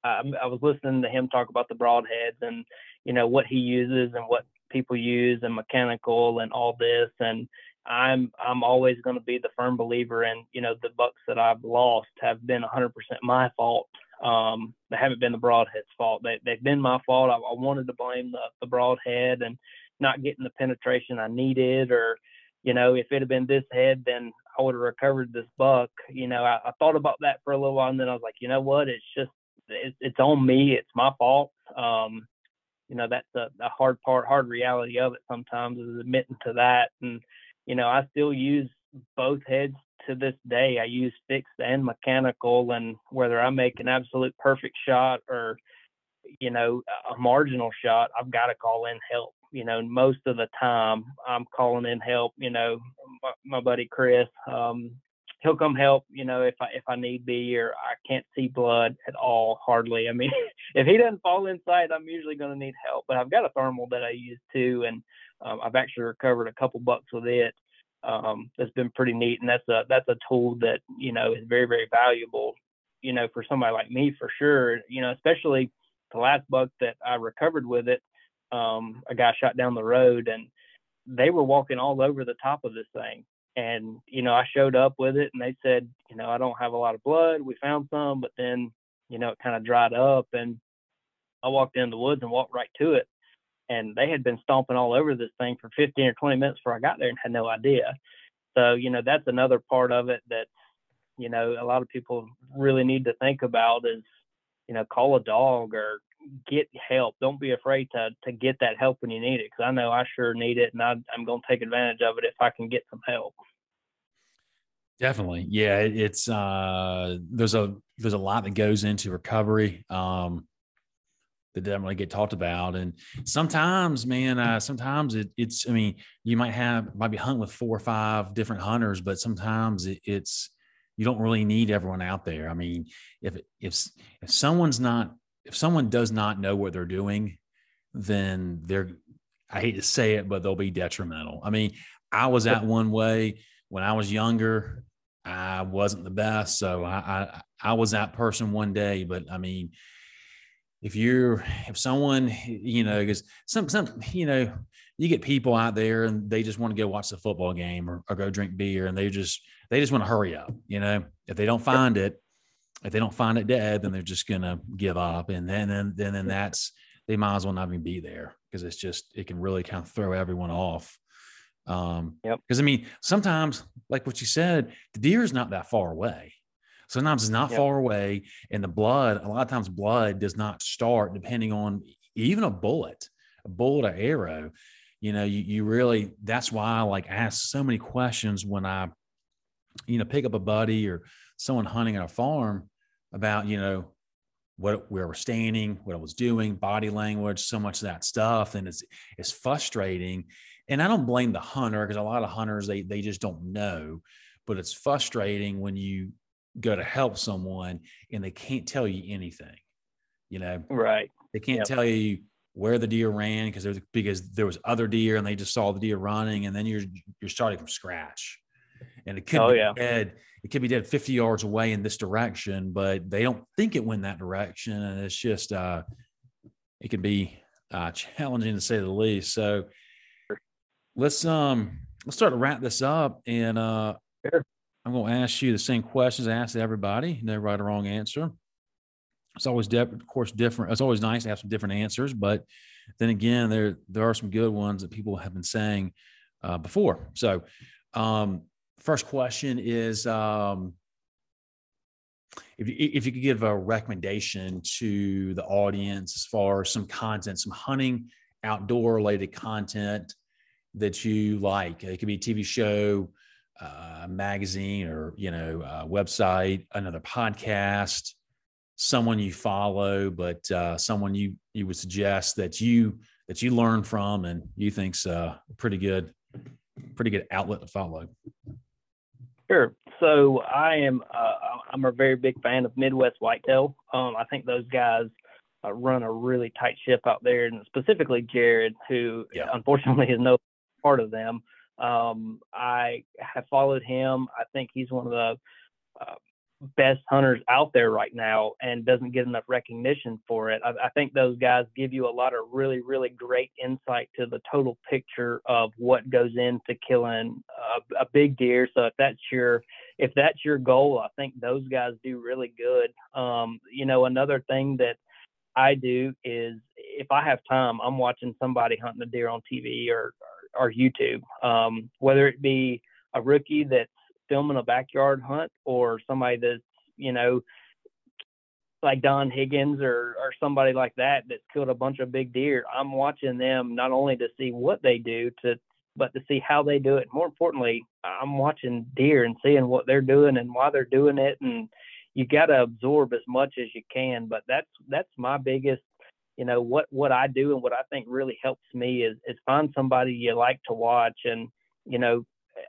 I, I was listening to him talk about the broadheads and you know what he uses and what people use and mechanical and all this and I'm I'm always going to be the firm believer in you know the bucks that I've lost have been 100% my fault. Um, they haven't been the broadhead's fault. They they've been my fault. I, I wanted to blame the the broadhead and not getting the penetration I needed, or you know if it had been this head, then I would have recovered this buck. You know I, I thought about that for a little while, and then I was like, you know what? It's just it's, on me. It's my fault. Um, you know that's the, the hard part, hard reality of it sometimes is admitting to that. And you know I still use both heads to this day. I use fixed and mechanical, and whether I make an absolute perfect shot or you know a marginal shot, I've got to call in help. You know, most of the time I'm calling in help. You know, my, my buddy Chris, um, he'll come help, you know, if I if I need be or I can't see blood at all, hardly. I mean, if he doesn't fall inside, I'm usually going to need help. But I've got a thermal that I use too, and um, I've actually recovered a couple bucks with it. Um, that's been pretty neat, and that's a that's a tool that you know is very very valuable, you know, for somebody like me for sure. You know, especially the last buck that I recovered with it, um, a guy shot down the road, and they were walking all over the top of this thing and, you know, I showed up with it and they said, you know, I don't have a lot of blood. We found some, but then, you know, it kind of dried up. And I walked in the woods and walked right to it. And they had been stomping all over this thing for 15 or 20 minutes before I got there and had no idea. So, you know, that's another part of it that, you know, a lot of people really need to think about is, you know, call a dog or get help. Don't be afraid to to get that help when you need it. Because I know I sure need it, and I, I'm going to take advantage of it if I can get some help. Definitely, yeah. It's uh, there's a there's a lot that goes into recovery. Um, that doesn't really get talked about. And sometimes, man, uh, sometimes it, it's, I mean, you might have, might be hunting with four or five different hunters, but sometimes it, it's, you don't really need everyone out there. I mean, if, if, if someone's not if someone does not know what they're doing, then they're, I hate to say it, but they'll be detrimental. I mean, I was that one way when I was younger. I wasn't the best. So I, I, I was that person one day, but I mean, if you're, if someone, you know, because some, some, you know, you get people out there and they just want to go watch the football game or, or go drink beer and they just, they just want to hurry up, you know, if they don't find it, if they don't find it dead, then they're just gonna give up, and then then then, then that's they might as well not even be there because it's just it can really kind of throw everyone off. Um, yep. Because I mean, sometimes, like what you said, the deer is not that far away. Sometimes it's not yep. far away, and the blood. A lot of times, blood does not start depending on even a bullet, a bullet or arrow. You know, you you really. That's why I like ask so many questions when I, you know, pick up a buddy or someone hunting at a farm about, you know, what where we're standing, what I was doing, body language, so much of that stuff. And it's it's frustrating. And I don't blame the hunter because a lot of hunters they they just don't know. But it's frustrating when you go to help someone and they can't tell you anything. You know, right? They can't yep. tell you where the deer ran because there's because there was other deer and they just saw the deer running and then you're you're starting from scratch and it could oh, be yeah. dead. It could be dead 50 yards away in this direction, but they don't think it went that direction, and it's just uh, it can be uh, challenging to say the least. So let's um let's start to wrap this up, and uh, sure. I'm going to ask you the same questions I asked everybody. No right or wrong answer. It's always, de- of course, different. It's always nice to have some different answers, but then again, there there are some good ones that people have been saying uh, before. So, um, first question is um, if, you, if you could give a recommendation to the audience as far as some content, some hunting outdoor related content that you like. It could be a TV show, uh, magazine, or you know, website, another podcast, someone you follow, but uh, someone you you would suggest that you that you learn from and you think's a pretty good, pretty good outlet to follow. Sure. So I am uh, I'm a very big fan of Midwest Whitetail. Um, I think those guys uh, run a really tight ship out there, and specifically Jared, who yeah. unfortunately is no part of them. Um, I have followed him. I think he's one of the uh, best hunters out there right now and doesn't get enough recognition for it. I, I, think those guys give you a lot of really, really great insight to the total picture of what goes into killing a, a big deer. So if that's your if that's your goal, I think those guys do really good. Um, you know, another thing that I do is if I have time, I'm watching somebody hunting a deer on TV or or, or YouTube, um, whether it be a rookie that's filming a backyard hunt or somebody that's you know like Don Higgins or or somebody like that that's killed a bunch of big deer. I'm watching them not only to see what they do to but to see how they do it. More importantly, I'm watching deer and seeing what they're doing and why they're doing it and you got to absorb as much as you can, but that's that's my biggest you know what what I do and what I think really helps me is is find somebody you like to watch and you know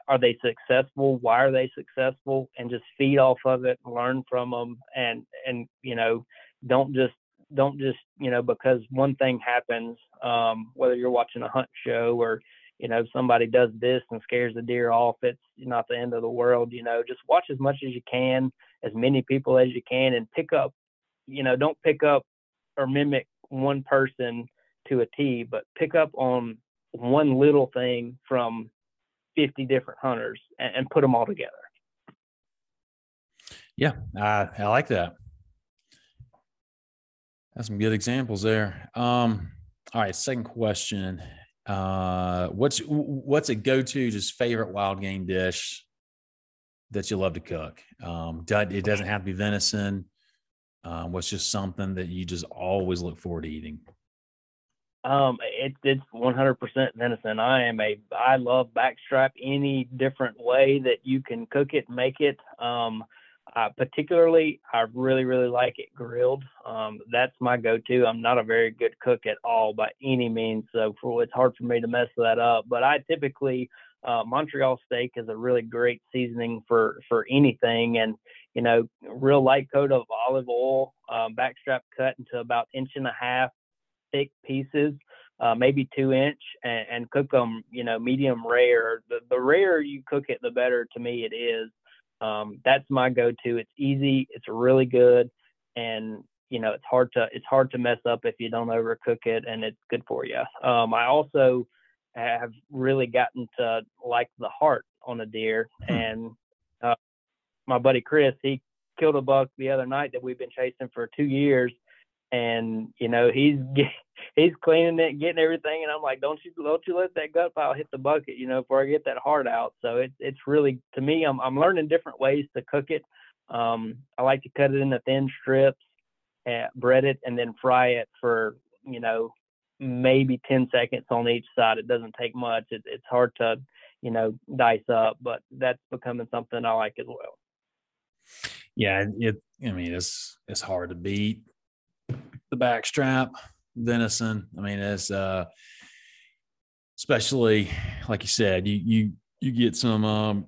are they successful? Why are they successful? And just feed off of it, learn from them, and and you know, don't just don't just you know because one thing happens, um, whether you're watching a hunt show or you know somebody does this and scares the deer off, it's not the end of the world. You know, just watch as much as you can, as many people as you can, and pick up. You know, don't pick up or mimic one person to a T, but pick up on one little thing from 50 different hunters and, and put them all together. Yeah, I, like that. That's some good examples there. Um, all right, second question. Uh, what's what's a go-to just favorite wild game dish that you love to cook? Um, it doesn't have to be venison. Um, what's just something that you just always look forward to eating? Um, it, it's 100% venison. I am a, I love backstrap any different way that you can cook it, make it. Um, uh, particularly, I really, really like it grilled. Um, that's my go-to. I'm not a very good cook at all by any means, so for, it's hard for me to mess that up. But I typically, uh, Montreal steak is a really great seasoning for for anything, and you know, real light coat of olive oil, um, backstrap cut into about inch and a half thick pieces, uh, maybe two inch, and, and, cook them, you know, medium rare. The, the rarer you cook it, the better to me it is. Um, that's my go-to. It's easy. It's really good, and you know, it's hard to it's hard to mess up if you don't overcook it, and it's good for you. Um, I also have really gotten to like the heart on a deer, hmm. and uh, my buddy Chris, he killed a buck the other night that we've been chasing for two years and you know he's he's cleaning it, getting everything, and I'm like, don't you don't you let that gut pile hit the bucket, you know, before I get that heart out. So it's it's really to me, I'm I'm learning different ways to cook it. Um, I like to cut it into thin strips, and bread it, and then fry it for you know maybe 10 seconds on each side. It doesn't take much. It, it's hard to you know dice up, but that's becoming something I like as well. Yeah, it. I mean, it's it's hard to beat the backstrap, venison. I mean, it's uh, especially like you said, you you you get some um,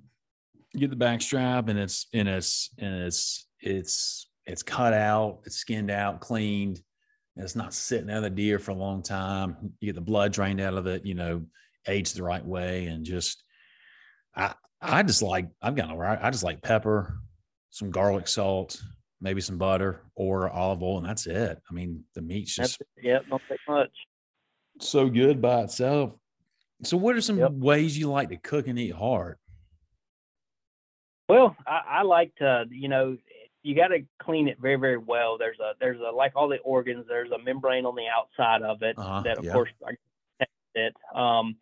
you get the backstrap and it's and it's and it's it's it's cut out, it's skinned out, cleaned. And it's not sitting out of the deer for a long time. You get the blood drained out of it, you know, aged the right way, and just I I just like I've got no I just like pepper, some garlic salt, maybe some butter or olive oil, and that's it. I mean, the meat's just yeah, don't take much. So good by itself. So, what are some yep. ways you like to cook and eat hard? Well, I, I like to, you know, you got to clean it very, very well. There's a, there's a, like all the organs, there's a membrane on the outside of it uh-huh, that, of yeah. course, I it. Um,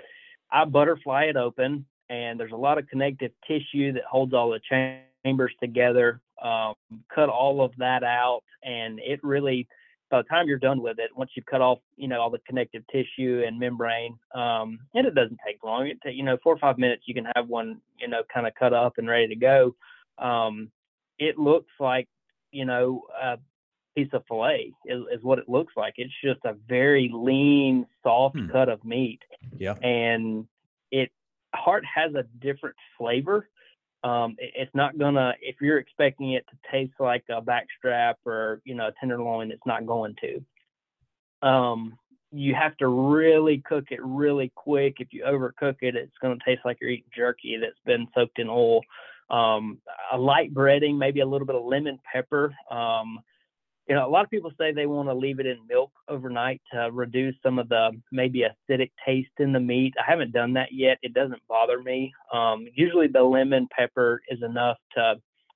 I butterfly it open, and there's a lot of connective tissue that holds all the chambers together um, cut all of that out, and it really, by the time you're done with it, once you've cut off, you know, all the connective tissue and membrane, um, and it doesn't take long. It take, you know, four or five minutes, you can have one, you know, kind of cut up and ready to go. Um, it looks like, you know, a piece of fillet is, is what it looks like. It's just a very lean, soft hmm. cut of meat. Yeah. And it heart has a different flavor um, it, it's not gonna if you're expecting it to taste like a backstrap or you know a tenderloin, it's not going to. Um, you have to really cook it really quick. If you overcook it, it's gonna taste like you're eating jerky that's been soaked in oil. um, a light breading, maybe a little bit of lemon pepper. Um, you know, a lot of people say they want to leave it in milk overnight to reduce some of the maybe acidic taste in the meat. I haven't done that yet. It doesn't bother me. Um, usually the lemon pepper is enough to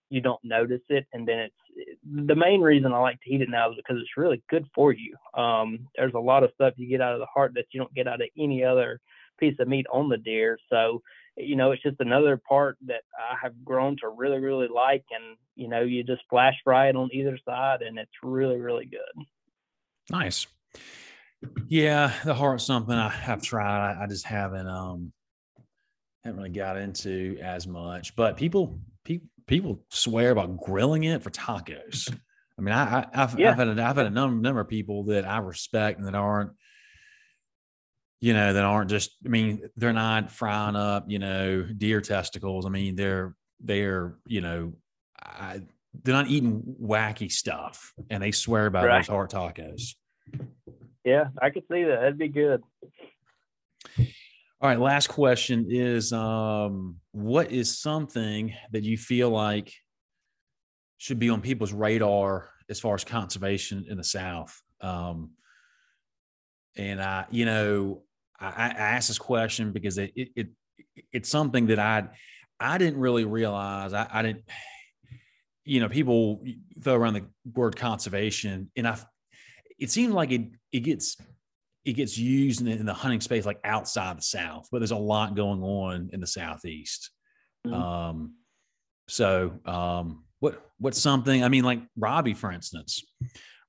you don't notice it, and then it's the main reason I like to eat it now is because it's really good for you. Um, there's a lot of stuff you get out of the heart that you don't get out of any other piece of meat on the deer. So you know, it's just another part that I have grown to really, really like. And, you know, you just flash fry it on either side and it's really, really good. Nice. Yeah, the heart's something I have tried. I, I just haven't um haven't really got into as much. But people people people swear about grilling it for tacos. I mean, I, I have yeah. I've had a, I've had a number, number of people that I respect and that aren't you know, that aren't just, I mean, they're not frying up, you know, deer testicles. I mean, they're, they're, you know, I, they're not eating wacky stuff and they swear by right. those heart tacos. Yeah, I could see that. That'd be good. All right. Last question is um, what is something that you feel like should be on people's radar as far as conservation in the South? Um, and I, you know, I, I asked this question because it, it, it it's something that I I didn't really realize. I, I didn't, you know, people throw around the word conservation, and I it seems like it it gets it gets used in the, in the, hunting space like outside the South, but there's a lot going on in the Southeast. Mm-hmm. Um, so um, what what's something? I mean, like Robbie, for instance,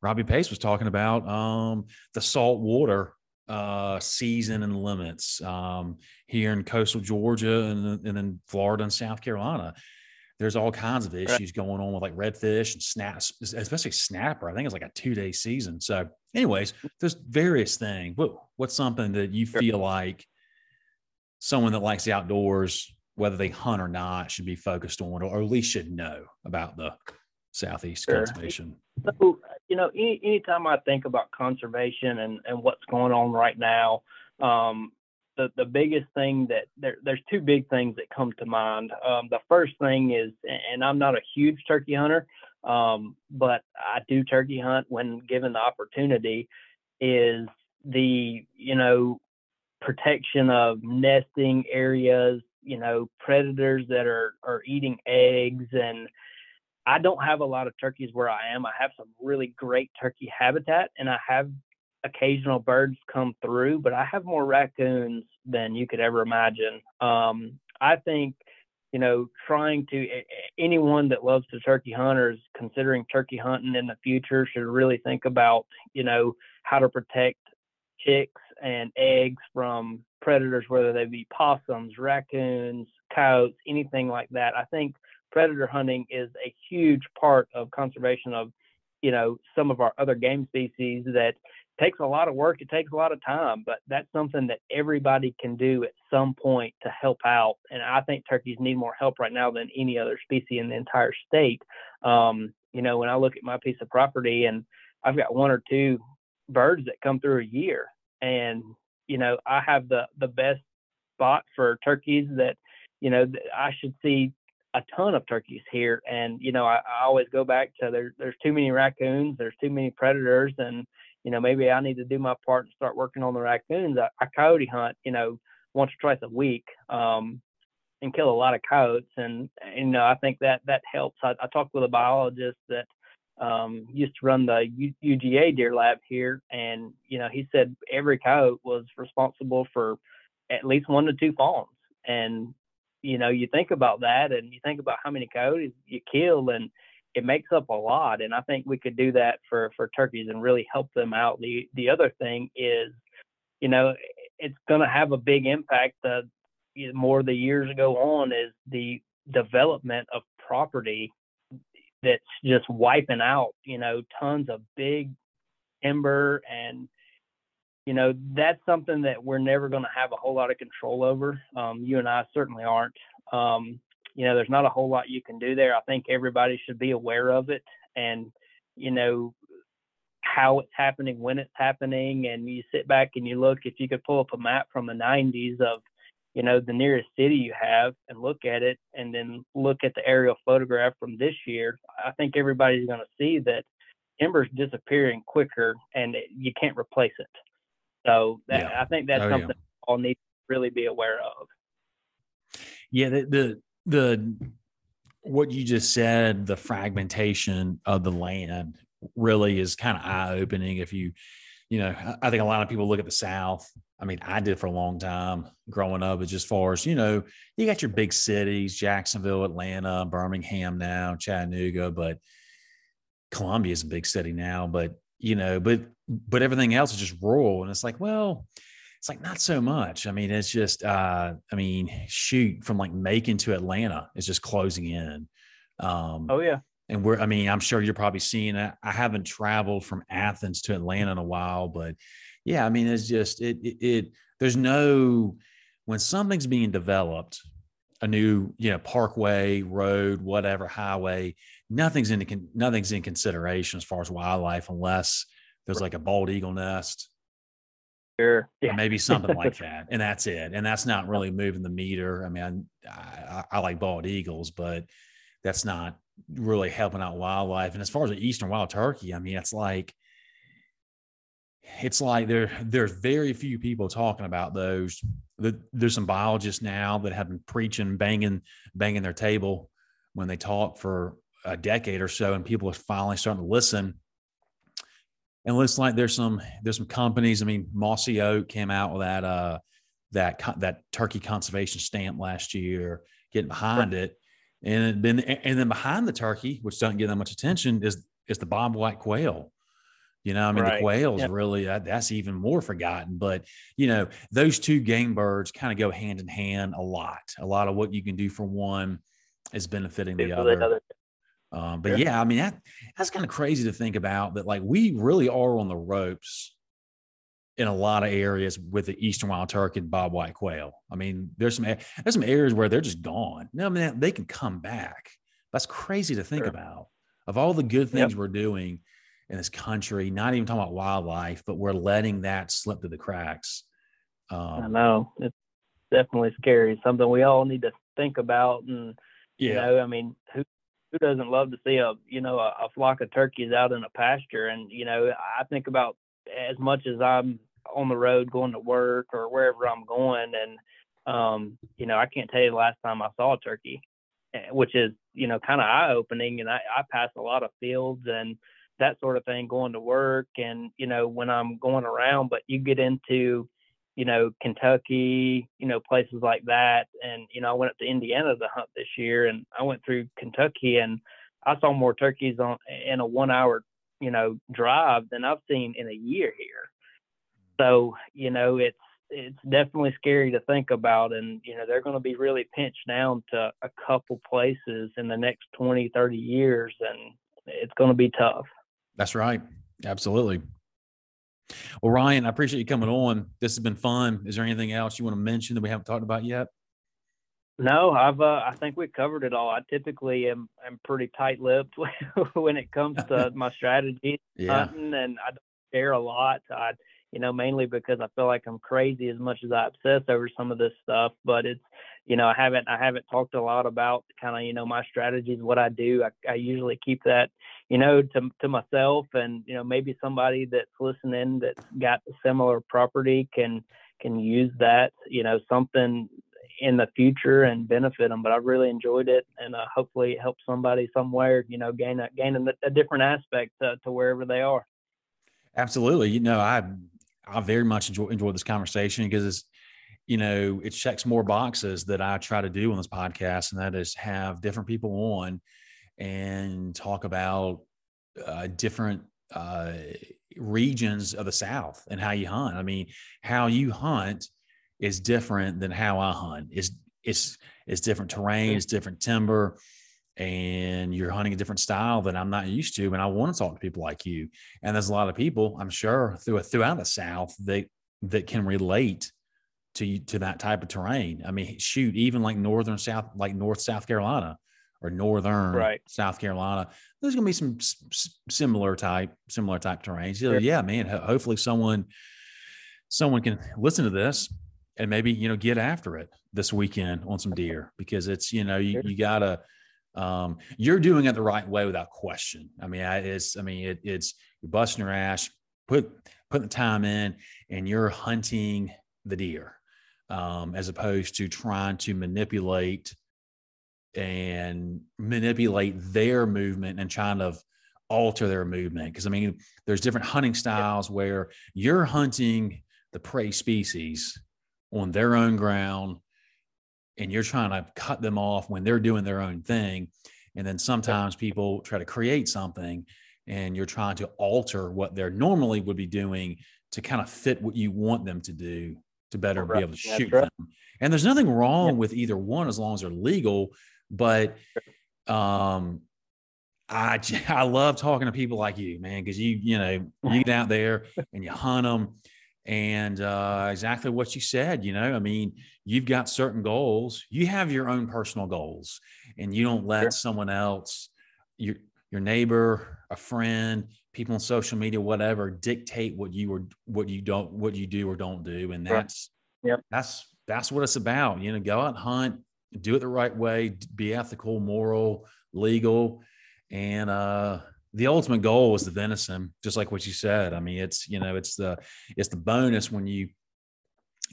Robbie Pace was talking about um, the salt water uh, season and limits um, here in coastal Georgia and, and then Florida and South Carolina. There's all kinds of issues right. going on with like redfish and snaps, especially snapper. I think it's like a two day season. So, anyways, there's various things. What, what's something that you feel like someone that likes the outdoors, whether they hunt or not, should be focused on, or at least should know about the Southeast sure. conservation? So, you know, any, anytime I think about conservation and, and what's going on right now, um, the, the biggest thing that there, there's two big things that come to mind. Um, the first thing is, and I'm not a huge turkey hunter, um, but I do turkey hunt when given the opportunity, is the, you know, protection of nesting areas, you know, predators that are, are eating eggs and, I don't have a lot of turkeys where I am. I have some really great turkey habitat and I have occasional birds come through, but I have more raccoons than you could ever imagine. Um, I think, you know, trying to anyone that loves to turkey hunters considering turkey hunting in the future should really think about, you know, how to protect chicks and eggs from predators, whether they be possums, raccoons, coyotes, anything like that. I think predator hunting is a huge part of conservation of, you know, some of our other game species that takes a lot of work. It takes a lot of time, but that's something that everybody can do at some point to help out. And I think turkeys need more help right now than any other species in the entire state. Um, you know, when I look at my piece of property and I've got one or two birds that come through a year, and you know, I have the the best spot for turkeys that you know I should see a ton of turkeys here, and you know I, I always go back to there. There's too many raccoons. There's too many predators, and you know maybe I need to do my part and start working on the raccoons. I, I coyote hunt, you know, once or twice a week, um, and kill a lot of coyotes, and, and you know I think that that helps. I, I talked with a biologist that um, used to run the U, UGA deer lab here, and you know he said every coyote was responsible for at least one to two fawns, and you know, you think about that and you think about how many coyotes you kill and it makes up a lot. And I think we could do that for, for turkeys and really help them out. The, the other thing is, you know, it's going to have a big impact. Uh, the more the years go on is the development of property that's just wiping out, you know, tons of big timber and you know, that's something that we're never going to have a whole lot of control over. Um, you and I certainly aren't. Um, you know, there's not a whole lot you can do there. I think everybody should be aware of it and, you know, how it's happening, when it's happening. And you sit back and you look, if you could pull up a map from the 90s of, you know, the nearest city you have and look at it and then look at the aerial photograph from this year, I think everybody's going to see that timber's disappearing quicker and you can't replace it. So that, yeah. I think that's oh, something yeah. all need to really be aware of. Yeah, the, the the what you just said, the fragmentation of the land really is kind of eye opening. If you, you know, I think a lot of people look at the South. I mean, I did for a long time growing up. As just far as you know, you got your big cities, Jacksonville, Atlanta, Birmingham now, Chattanooga, but Columbia is a big city now. But you know, but but everything else is just rural, and it's like, well, it's like not so much. I mean, it's just, uh, I mean, shoot, from like Macon to Atlanta is just closing in. Um, oh yeah. And we're, I mean, I'm sure you're probably seeing it. I haven't traveled from Athens to Atlanta in a while, but yeah, I mean, it's just, it, it, it there's no, when something's being developed, a new, you know, parkway, road, whatever, highway, nothing's in, nothing's in consideration as far as wildlife unless there's like a bald eagle nest Sure. Yeah. maybe something like that. And that's it. And that's not really moving the meter. I mean, I, I, I, like bald eagles, but that's not really helping out wildlife. And as far as the Eastern wild turkey, I mean, it's like, it's like there there's very few people talking about those. There's some biologists now that have been preaching, banging, banging their table when they talk for a decade or so, and people are finally starting to listen and it looks like there's some there's some companies. I mean, Mossy Oak came out with that uh that that turkey conservation stamp last year, getting behind right. it, and then and then behind the turkey, which doesn't get that much attention, is is the bobwhite quail. You know, I mean, right. the quails yeah. really that, that's even more forgotten. But you know, those two game birds kind of go hand in hand a lot. A lot of what you can do for one is benefiting the other. other. Um, but yeah. yeah, I mean that that's kind of crazy to think about that. Like we really are on the ropes in a lot of areas with the eastern wild turkey and bobwhite quail. I mean, there's some there's some areas where they're just gone. No, I mean they can come back. That's crazy to think sure. about. Of all the good things yep. we're doing in this country, not even talking about wildlife, but we're letting that slip through the cracks. Um, I know it's definitely scary. Something we all need to think about. And yeah. you know, I mean, who who doesn't love to see a you know a, a flock of turkeys out in a pasture? And you know, I think about as much as I'm on the road going to work or wherever I'm going, and um, you know, I can't tell you the last time I saw a turkey, eh, which is you know kind of eye opening. And I, I pass a lot of fields and that sort of thing going to work, and you know when I'm going around. But you get into you know, Kentucky, you know, places like that. And, you know, I went up to Indiana to hunt this year and I went through Kentucky and I saw more turkeys on in a one hour, you know, drive than I've seen in a year here. So, you know, it's it's definitely scary to think about and you know they're going to be really pinched down to a couple places in the next 20 30 years and it's going to be tough that's right absolutely well, Ryan, I appreciate you coming on. This has been fun. Is there anything else you want to mention that we haven't talked about yet? No, I've. Uh, I think we covered it all. I typically am am pretty tight-lipped when it comes to my strategy yeah. hunting, and I don't share a lot. I, you know, mainly because I feel like I'm crazy as much as I obsess over some of this stuff. But it's, you know, I haven't I haven't talked a lot about kind of you know my strategies, what I do. I, I usually keep that you know, to to myself and you know maybe somebody that's listening that's got a similar property can can use that, you know, something in the future and benefit them. But I really enjoyed it, and uh, hopefully help somebody somewhere, you know, gain a gain a, a different aspect to, to wherever they are. Absolutely, you know, I I very much enjoy enjoy this conversation because it's you know it checks more boxes that I try to do on this podcast, and that is have different people on and talk about uh, different uh, regions of the South and how you hunt. I mean, how you hunt is different than how I hunt. It's it's it's different terrain, it's different timber, and you're hunting a different style that I'm not used to. And I want to talk to people like you. And there's a lot of people, I'm sure, through throughout the South that that can relate to to that type of terrain. I mean, shoot, even like northern South, like North South Carolina or northern right. South Carolina. There's going to be some s- similar type similar type terrain. So sure. yeah, man. Ho- hopefully someone someone can listen to this and maybe you know get after it this weekend on some deer because it's you know you, you gotta um, you're doing it the right way without question. I mean, I, it's I mean it, it's you're busting your ass, put putting the time in, and you're hunting the deer um, as opposed to trying to manipulate and manipulate their movement and trying to alter their movement. Because I mean, there's different hunting styles where you're hunting the prey species on their own ground and you're trying to cut them off when they're doing their own thing. And then sometimes people try to create something and you're trying to alter what they're normally would be doing to kind of fit what you want them to do to better right. be able to shoot right. them. And there's nothing wrong yeah. with either one as long as they're legal. But um, I I love talking to people like you, man, because you you know you get out there and you hunt them, and uh, exactly what you said. You know, I mean, you've got certain goals. You have your own personal goals, and you don't let sure. someone else, your your neighbor, a friend, people on social media, whatever, dictate what you or what you don't what you do or don't do, and that's yep. that's that's what it's about. You know, go out and hunt, do it the right way, be ethical, moral, legal, and uh, the ultimate goal is the venison, just like what you said. I mean, it's you know, it's the it's the bonus when you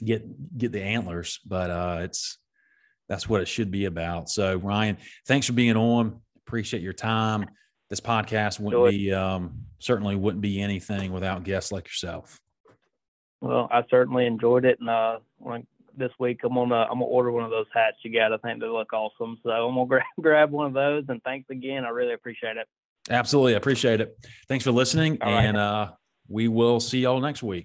get get the antlers, but uh, it's that's what it should be about. So, Ryan, thanks for being on. Appreciate your time this podcast wouldn't be um, certainly wouldn't be anything without guests like yourself. Well, I certainly enjoyed it, and uh, this week I'm gonna I'm gonna order one of those hats you got. I think they look awesome, so I'm gonna grab grab one of those. And thanks again. I really appreciate it. Absolutely, I appreciate it. Thanks for listening, all and right. uh, we will see y'all next week.